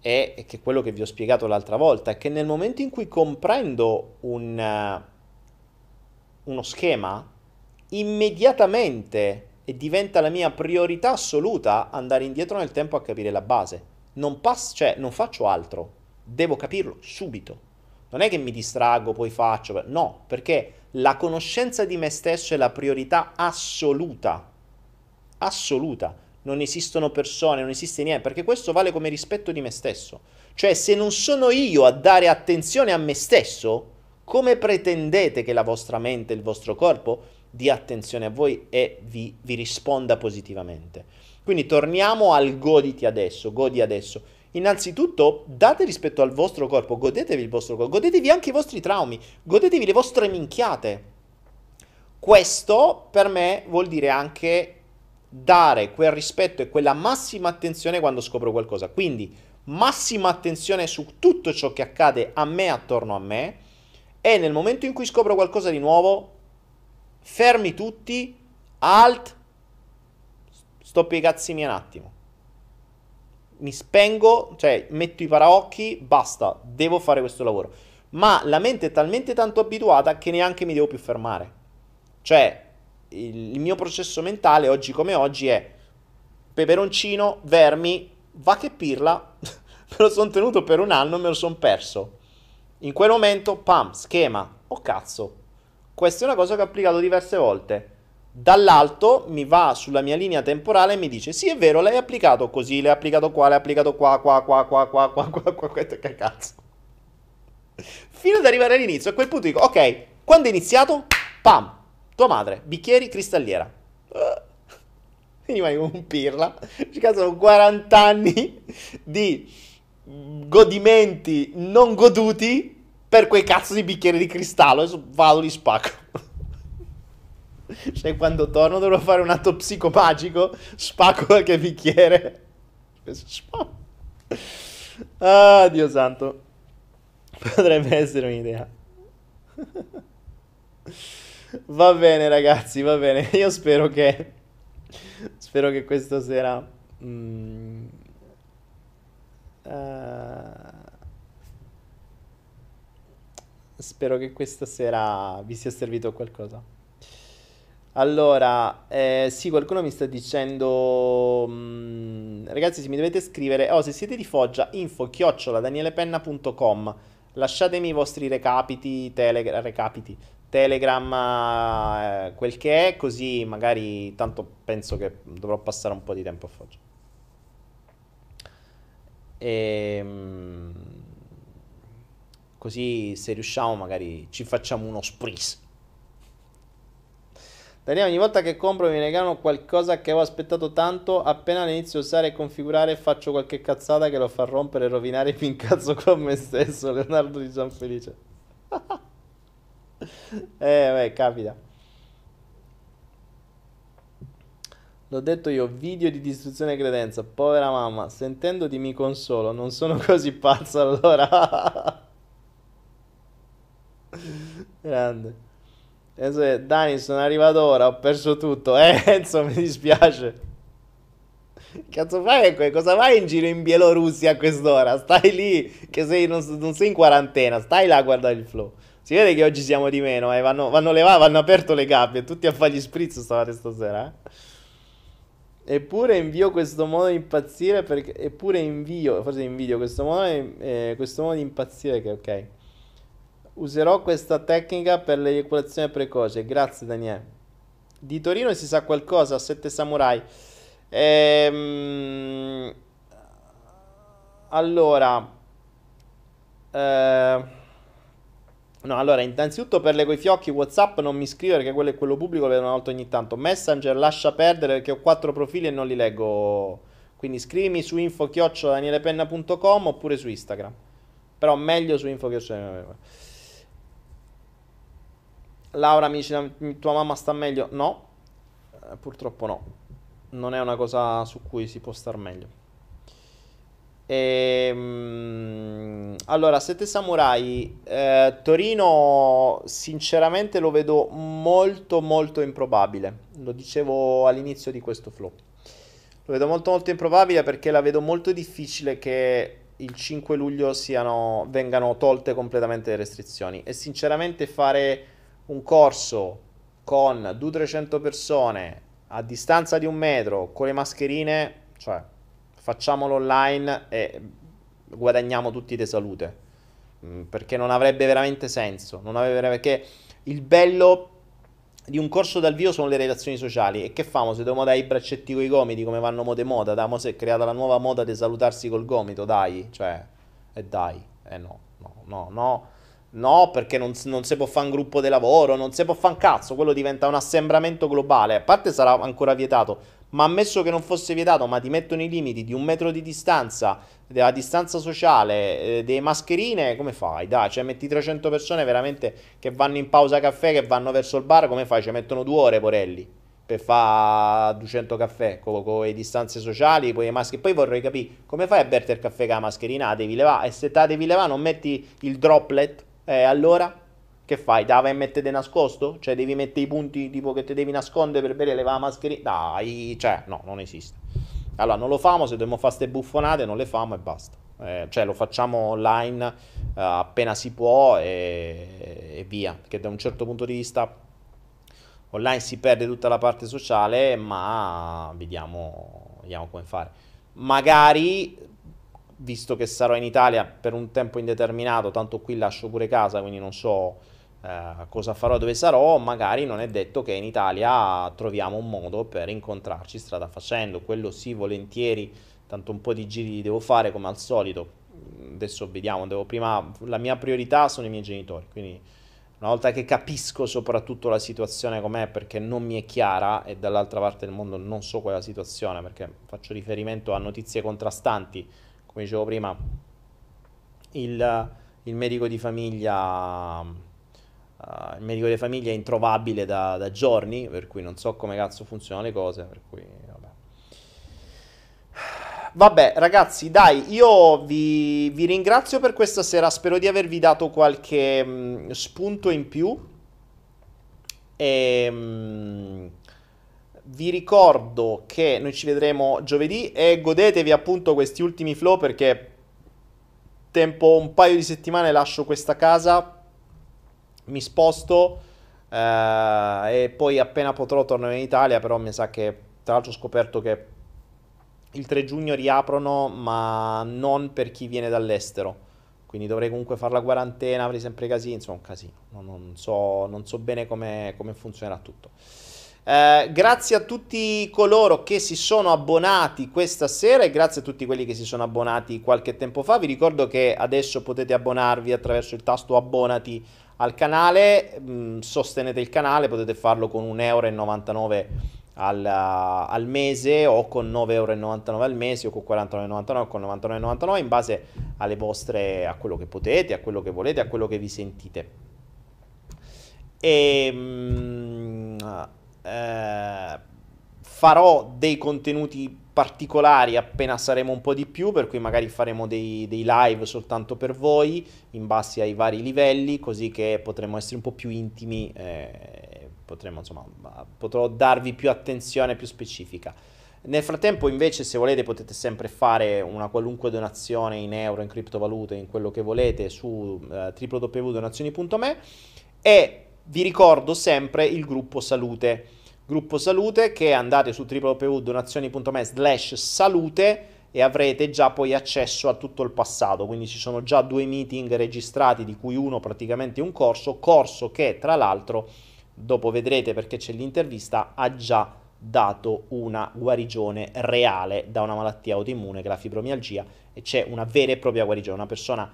è, che è quello che vi ho spiegato l'altra volta, è che nel momento in cui comprendo un, uno schema, immediatamente e diventa la mia priorità assoluta andare indietro nel tempo a capire la base. Non, pass- cioè, non faccio altro, devo capirlo subito. Non è che mi distraggo, poi faccio, no, perché la conoscenza di me stesso è la priorità assoluta. Assoluta. Non esistono persone, non esiste niente, perché questo vale come rispetto di me stesso. Cioè, se non sono io a dare attenzione a me stesso, come pretendete che la vostra mente, il vostro corpo dia attenzione a voi e vi, vi risponda positivamente? Quindi torniamo al goditi adesso, godi adesso. Innanzitutto date rispetto al vostro corpo, godetevi il vostro corpo, godetevi anche i vostri traumi, godetevi le vostre minchiate. Questo per me vuol dire anche dare quel rispetto e quella massima attenzione quando scopro qualcosa. Quindi massima attenzione su tutto ciò che accade a me attorno a me e nel momento in cui scopro qualcosa di nuovo, fermi tutti, alt, stoppi i cazzi miei un attimo mi spengo, cioè metto i paraocchi, basta, devo fare questo lavoro. Ma la mente è talmente tanto abituata che neanche mi devo più fermare. Cioè, il, il mio processo mentale oggi come oggi è peperoncino, vermi, va che pirla, me lo sono tenuto per un anno e me lo sono perso. In quel momento, pam, schema, oh cazzo. Questa è una cosa che ho applicato diverse volte dall'alto mi va sulla mia linea temporale e mi dice sì è vero l'hai applicato così l'hai applicato qua l'hai applicato qua qua qua qua qua qua qua qua qua che cazzo. Fino ad arrivare all'inizio a quel punto dico ok quando è iniziato? Pam. Tua madre bicchieri cristalliera. Quindi vai un pirla. Ci sono 40 anni di godimenti non goduti per quei cazzo di bicchieri di cristallo. Adesso vado li spacco cioè, quando torno dovrò fare un atto psicopagico, spacco qualche bicchiere. Ah, Dio santo. Potrebbe essere un'idea. Va bene, ragazzi, va bene. Io spero che. Spero che questa sera. Mm, uh, spero che questa sera vi sia servito qualcosa. Allora, eh, sì, qualcuno mi sta dicendo, mh, ragazzi, se mi dovete scrivere, oh, se siete di Foggia, info chiocciola danielepenna.com, lasciatemi i vostri recapiti, telegra- recapiti, Telegram, eh, quel che è, così magari, tanto penso che dovrò passare un po' di tempo a Foggia. E, ehm, così se riusciamo magari ci facciamo uno spritz Daniele, ogni volta che compro mi regalano qualcosa che avevo aspettato tanto. Appena inizio a usare e configurare, faccio qualche cazzata che lo fa rompere e rovinare. Mi incazzo con me stesso. Leonardo di Gianfelice. eh, beh, capita. L'ho detto io, video di distruzione credenza. Povera mamma, sentendoti mi consolo. Non sono così pazzo allora. Grande. Dani, sono arrivato ora, ho perso tutto. Eh, Enzo, mi dispiace. Cazzo fai? Cosa vai in giro in Bielorussia a quest'ora? Stai lì, che sei, non, non, sei in quarantena, stai là a guardare il flow. Si vede che oggi siamo di meno, eh. vanno, vanno, levati, vanno aperto le gabbie, tutti a fare gli spritz stavate stasera, eh. Eppure invio questo modo di impazzire perché... Eppure invio, forse invidio questo modo, eh, questo modo di impazzire che ok. Userò questa tecnica per l'eiaculazione precoce. Grazie, Daniele. Di Torino si sa qualcosa? Sette samurai. Ehm... Allora. Eh... No, allora, innanzitutto per le coi fiocchi WhatsApp non mi scrive perché quello è quello pubblico, lo vedo una volta ogni tanto. Messenger lascia perdere perché ho quattro profili e non li leggo. Quindi scrivimi su info-danielepenna.com oppure su Instagram. Però meglio su info Laura mi dice tua mamma sta meglio? No, eh, purtroppo no. Non è una cosa su cui si può star meglio. Ehm, allora, Sette Samurai, eh, Torino sinceramente lo vedo molto molto improbabile. Lo dicevo all'inizio di questo flow. Lo vedo molto molto improbabile perché la vedo molto difficile che il 5 luglio siano, vengano tolte completamente le restrizioni. E sinceramente fare un corso con 200-300 persone a distanza di un metro con le mascherine, cioè facciamolo online e guadagniamo tutti di salute. Mm, perché non avrebbe veramente senso. Non avrebbe, perché il bello di un corso dal vivo sono le relazioni sociali. E che famo? Se dobbiamo dare i braccetti con i gomiti come vanno mode moda, da mo si è creata la nuova moda di salutarsi col gomito, dai, cioè, e dai, eh no, no, no, no. No, perché non, non, si può fare un gruppo di lavoro, non si può fare un cazzo, quello diventa un assembramento globale. A parte sarà ancora vietato, ma ammesso che non fosse vietato, ma ti mettono i limiti di un metro di distanza, della distanza sociale, eh, delle mascherine, come fai? Dai, cioè metti 300 persone veramente che vanno in pausa caffè, che vanno verso il bar, come fai? Ci mettono due ore, porelli, per fare 200 caffè con, con le distanze sociali, poi le maschere. Poi vorrei capire, come fai a berti il caffè con la mascherina? La devi levare, e se te la devi levare non metti il droplet, eh, allora che fai? Te la vai a mettere nascosto? Cioè devi mettere i punti tipo che ti devi nascondere per bere la mascherina? Dai, cioè no, non esiste. Allora non lo famo, se dobbiamo fare queste buffonate non le famo e basta. Eh, cioè lo facciamo online eh, appena si può e, e via. Che da un certo punto di vista online si perde tutta la parte sociale, ma vediamo, vediamo come fare. Magari visto che sarò in Italia per un tempo indeterminato, tanto qui lascio pure casa, quindi non so eh, cosa farò, dove sarò, magari non è detto che in Italia troviamo un modo per incontrarci strada facendo, quello sì, volentieri, tanto un po' di giri devo fare come al solito. Adesso vediamo, devo prima la mia priorità sono i miei genitori, quindi una volta che capisco soprattutto la situazione com'è perché non mi è chiara e dall'altra parte del mondo non so quella situazione perché faccio riferimento a notizie contrastanti come dicevo prima, il, il medico di famiglia, uh, il medico di famiglia è introvabile da, da, giorni, per cui non so come cazzo funzionano le cose, per cui vabbè. Vabbè, ragazzi, dai, io vi, vi, ringrazio per questa sera. Spero di avervi dato qualche mh, mm, spunto in più. E, mh, mm, vi ricordo che noi ci vedremo giovedì e godetevi appunto questi ultimi flow perché tempo un paio di settimane lascio questa casa, mi sposto eh, e poi appena potrò tornare in Italia, però mi sa che tra l'altro ho scoperto che il 3 giugno riaprono, ma non per chi viene dall'estero. Quindi dovrei comunque fare la quarantena, avrei sempre casini, insomma un casino. Non, non, so, non so, bene come funzionerà tutto. Eh, grazie a tutti coloro che si sono abbonati questa sera e grazie a tutti quelli che si sono abbonati qualche tempo fa. Vi ricordo che adesso potete abbonarvi attraverso il tasto abbonati al canale, mh, mm, sostenete il canale, potete farlo con 1,99 euro al, al, mese o con 9,99 euro al mese o con 49,99 o con 99,99 in base alle vostre, a quello che potete, a quello che volete, a quello che vi sentite. E, mh, mm, eh, farò dei contenuti particolari appena saremo un po' di più, per cui magari faremo dei, dei, live soltanto per voi in base ai vari livelli, così che potremo essere un po' più intimi, eh, potremo, insomma, potrò darvi più attenzione più specifica. Nel frattempo, invece, se volete, potete sempre fare una qualunque donazione in euro, in criptovalute, in quello che volete su eh, www.donazioni.me e vi ricordo sempre il gruppo salute. Gruppo salute che andate su www.donazioni.me slash salute e avrete già poi accesso a tutto il passato, quindi ci sono già due meeting registrati di cui uno praticamente un corso, corso che tra l'altro dopo vedrete perché c'è l'intervista ha già dato una guarigione reale da una malattia autoimmune che è la fibromialgia e c'è una vera e propria guarigione, una persona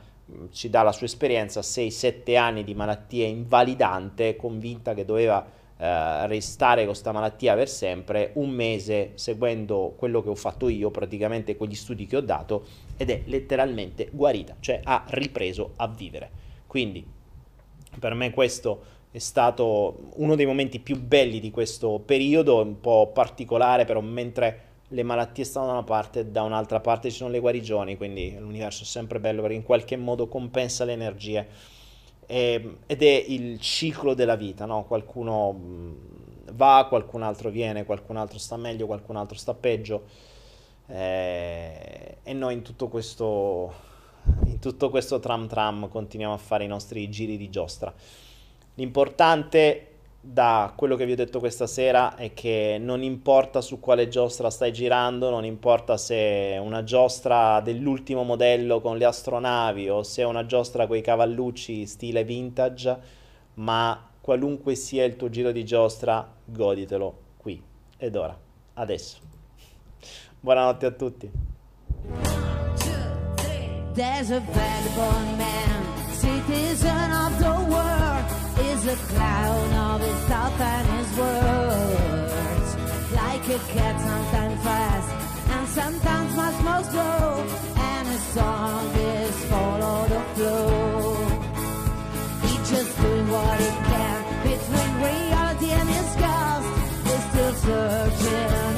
ci dà la sua esperienza, 6-7 anni di malattia invalidante, convinta che doveva eh, restare con questa malattia per sempre, un mese seguendo quello che ho fatto io, praticamente quegli studi che ho dato, ed è letteralmente guarita, cioè ha ripreso a vivere. Quindi per me questo è stato uno dei momenti più belli di questo periodo, un po' particolare, però mentre le malattie stanno da una parte, da un'altra parte ci sono le guarigioni, quindi l'universo è sempre bello perché in qualche modo compensa le energie e, ed è il ciclo della vita, no? qualcuno mm, va, qualcun altro viene, qualcun altro sta meglio, qualcun altro sta peggio eh, e noi in tutto questo in tutto questo tram tram continuiamo a fare i nostri giri di giostra. L'importante da quello che vi ho detto questa sera è che non importa su quale giostra stai girando, non importa se è una giostra dell'ultimo modello con le astronavi o se è una giostra con i cavallucci stile vintage, ma qualunque sia il tuo giro di giostra, goditelo qui ed ora, adesso. Buonanotte a tutti. There's a is a clown of his thoughts and his words. Like a cat, sometimes fast and sometimes much more slow. And his song is follow the flow. He just doing what he can between reality and his ghost. He's still searching